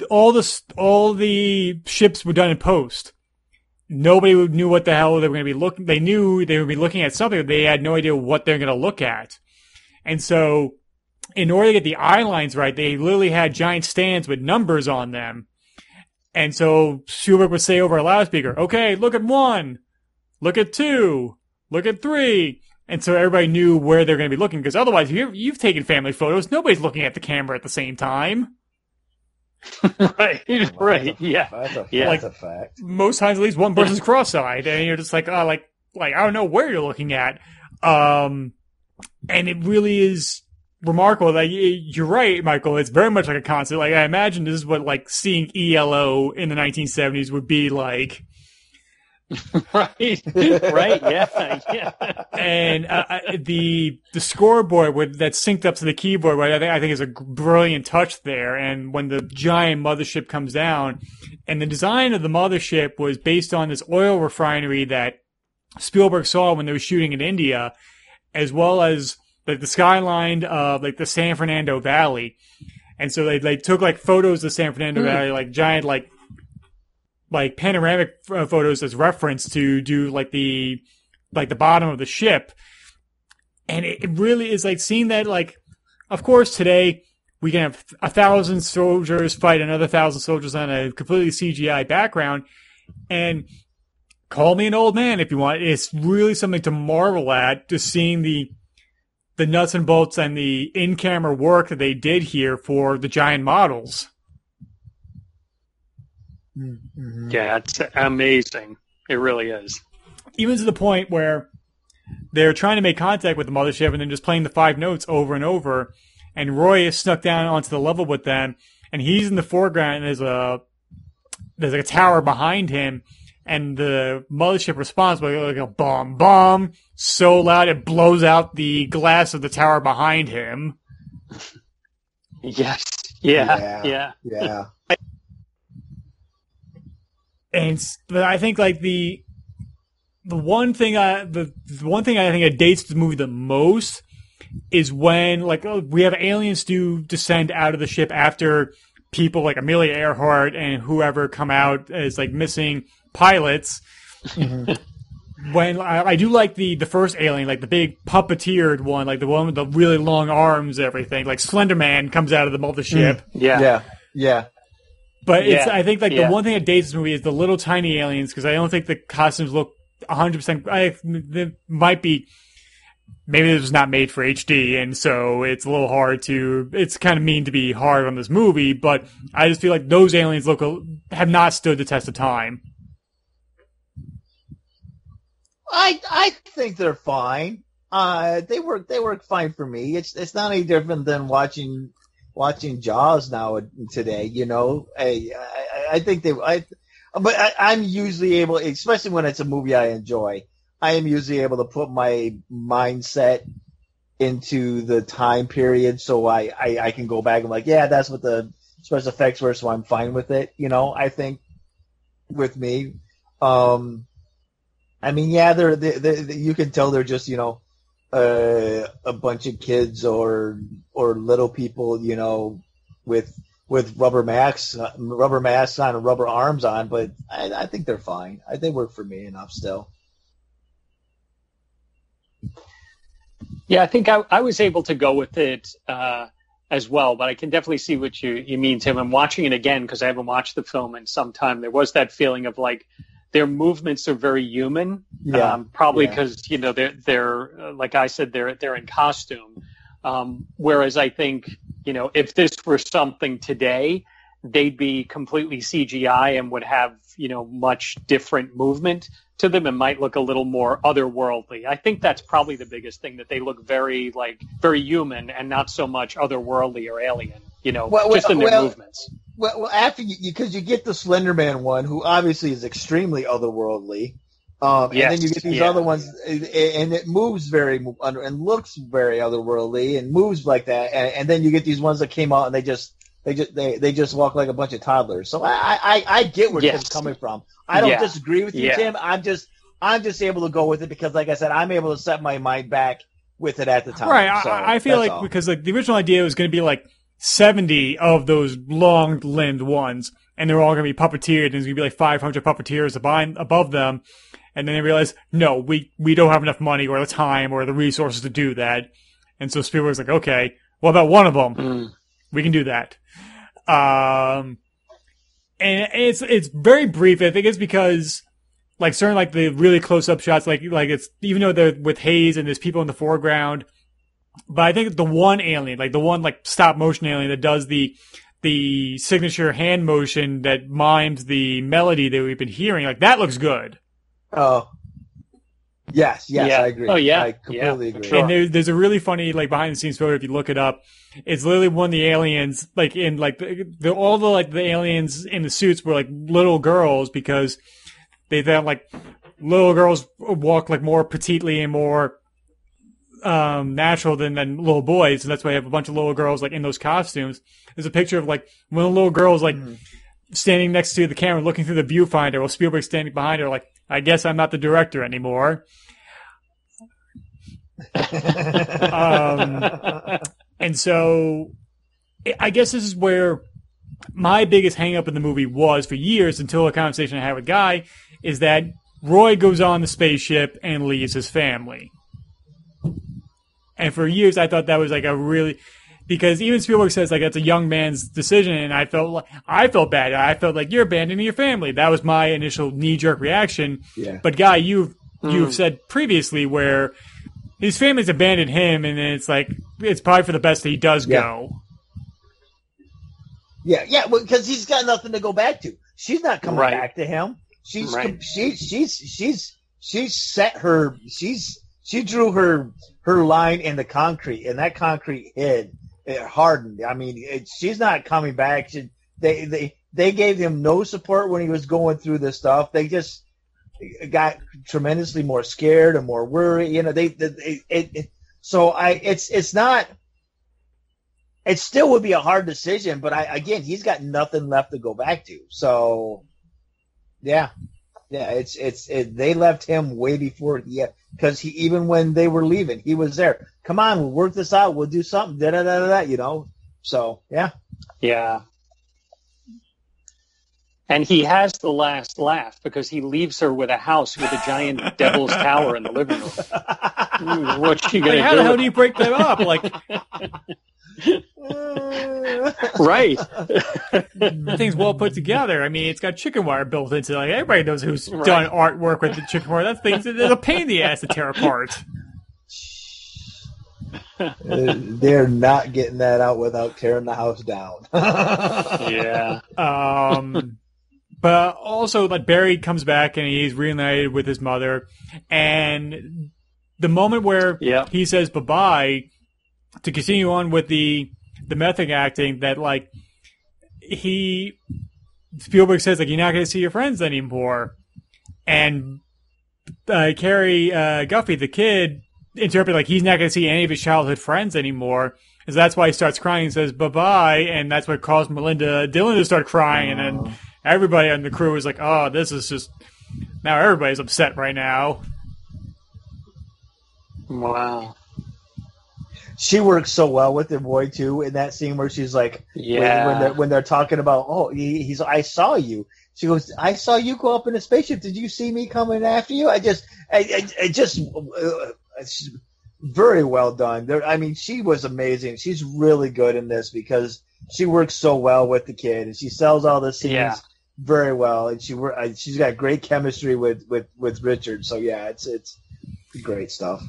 all the, all the ships were done in post. Nobody knew what the hell they were going to be looking. They knew they would be looking at something. They had no idea what they're going to look at. And so in order to get the eye lines right, they literally had giant stands with numbers on them. And so Spielberg would say over a loudspeaker, okay, look at one, look at two, look at three. And so everybody knew where they're going to be looking because otherwise, you've, you've taken family photos. Nobody's looking at the camera at the same time. right, right, yeah. That's a, Yeah. that's a fact. Most times, at least one person's cross-eyed, and you're just like, oh, like, like I don't know where you're looking at. Um, and it really is remarkable that y- you're right, Michael. It's very much like a concert. Like I imagine this is what like seeing ELO in the 1970s would be like. right, right, yeah, yeah. and uh, I- the the scoreboard with that synced up to the keyboard, right? I think I think is a brilliant touch there. And when the giant mothership comes down, and the design of the mothership was based on this oil refinery that Spielberg saw when they were shooting in India, as well as like the skyline of like the San Fernando Valley. And so they they took like photos of San Fernando Hmm. Valley, like giant like like panoramic uh, photos as reference to do like the like the bottom of the ship. And it, it really is like seeing that like of course today we can have a thousand soldiers fight another thousand soldiers on a completely CGI background and call me an old man if you want. It's really something to marvel at just seeing the the nuts and bolts and the in camera work that they did here for the giant models. Mhm. Yeah, it's amazing. It really is. even to the point where they're trying to make contact with the mothership and then just playing the five notes over and over. And Roy is snuck down onto the level with them, and he's in the foreground. And there's a there's like a tower behind him, and the mothership responds by like a bomb, bomb, so loud it blows out the glass of the tower behind him. Yes. Yeah. Yeah. Yeah. Yeah. And but I think like the the one thing I the, the one thing I think that dates the movie the most is when like oh, we have aliens do descend out of the ship after people like Amelia Earhart and whoever come out as like missing pilots. Mhm. When I, I do like the the first alien, like the big puppeteered one, like the one with the really long arms, everything, like Slender Man comes out of the mothership. Yeah. Yeah, yeah. But it's I think like yeah. the one thing that dates this movie is the little tiny aliens because I don't think the costumes look 100. percent I they might be maybe this was not made for HD and so it's a little hard to it's kind of mean to be hard on this movie but I just feel like those aliens look have not stood the test of time. I I think they're fine. Uh, they work they work fine for me. It's it's not any different than watching watching Jaws now today. You know, I I, I think they I, but I, I'm usually able, especially when it's a movie I enjoy. I am usually able to put my mindset into the time period, so I I, I can go back and like, yeah, that's what the special effects were, so I'm fine with it. You know, I think with me. Um, I mean, yeah, they're, they they you can tell they're just you know uh, a bunch of kids or or little people, you know, with with rubber masks, rubber masks on rubber arms on. But I, I think they're fine. I, they work for me enough still. Yeah, I think I, I was able to go with it uh, as well, but I can definitely see what you, you mean, Tim. I'm watching it again because I haven't watched the film in some time. There was that feeling of like their movements are very human, Yeah, um, probably yeah. because you know they're they're uh, like I said they're they're in costume. Um, whereas I think you know if this were something today, they'd be completely CGI and would have you know much different movement to them and might look a little more otherworldly. I think that's probably the biggest thing that they look very like very human and not so much otherworldly or alien. You know, Well, just in their well, movements. Well, well after you, because you, get the Slender Man one, who obviously is extremely otherworldly, um, and then you get these yeah. other ones, and and it moves very under- and looks very otherworldly and moves like that, and, and then you get these ones that came out and they just they just they, they just walk like a bunch of toddlers. So I I, I get where Yes. Tim's coming from. I don't Yeah. disagree with you, Yeah. Tim. I'm just I'm just able to go with it because, like I said, I'm able to set my mind back with it at the time. Right. So, I, I feel like all. because like the original idea was going to be like seventy of those long limbed ones, and they're all going to be puppeteered, and there's going to be like five hundred puppeteers above, above them, and then they realize, no, we we don't have enough money or the time or the resources to do that, and so Spielberg's like, okay, what about one of them? Mm. we can do that. Um, and it's it's very brief. I think it's because like certain like the really close up shots, like like it's even though they're with haze and there's people in the foreground, but I think the one alien, like the one like stop motion alien that does the the signature hand motion that mimes the melody that we've been hearing, like that looks good. Oh. Yes, yes, Yeah. I agree. Oh, yeah. I completely Yeah, agree. sure. And there's there's a really funny like behind the scenes photo if you look it up. It's literally one of the aliens like in like the, the all the like the aliens in the suits were like little girls because they thought like little girls walk like more petitely and more um natural than than little boys, and that's why I have a bunch of little girls like in those costumes. There's a picture of like one of the little girls like Mhm. standing next to the camera looking through the viewfinder while Spielberg standing behind her like I guess I'm not the director anymore. Um, And so I- I guess this is where my biggest hang up in the movie was for years until a conversation I had with Guy is that Roy goes on the spaceship and leaves his family. And for years I thought that was like a really because even Spielberg says like that's a young man's decision and I felt like I felt bad. I felt like you're abandoning your family. That was my initial knee jerk reaction. yeah. But Guy, you've you've Mm. said previously where his family's abandoned him, and then it's like it's probably for the best that he does Yeah. go. Yeah, yeah, because he's got nothing to go back to. She's not coming Right. back to him. She's Right. she she's she's she's set her she's she drew her her line in the concrete, and that concrete hid it hardened. I mean, it, she's not coming back. She, they they they gave him no support when he was going through this stuff. They just got tremendously more scared and more worried. You know, they, they it, it so I it's it's not it still would be a hard decision, but I again, he's got nothing left to go back to. So, yeah, yeah, it's it's it, they left him way before he because he even when they were leaving, he was there. Come on, we'll work this out. We'll do something. Da da da da. you know. So yeah, Yeah. And he has the last laugh because he leaves her with a house with a giant devil's tower in the living room. What's she gonna how do? the hell do you break that up? Like right. the thing's well put together. I mean, it's got chicken wire built into it. Like everybody knows who's Right. done artwork with the chicken wire. That thing's it's a pain in the ass to tear apart. Uh, They're not getting that out without tearing the house down. Yeah. Um, but also, like Barry comes back and he's reunited with his mother, and the moment where Yeah. he says bye bye to continue on with the the method acting that like he Spielberg says like you're not going to see your friends anymore, and uh, Cary uh, Guffey, the kid, interpret like he's not going to see any of his childhood friends anymore. And so that's why he starts crying and says bye bye, and that's what caused Melinda Dillon to start crying, and then everybody on the crew was like, "Oh, this is just now everybody's upset right now." Wow. she works so well with the boy too in that scene where she's like, Yeah. when they're when they're talking about, oh, he, he's, I saw you. She goes, I saw you go up in a spaceship. Did you see me coming after you? I just, I, I, I just, uh, it's very well done. There, I mean, she was amazing. She's really good in this because she works so well with the kid and she sells all the scenes Yeah. Very well. And she uh, she's got great chemistry with, with, with Richard. So yeah, it's, it's great stuff.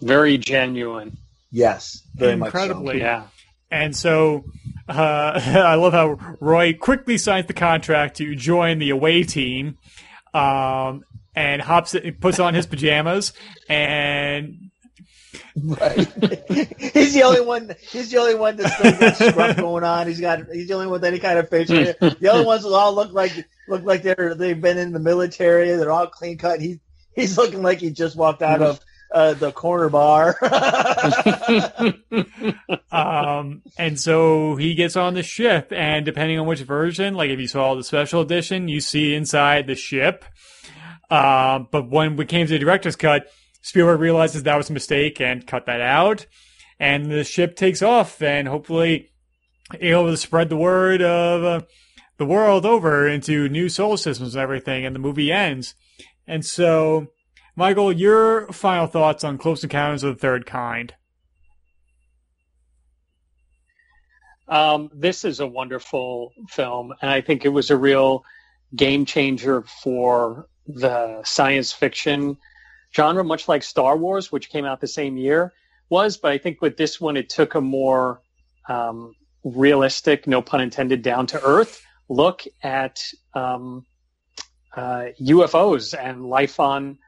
Very genuine. Yes, very much so. Incredibly. Yeah. And so Uh, I love how Roy quickly signs the contract to join the away team, um, and hops, it, puts on his pajamas, and Right. he's the only one. He's the only one that's still got scruff going on. He's got. He's the only one with any kind of facial hair. The other ones all look like look like they're they've been in the military. They're all clean cut. He he's looking like he just walked out of uh, the corner bar. um, and so he gets on the ship, and depending on which version, like if you saw the special edition, you see inside the ship. Um, but when we came to the director's cut, Spielberg realizes that was a mistake and cut that out. And the ship takes off, and hopefully able to spread the word of uh, the world over into new solar systems and everything. And the movie ends. And so, Michael, your final thoughts on Close Encounters of the Third Kind? Um, this is a wonderful film, and I think it was a real game changer for the science fiction genre, much like Star Wars, which came out the same year, was. But I think with this one, it took a more um, realistic, no pun intended, down to earth look at um, uh, UFOs and life on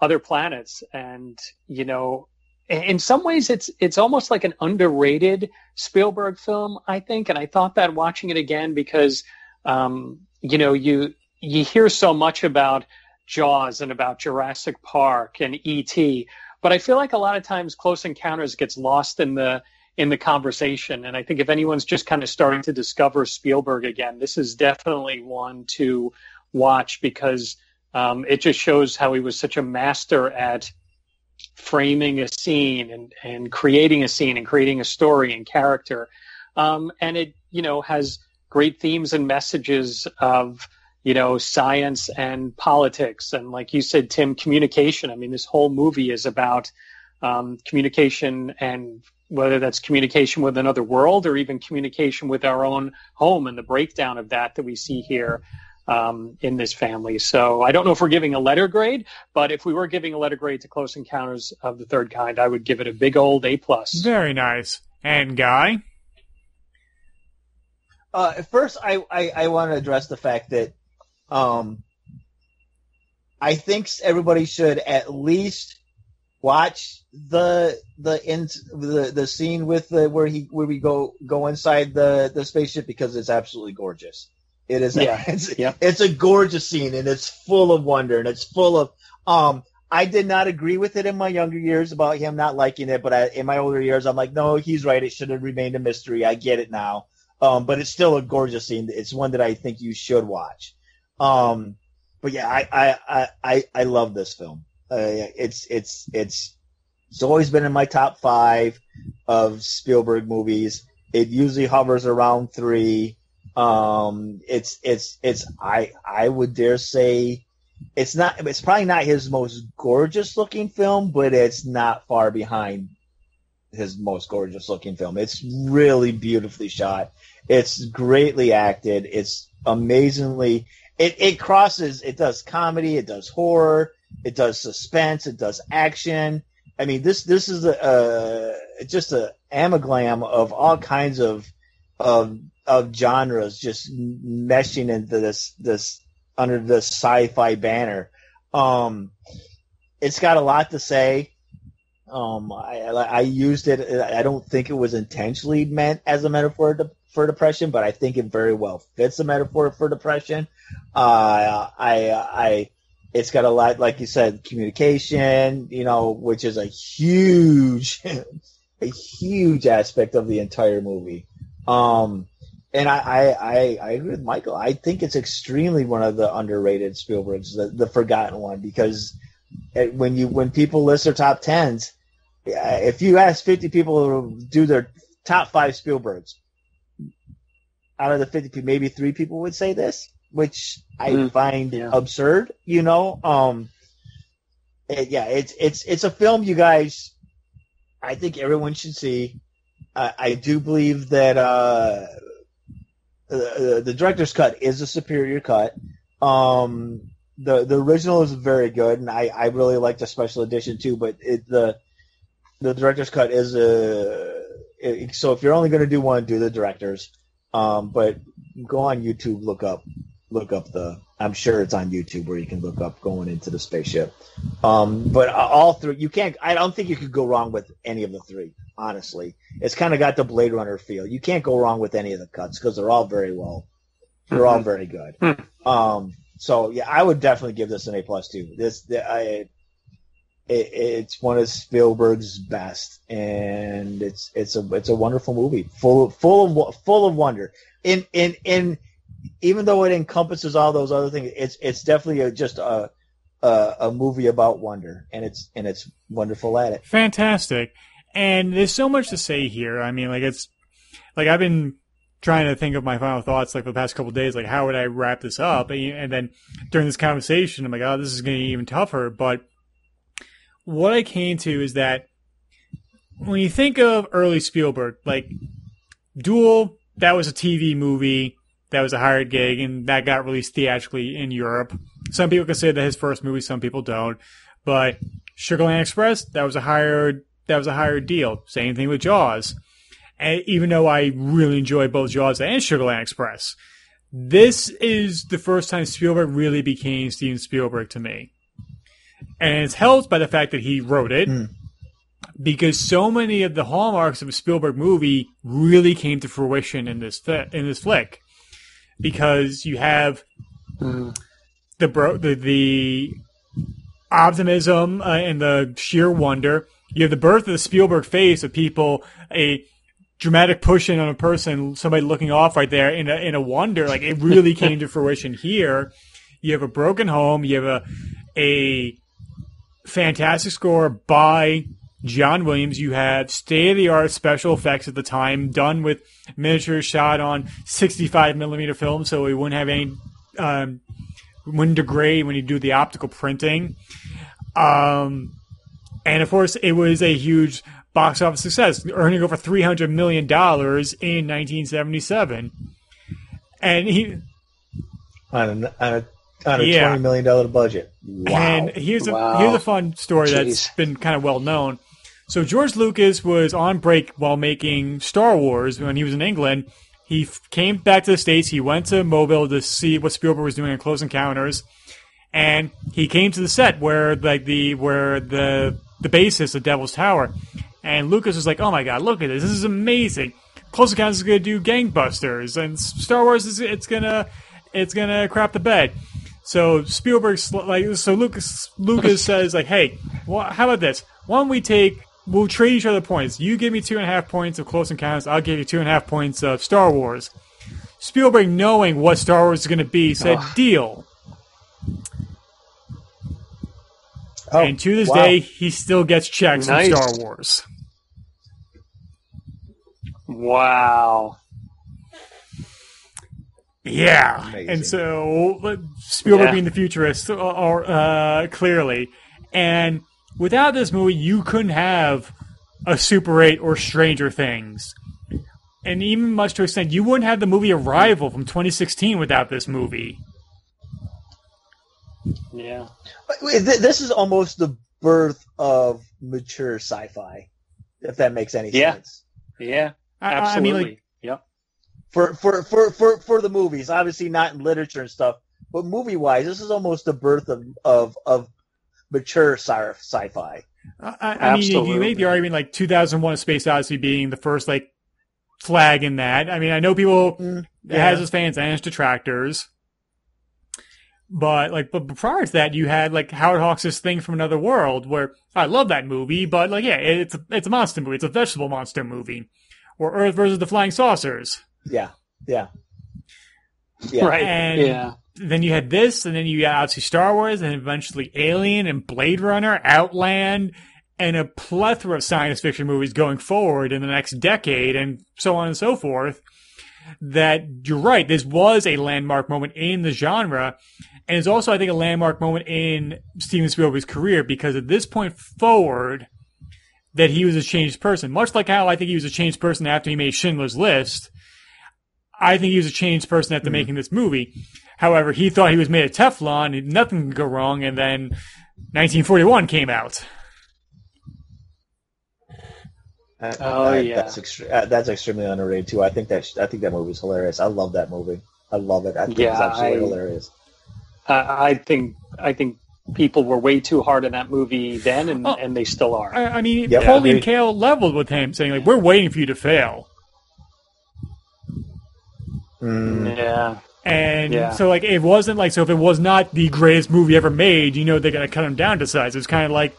other planets. And, you know, in some ways it's it's almost like an underrated Spielberg film, I think. And I thought that watching it again because um, you know, you you hear so much about Jaws and about Jurassic Park and E.T. But I feel like a lot of times Close Encounters gets lost in the in the conversation. And I think if anyone's just kind of starting to discover Spielberg again, this is definitely one to watch because um, it just shows how he was such a master at framing a scene and, and creating a scene and creating a story and character. Um, and it, you know, has great themes and messages of you know, science and politics. And like you said, Tim, communication. I mean, this whole movie is about um, communication and whether that's communication with another world or even communication with our own home and the breakdown of that that we see here um, in this family. So I don't know if we're giving a letter grade, but if we were giving a letter grade to Close Encounters of the Third Kind, I would give it a big old A plus. Very nice. And Guy? Uh, first, I, I, I want to address the fact that um, I think everybody should at least watch the the in the the scene with the where he where we go go inside the the spaceship because it's absolutely gorgeous. It is yeah. it's, yeah. it's a gorgeous scene and it's full of wonder and it's full of um I did not agree with it in my younger years about him not liking it, but I, in my older years, I'm like, no, he's right. It should have remained a mystery. I get it now. Um, but it's still a gorgeous scene. It's one that I think you should watch. Um, but yeah, I, I, I, I love this film. Uh, it's, it's, it's, it's always been in my top five of Spielberg movies. It usually hovers around three. Um, it's, it's, it's, I, I would dare say it's not, it's probably not his most gorgeous looking film, but it's not far behind his most gorgeous looking film. It's really beautifully shot. It's greatly acted. It's amazingly, it, it crosses. It does comedy. It does horror. It does suspense. It does action. I mean, this this is a, a just a amalgam of all kinds of of of genres just meshing into this this under the sci-fi banner. Um, it's got a lot to say. Um, I, I used it. I don't think it was intentionally meant as a metaphor to, for depression, but I think it very well fits a metaphor for depression. Uh, I, I, it's got a lot, like you said, communication, you know, which is a huge, a huge aspect of the entire movie. Um, and I, I, I, I, agree with Michael. I think it's extremely one of the underrated Spielbergs, the, the forgotten one, because it, when you when people list their top tens, if you ask fifty people to do their top five Spielbergs, out of the fifty, people, maybe three people would say this which I mm, find yeah. absurd. You know, um, it, yeah, it's it's it's a film you guys. I think everyone should see. I, I do believe that uh, the, the director's cut is a superior cut. Um, the the original is very good, and I, I really like the special edition too. But it, the the director's cut is a it, so if you're only going to do one, do the director's. Um, but go on YouTube, look up, look up the. I'm sure it's on YouTube where you can look up going into the spaceship. Um, but all three, you can't. I don't think you could go wrong with any of the three. Honestly, it's kind of got the Blade Runner feel. You can't go wrong with any of the cuts because they're all very well. They're all very good. Um, so yeah, I would definitely give this an A plus too. This, the, I, it, it's one of Spielberg's best, and it's it's a it's a wonderful movie, full full of full of wonder. In in in, even though it encompasses all those other things, it's it's definitely a, just a, a a movie about wonder, and it's and it's wonderful at it. Fantastic, and there's so much to say here. I mean, like it's like I've been trying to think of my final thoughts like for the past couple days, like how would I wrap this up? And then during this conversation, I'm like, oh, this is going to be even tougher. But what I came to is that when you think of early Spielberg, like Duel, that was a TV movie, that was a hired gig, and that got released theatrically in Europe. Some people consider that his first movie, some people don't. But Sugarland Express, that was a hired that was a hired deal. Same thing with Jaws And even though I really enjoy both Jaws and Sugarland Express. This is the first time Spielberg really became Steven Spielberg to me. And it's helped by the fact that he wrote it. Mm. Because so many of the hallmarks of a Spielberg movie really came to fruition in this fi- in this flick, because you have mm. the bro- the the optimism uh, and the sheer wonder. You have the birth of the Spielberg face of people, a dramatic push in on a person, somebody looking off right there in a in a wonder. Like it really came to fruition here. You have a broken home. You have a a fantastic score by John Williams. You have state of the art special effects at the time, done with miniatures shot on 65 millimeter film, so we wouldn't have any um, wouldn't degrade when you do the optical printing. Um, and of course, it was a huge box office success, earning over three hundred million dollars in 1977. And he on a, on a, on a yeah. twenty million dollar budget. Wow. And here's a wow. here's a fun story Jeez. that's been kind of well known. So George Lucas was on break while making Star Wars when he was in England. He f- came back to the states. He went to Mobile to see what Spielberg was doing in Close Encounters, and he came to the set where like the where the the basis of Devil's Tower, and Lucas was like, "Oh my god, look at this! This is amazing! Close Encounters is going to do gangbusters, and Star Wars is it's gonna it's gonna crap the bed." So Spielberg's like, so Lucas Lucas says like, "Hey, well, how about this? Why don't we take we'll trade each other points. You give me two and a half points of Close Encounters. I'll give you two and a half points of Star Wars." Spielberg, knowing what Star Wars is going to be, said, oh. "Deal." Oh, and to this wow. day, he still gets checks nice. from Star Wars. Wow. Yeah, Amazing. and so Spielberg yeah. being the futurist, or uh, uh, clearly, and without this movie, you couldn't have a Super Eight or Stranger Things, and even much to extent, you wouldn't have the movie Arrival from 2016 without this movie. Yeah, this is almost the birth of mature sci-fi, if that makes any yeah. sense. Yeah. Absolutely. I mean, like, yep. For, for, for, for, for the movies, obviously not in literature and stuff, but movie wise, this is almost the birth of, of, of mature sci- fi I, I mean, you make the argument like 2001: A Space Odyssey being the first like flag in that. I mean, I know people mm, yeah. it has its fans and its detractors, but like, but prior to that, you had like Howard Hawks' Thing from Another World, where I love that movie, but like, yeah, it's a, it's a monster movie. It's a vegetable monster movie or Earth versus the Flying Saucers. Yeah, yeah, yeah. Right. And yeah. Then you had this, and then you got obviously Star Wars, and eventually Alien and Blade Runner, Outland, and a plethora of science fiction movies going forward in the next decade, and so on and so forth. That you're right, this was a landmark moment in the genre, and it's also, I think, a landmark moment in Steven Spielberg's career because at this point forward, that he was a changed person. Much like how I think he was a changed person after he made Schindler's List, I think he was a changed person after mm making this movie. However, he thought he was made of Teflon nothing could go wrong, and then 1941 came out. Uh, Oh, uh, yeah. that's extre- uh, that's extremely underrated too. I think that sh- I think that movie's hilarious. I love that movie. I love it. I think it's Yeah, absolutely I- hilarious. I, I think I think people were way too hard on that movie then, and, Oh. and they still are. I, I mean, Yep. Pauline Yeah. Kael leveled with him, saying like, "We're waiting for you to fail." Mm, yeah, And Yeah. so, like, it wasn't like so. If it was not the greatest movie ever made, you know they're gonna cut him down to size. It was kind of like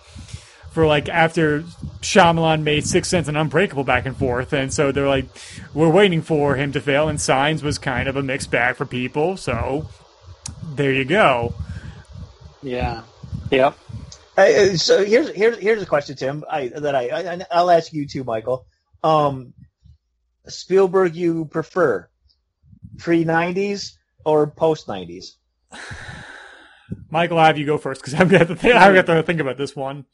for like after Shyamalan made Six Sense and Unbreakable back and forth, and so they're like, we're waiting for him to fail. And Signs was kind of a mixed bag for people. So there you go. yeah, yep. I- uh, so here's here's here's a question, Tim. I that I, I I'll ask you too, Michael. Um, Spielberg, you prefer pre '90s or post '90s? Michael, I have you go first because I've got to think, I've got to think about this one.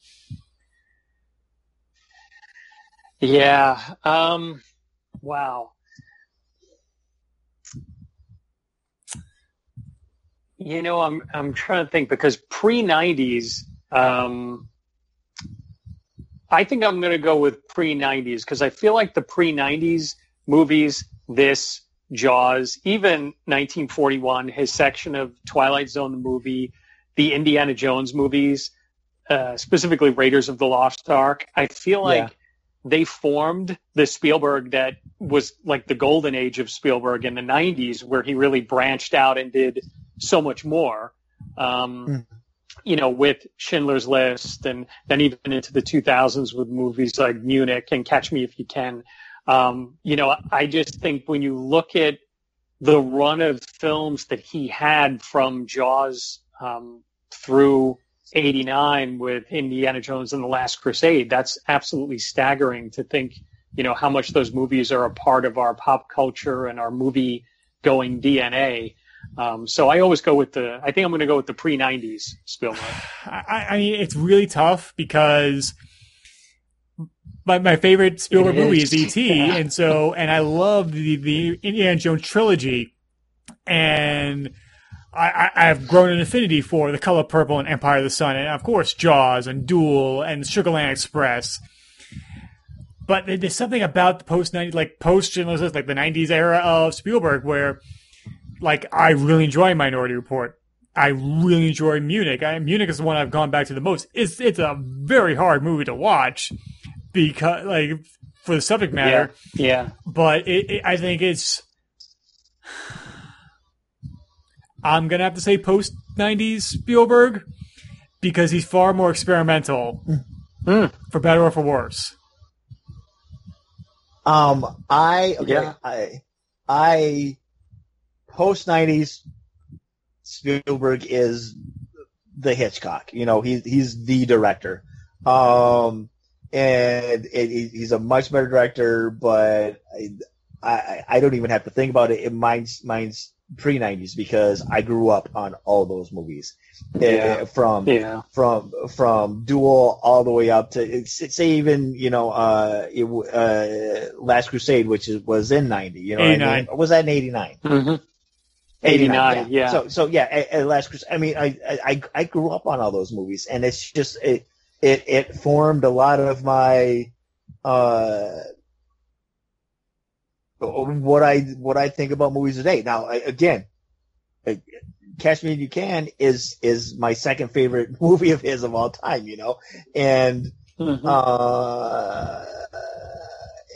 Yeah. Um, wow. You know, I'm I'm trying to think because pre '90s, um, I think I'm going to go with pre '90s because I feel like the pre '90s movies, this Jaws, even 1941, his section of Twilight Zone, the movie, the Indiana Jones movies, uh, specifically Raiders of the Lost Ark. I feel like Yeah. they formed the Spielberg that was like the golden age of Spielberg in the 90s, where he really branched out and did so much more. Um, Mm. You know, with Schindler's List, and then even into the 2000s with movies like Munich and Catch Me If You Can. Um, you know, I just think when you look at the run of films that he had from Jaws um, through 89 with Indiana Jones and the Last Crusade, that's absolutely staggering to think, you know, how much those movies are a part of our pop culture and our movie going DNA. Um, so I always go with the, I think I'm going to go with the pre 90s Spielberg. I, I mean, it's really tough because my my favorite Spielberg It movie is. is E.T. Yeah. and so and I love the the Indiana Jones trilogy, and I, I I've grown an affinity for The Color Purple and Empire of the Sun, and of course Jaws and Duel and Sugarland Express. But there's something about the post ninety like post List, like the '90s era of Spielberg, where like I really enjoy Minority Report. I really enjoy Munich. I, Munich is the one I've gone back to the most. It's it's a very hard movie to watch because like for the subject matter, Yeah. but it, it, I think it's. I'm gonna have to say post '90s Spielberg because he's far more experimental, Mm. for better or for worse. Um, I okay, Yeah. I I post '90s Spielberg is the Hitchcock. You know, he's he's the director. Um, and it, he- he's a much better director, but I, I I don't even have to think about it. It mine's mine's pre '90s because I grew up on all those movies. Yeah. Uh, from Yeah. from from Duel all the way up to say even you know uh, it, uh Last Crusade, which is, was in ninety. You know, what I mean? Was that in eighty nine? hmm 89, yeah. So so yeah, at, at Last Crusade. I mean, I, I I grew up on all those movies, and it's just it it it formed a lot of my uh what I what I think about movies today. Now I, again, Catch Me If You Can is is my second favorite movie of his of all time. You know, and Mhm. uh,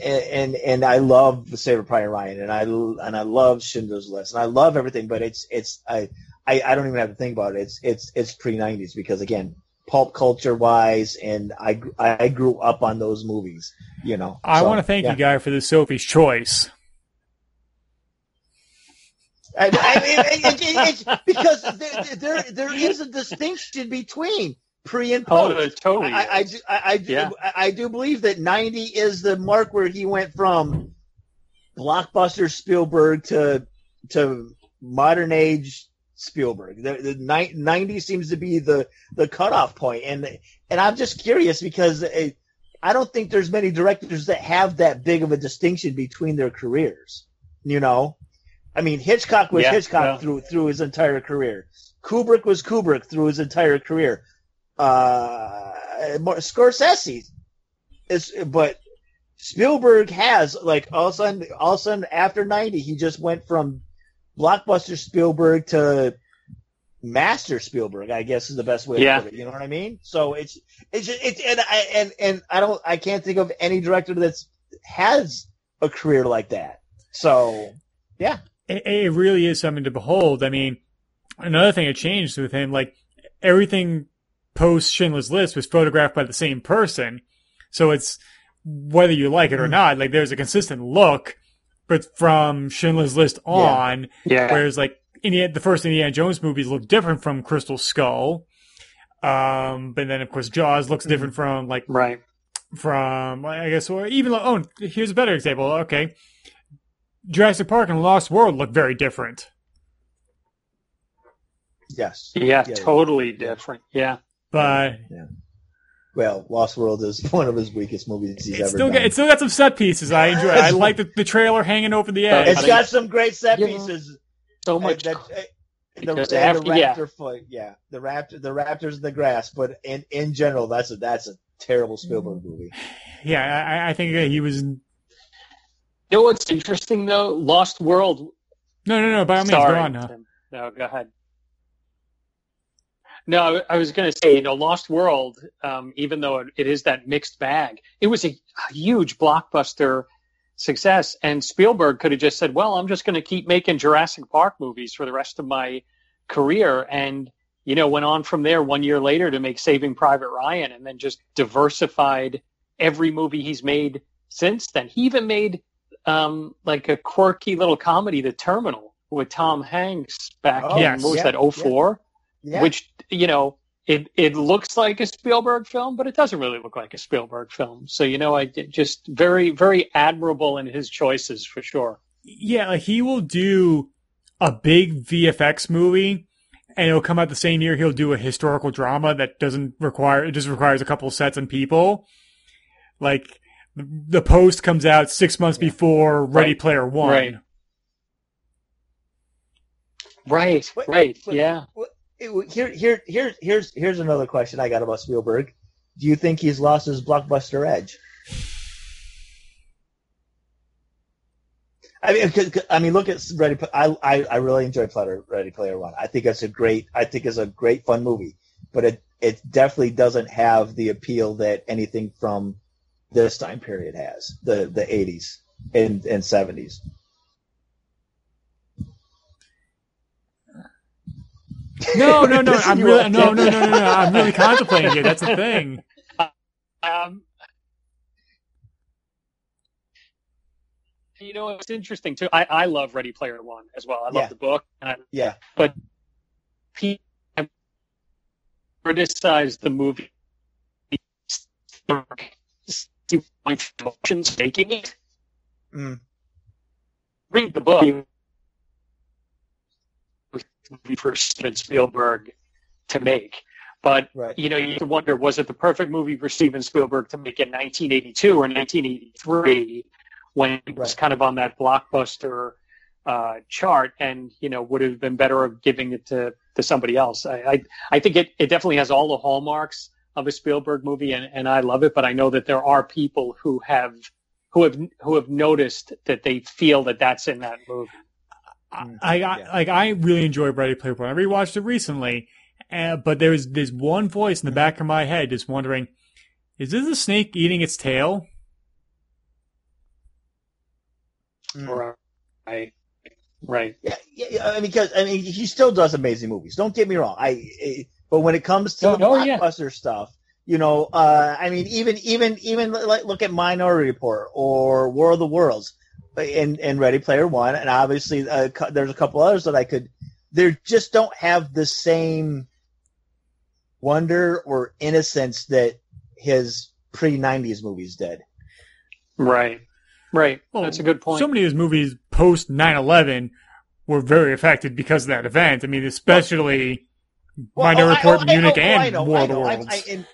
and and I love the Saving Private Ryan, and I and I love Schindler's List, and I love everything. But it's it's I I, I don't even have to think about it. It's it's it's pre nineties because again, pulp culture wise, and I I grew up on those movies. You know, I So, want to thank yeah. you, Guy, for the Sophie's choice. I, I mean, it, it, it's because there, there there is a distinction between pre and Oh, post. there totally. I, I, do, I, I, do, Yeah. I, I do believe that 90 is the mark where he went from blockbuster Spielberg to to modern age Spielberg. The, the 90 seems to be the the cutoff point, and and I'm just curious because it, I don't think there's many directors that have that big of a distinction between their careers. You know, I mean Hitchcock was Yeah, Hitchcock yeah. through through his entire career. Kubrick was Kubrick through his entire career. Uh, Scorsese is, but Spielberg has like all of a sudden, all of a sudden after ninety, he just went from blockbuster Spielberg to master Spielberg. I guess is the best way Yeah. to put it. You know what I mean? So it's it's just, it's and I and and I don't I can't think of any director that's has a career like that. So it, it really is something to behold. I mean, another thing that changed with him, like everything post Schindler's List was photographed by the same person. So it's whether you like it or Mm. not, like there's a consistent look, but from Schindler's List on, Yeah. whereas like Indiana, the first Indiana Jones movies look different from Crystal Skull. Um, but then of course Jaws looks different from like Right. from I guess or even like oh here's a better example. Okay. Jurassic Park and Lost World look very different. yes, Yeah, Yeah. totally different. Yeah. But well, Lost World is one of his weakest movies he's it's ever still done. got, it's still got some set pieces I enjoy. I like the, the trailer hanging over the edge. it's got some great set Yeah. pieces. So Uh, much. that, uh, the, Because the, after- the yeah. raptor foot, yeah, the raptor, the raptors in the grass. But in in general, that's a that's a terrible Spielberg movie. yeah, I, I think he was no, You know what's interesting though? Lost World. no, no. No. By all means, go on. Now. No, go ahead. No, I was going to say, you know, Lost World, um, even though it, it is that mixed bag, it was a, a huge blockbuster success. And Spielberg could have just said, well, I'm just going to keep making Jurassic Park movies for the rest of my career. And, you know, went on from there one year later to make Saving Private Ryan and then just diversified every movie he's made since then. He even made um, like a quirky little comedy, The Terminal, with Tom Hanks back Oh, in, yes. what was yeah, that, 04? Yeah, Which, you know, it, it looks like a Spielberg film, but it doesn't really look like a Spielberg film. So, you know, I did just very, very admirable in his choices for sure. Yeah, like he will do a big VFX movie, and it'll come out the same year. He'll do a historical drama that doesn't require it just requires a couple sets and people. Like the post comes out six months before Ready Right. Player One. Right. Right, But- right, but- yeah. Here here here here's here's another question I got about Spielberg. Do you think he's lost his blockbuster edge? I mean, 'cause- 'cause- I mean, look at Ready. I I, I really enjoy Platter, Ready Player One. I think it's a great. I think it's a great fun movie, but it it definitely doesn't have the appeal that anything from this time period has. The the eighties and and seventies. No, no, no. I'm really no, no, no, no, no. I'm really contemplating it. That's the thing. Um, you know, it's interesting too. I, I love Ready Player One as well. I love Yeah. the book, and I Yeah, But people have criticized the movie emotions making it. Mm. Read the book. For Steven Spielberg to make, but right. you know, you have to wonder was it the perfect movie for Steven Spielberg to make in 1982 or 1983 when it was Right. kind of on that blockbuster uh, chart, and you know, would have been better of giving it to, to somebody else. I, I I think it, it definitely has all the hallmarks of a Spielberg movie, and, and I love it. But I know that there are people who have who have who have noticed that they feel that that's in that movie. I, Mm, I yeah. like I really enjoy Ready Player One. I rewatched it recently, uh, but was this one voice in the back of my head just wondering, is this a snake eating its tail? Mm. Right, right. Yeah, yeah, yeah, I mean, because I mean, he still does amazing movies. Don't get me wrong. I, I but when it comes to No, the no, yeah. blockbuster stuff, you know, uh, I mean, even even even like look at Minority Report or War of the Worlds, and and Ready Player One, and obviously uh, cu- there's a couple others that I could. They just don't have the same wonder or innocence that his pre '90s movies did. Right. Right. Well, That's a good point. So many of his movies post 9/11 were very affected because of that event. I mean, especially Minority oh, I- Report, oh, I- Munich, oh, I and know, War I of the know. I- Worlds. I- and-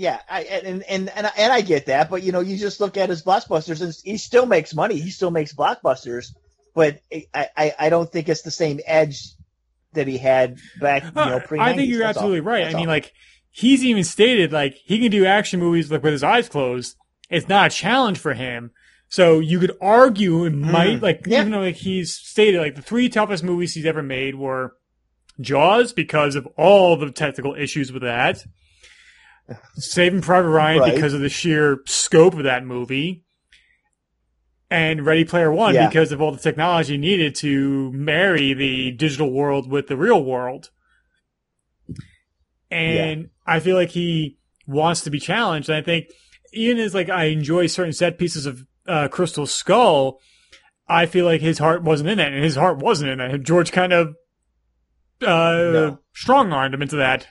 yeah, I, and, and and I- and I get that, but you know, you just look at his blockbusters, and he still makes money. He still makes blockbusters, but I, I, I don't think it's the same edge that he had back. You know, Uh, pre. I think you're absolutely right. I mean, like he's even stated like he can do action movies like with his eyes closed, it's not a challenge for him. So you could argue it might like Yeah. even though like he's stated like the three toughest movies he's ever made were Jaws because of all the technical issues with that. Saving Private Ryan Right. because of the sheer scope of that movie. And Ready Player One Yeah. because of all the technology needed to marry the digital world with the real world. And I feel like he wants to be challenged. And I think even as like I enjoy certain set pieces of uh, Crystal Skull, I feel like his heart wasn't in that, and his heart wasn't in that. George kind of uh, No. strong armed him into that.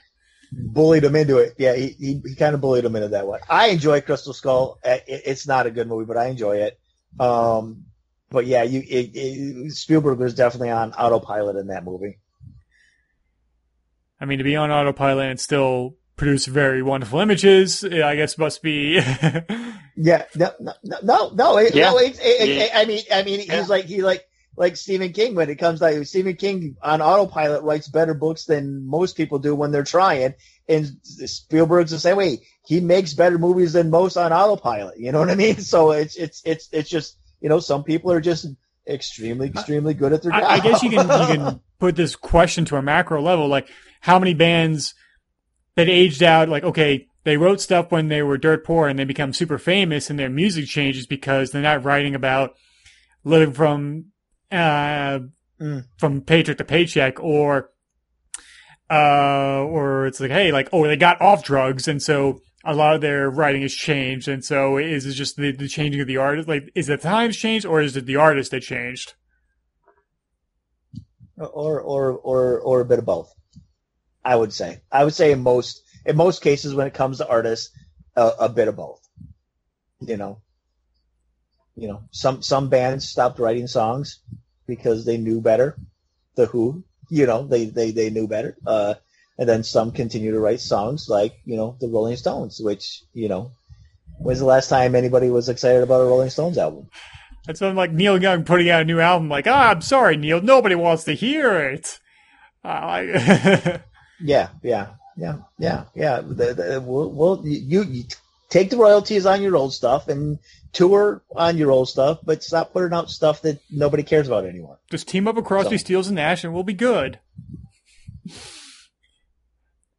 Bullied him into it. Yeah, he, he, he kind of bullied him into that one. I enjoy Crystal Skull. It, it's not a good movie, but I enjoy it. Um, but yeah, you it, it, Spielberg was definitely on autopilot in that movie. I mean, to be on autopilot and still produce very wonderful images, eh, I guess must be. Yeah, no, no, no, no. no, it, Yeah. no it, it, Yeah. I mean, I mean, Yeah. he's like he like like Stephen King when it comes to Stephen King on autopilot writes better books than most people do when they're trying, and Spielberg's the same way. He makes better movies than most on autopilot. You know what I mean? So it's it's it's it's just you know some people are just extremely extremely good at their job. I, I guess you can you can put this question to a macro level, like how many bands that aged out, like okay, they wrote stuff when they were dirt poor and they become super famous, and their music changes because they're not writing about living from uh, Mm. from paycheck to paycheck, or uh, or it's like hey, like oh, they got off drugs, and so a lot of their writing has changed, and so is it just the, the changing of the artist? Like, is the times changed, or is it the artist that changed? or or or or a bit of both. I would say. I would say in most in most cases when it comes to artists, a, a bit of both. You know, you know, some some bands stopped writing songs because they knew better. The Who, you know, they they they knew better. Uh, and then some continue to write songs like you know the Rolling Stones, which you know. When's the last time anybody was excited about a Rolling Stones album? That's something like Neil Young putting out a new album. Like, ah, I'm sorry, Neil, nobody wants to hear it. Uh, I- Yeah, yeah, yeah, yeah, yeah. The, the, we'll, we'll you, you take the royalties on your old stuff and tour on your old stuff, but stop putting out stuff that nobody cares about anymore. just team up with Crosby, So- Stills, and Nash, and we'll be good.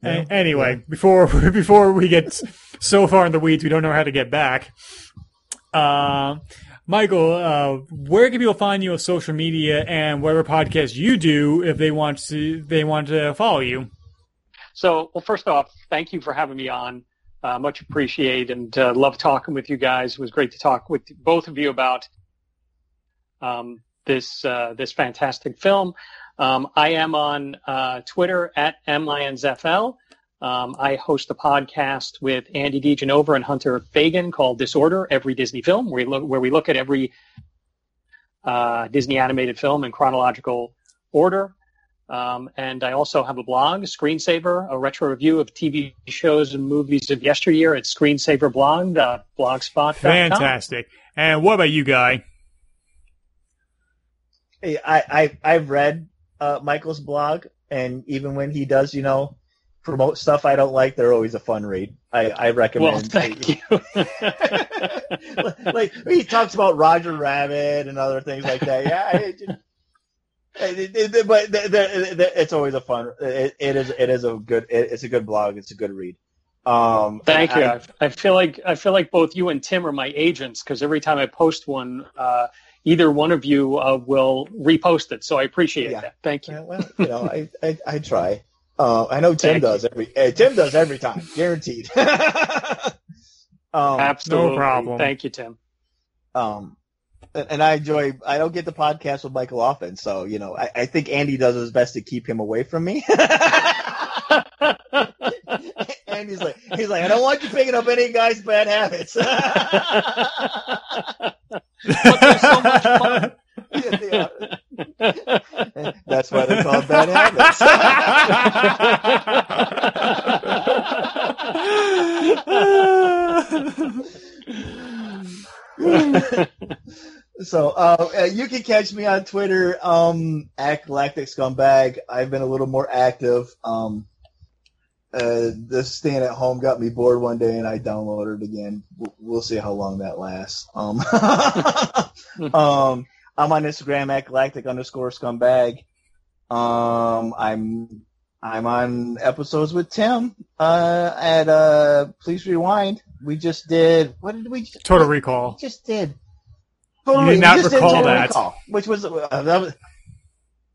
A- Yeah, anyway, before before we get so far in the weeds, we don't know how to get back. Uh, Michael, uh, where can people find you on social media and whatever podcast you do if they want to they want to follow you? So, well, first off, thank you for having me on. Uh, much appreciate and uh, love talking with you guys. It was great to talk with both of you about um, this uh, this fantastic film. Um, I am on uh, Twitter at mlyonsfl. Um, I host a podcast with Andy DeGenova and Hunter Fagan called Disorder: Every Disney Film, where we look, where we look at every uh, Disney animated film in chronological order. Um, and I also have a blog, Screensaver, a retro review of TV shows and movies of yesteryear at screensaverblog.blogspot.com. Fantastic. And what about you, guy? Hey, I, I I've read uh, Michael's blog, and even when he does, you know, promote stuff I don't like, they're always a fun read. I, I recommend. Well, thank you. like he talks about Roger Rabbit and other things like that. Yeah, it, it- it- it- but the, the, the, it's always a fun. It, it is. It is a good. It, it's a good blog. It's a good read. Um, Thank you. I- I, I feel like I feel like both you and Tim are my agents because every time I post one, uh, either one of you uh, will repost it. So I appreciate Yeah. that. Thank you. Yeah, well, you know, I, I, I try. Uh, I know Tim Thank does every. Uh, Tim does every time, guaranteed. um, Absolutely. problem. Thank you, Tim. um, and and I enjoy. I don't get the podcast with Michael often, so you know, I, I think Andy does his best to keep him away from me. and he's like, he's like, I don't want you picking up any guy's bad habits. but they're so much fun. Yeah, they are. That's why they're called bad habits. So uh, you can catch me on Twitter um, at Galactic Scumbag. I've been a little more active. Um, uh, this staying at home got me bored one day, and I downloaded it again. We'll see how long that lasts. Um, um, I'm on Instagram at galactic underscore scumbag. Um, I'm I'm on episodes with Tim uh, at uh, Please Rewind. We just did. What did we? Just, Total Recall. Just did. Total, you did not recall did that. Recall, which was, uh, that was.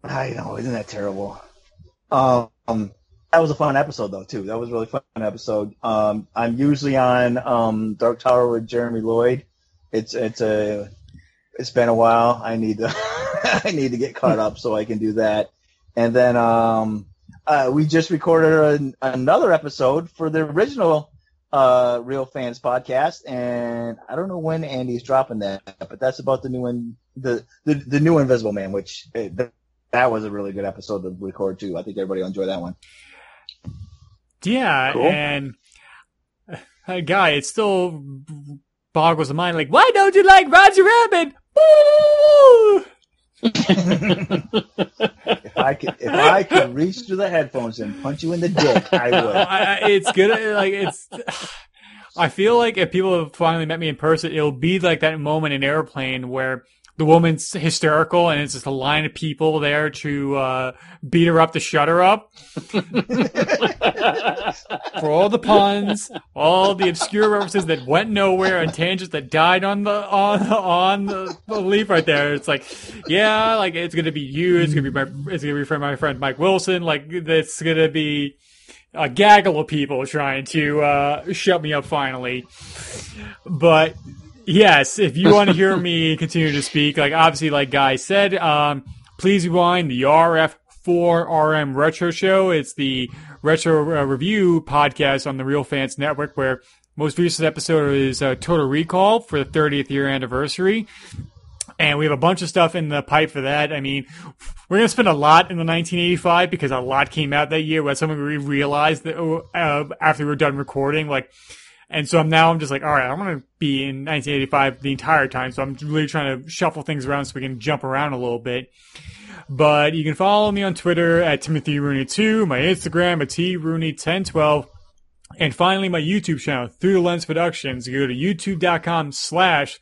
I know, isn't that terrible? Um, that was a fun episode though too. That was a really fun episode. Um, I'm usually on um, Dark Tower with Jeremy Lloyd. It's it's a it's been a while. I need to I need to get caught up so I can do that. And then um, uh, we just recorded an, another episode for the original uh, Real Fans podcast, and I don't know when Andy's dropping that, but that's about the new one, the the, the new Invisible Man, which uh, that was a really good episode to record too. I think everybody will enjoy that one. Yeah, cool. and uh, guy, it still boggles the mind. Like, why don't you like Roger Rabbit? If I could, if I could reach through the headphones and punch you in the dick, I would. I, it's good. Like it's. I feel like if people have finally met me in person, it'll be like that moment in Airplane where the woman's hysterical and it's just a line of people there to uh, beat her up to shut her up. For all the puns, all the obscure references that went nowhere and tangents that died on the on on the, leaf right there. It's like, yeah, like it's gonna be you. It's gonna be my. It's gonna be from my friend Mike Wilson. Like it's gonna be a gaggle of people trying to uh, shut me up finally. But Yes, if you want to hear me continue to speak, like obviously, like Guy said, um, please rewind the RF4RM Retro Show. It's the retro uh, review podcast on the Real Fans Network, where most recent episode is uh, Total Recall for the 30th year anniversary. And we have a bunch of stuff in the pipe for that. I mean, we're going to spend a lot in the 1985 because a lot came out that year. When something we realized that uh, after we were done recording, like and so I'm now I'm just like, all right, I'm gonna be in 1985 the entire time. So I'm really trying to shuffle things around so we can jump around a little bit. But you can follow me on Twitter at Timothy Rooney2, my Instagram at trooney1012, and finally my YouTube channel, Through the Lens Productions. You go to youtube.com slash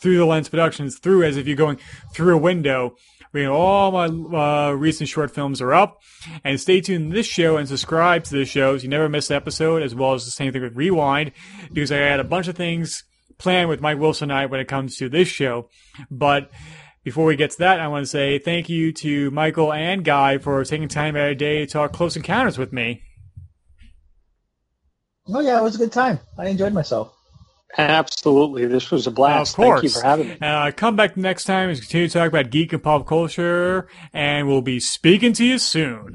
Through the Lens Productions, through as if you're going through a window all my uh, recent short films are up. And stay tuned to this show and subscribe to this show so you never miss an episode, as well as the same thing with Rewind, because I had a bunch of things planned with Mike Wilson and I when it comes to this show. But before we get to that, I want to say thank you to Michael and Guy for taking time out of day to talk Close Encounters with me. Oh yeah, it was a good time. I enjoyed myself. Absolutely. This was a blast. Of course. Thank you for having me. Uh, come back next time and continue to talk about geek and pop culture, and we'll be speaking to you soon.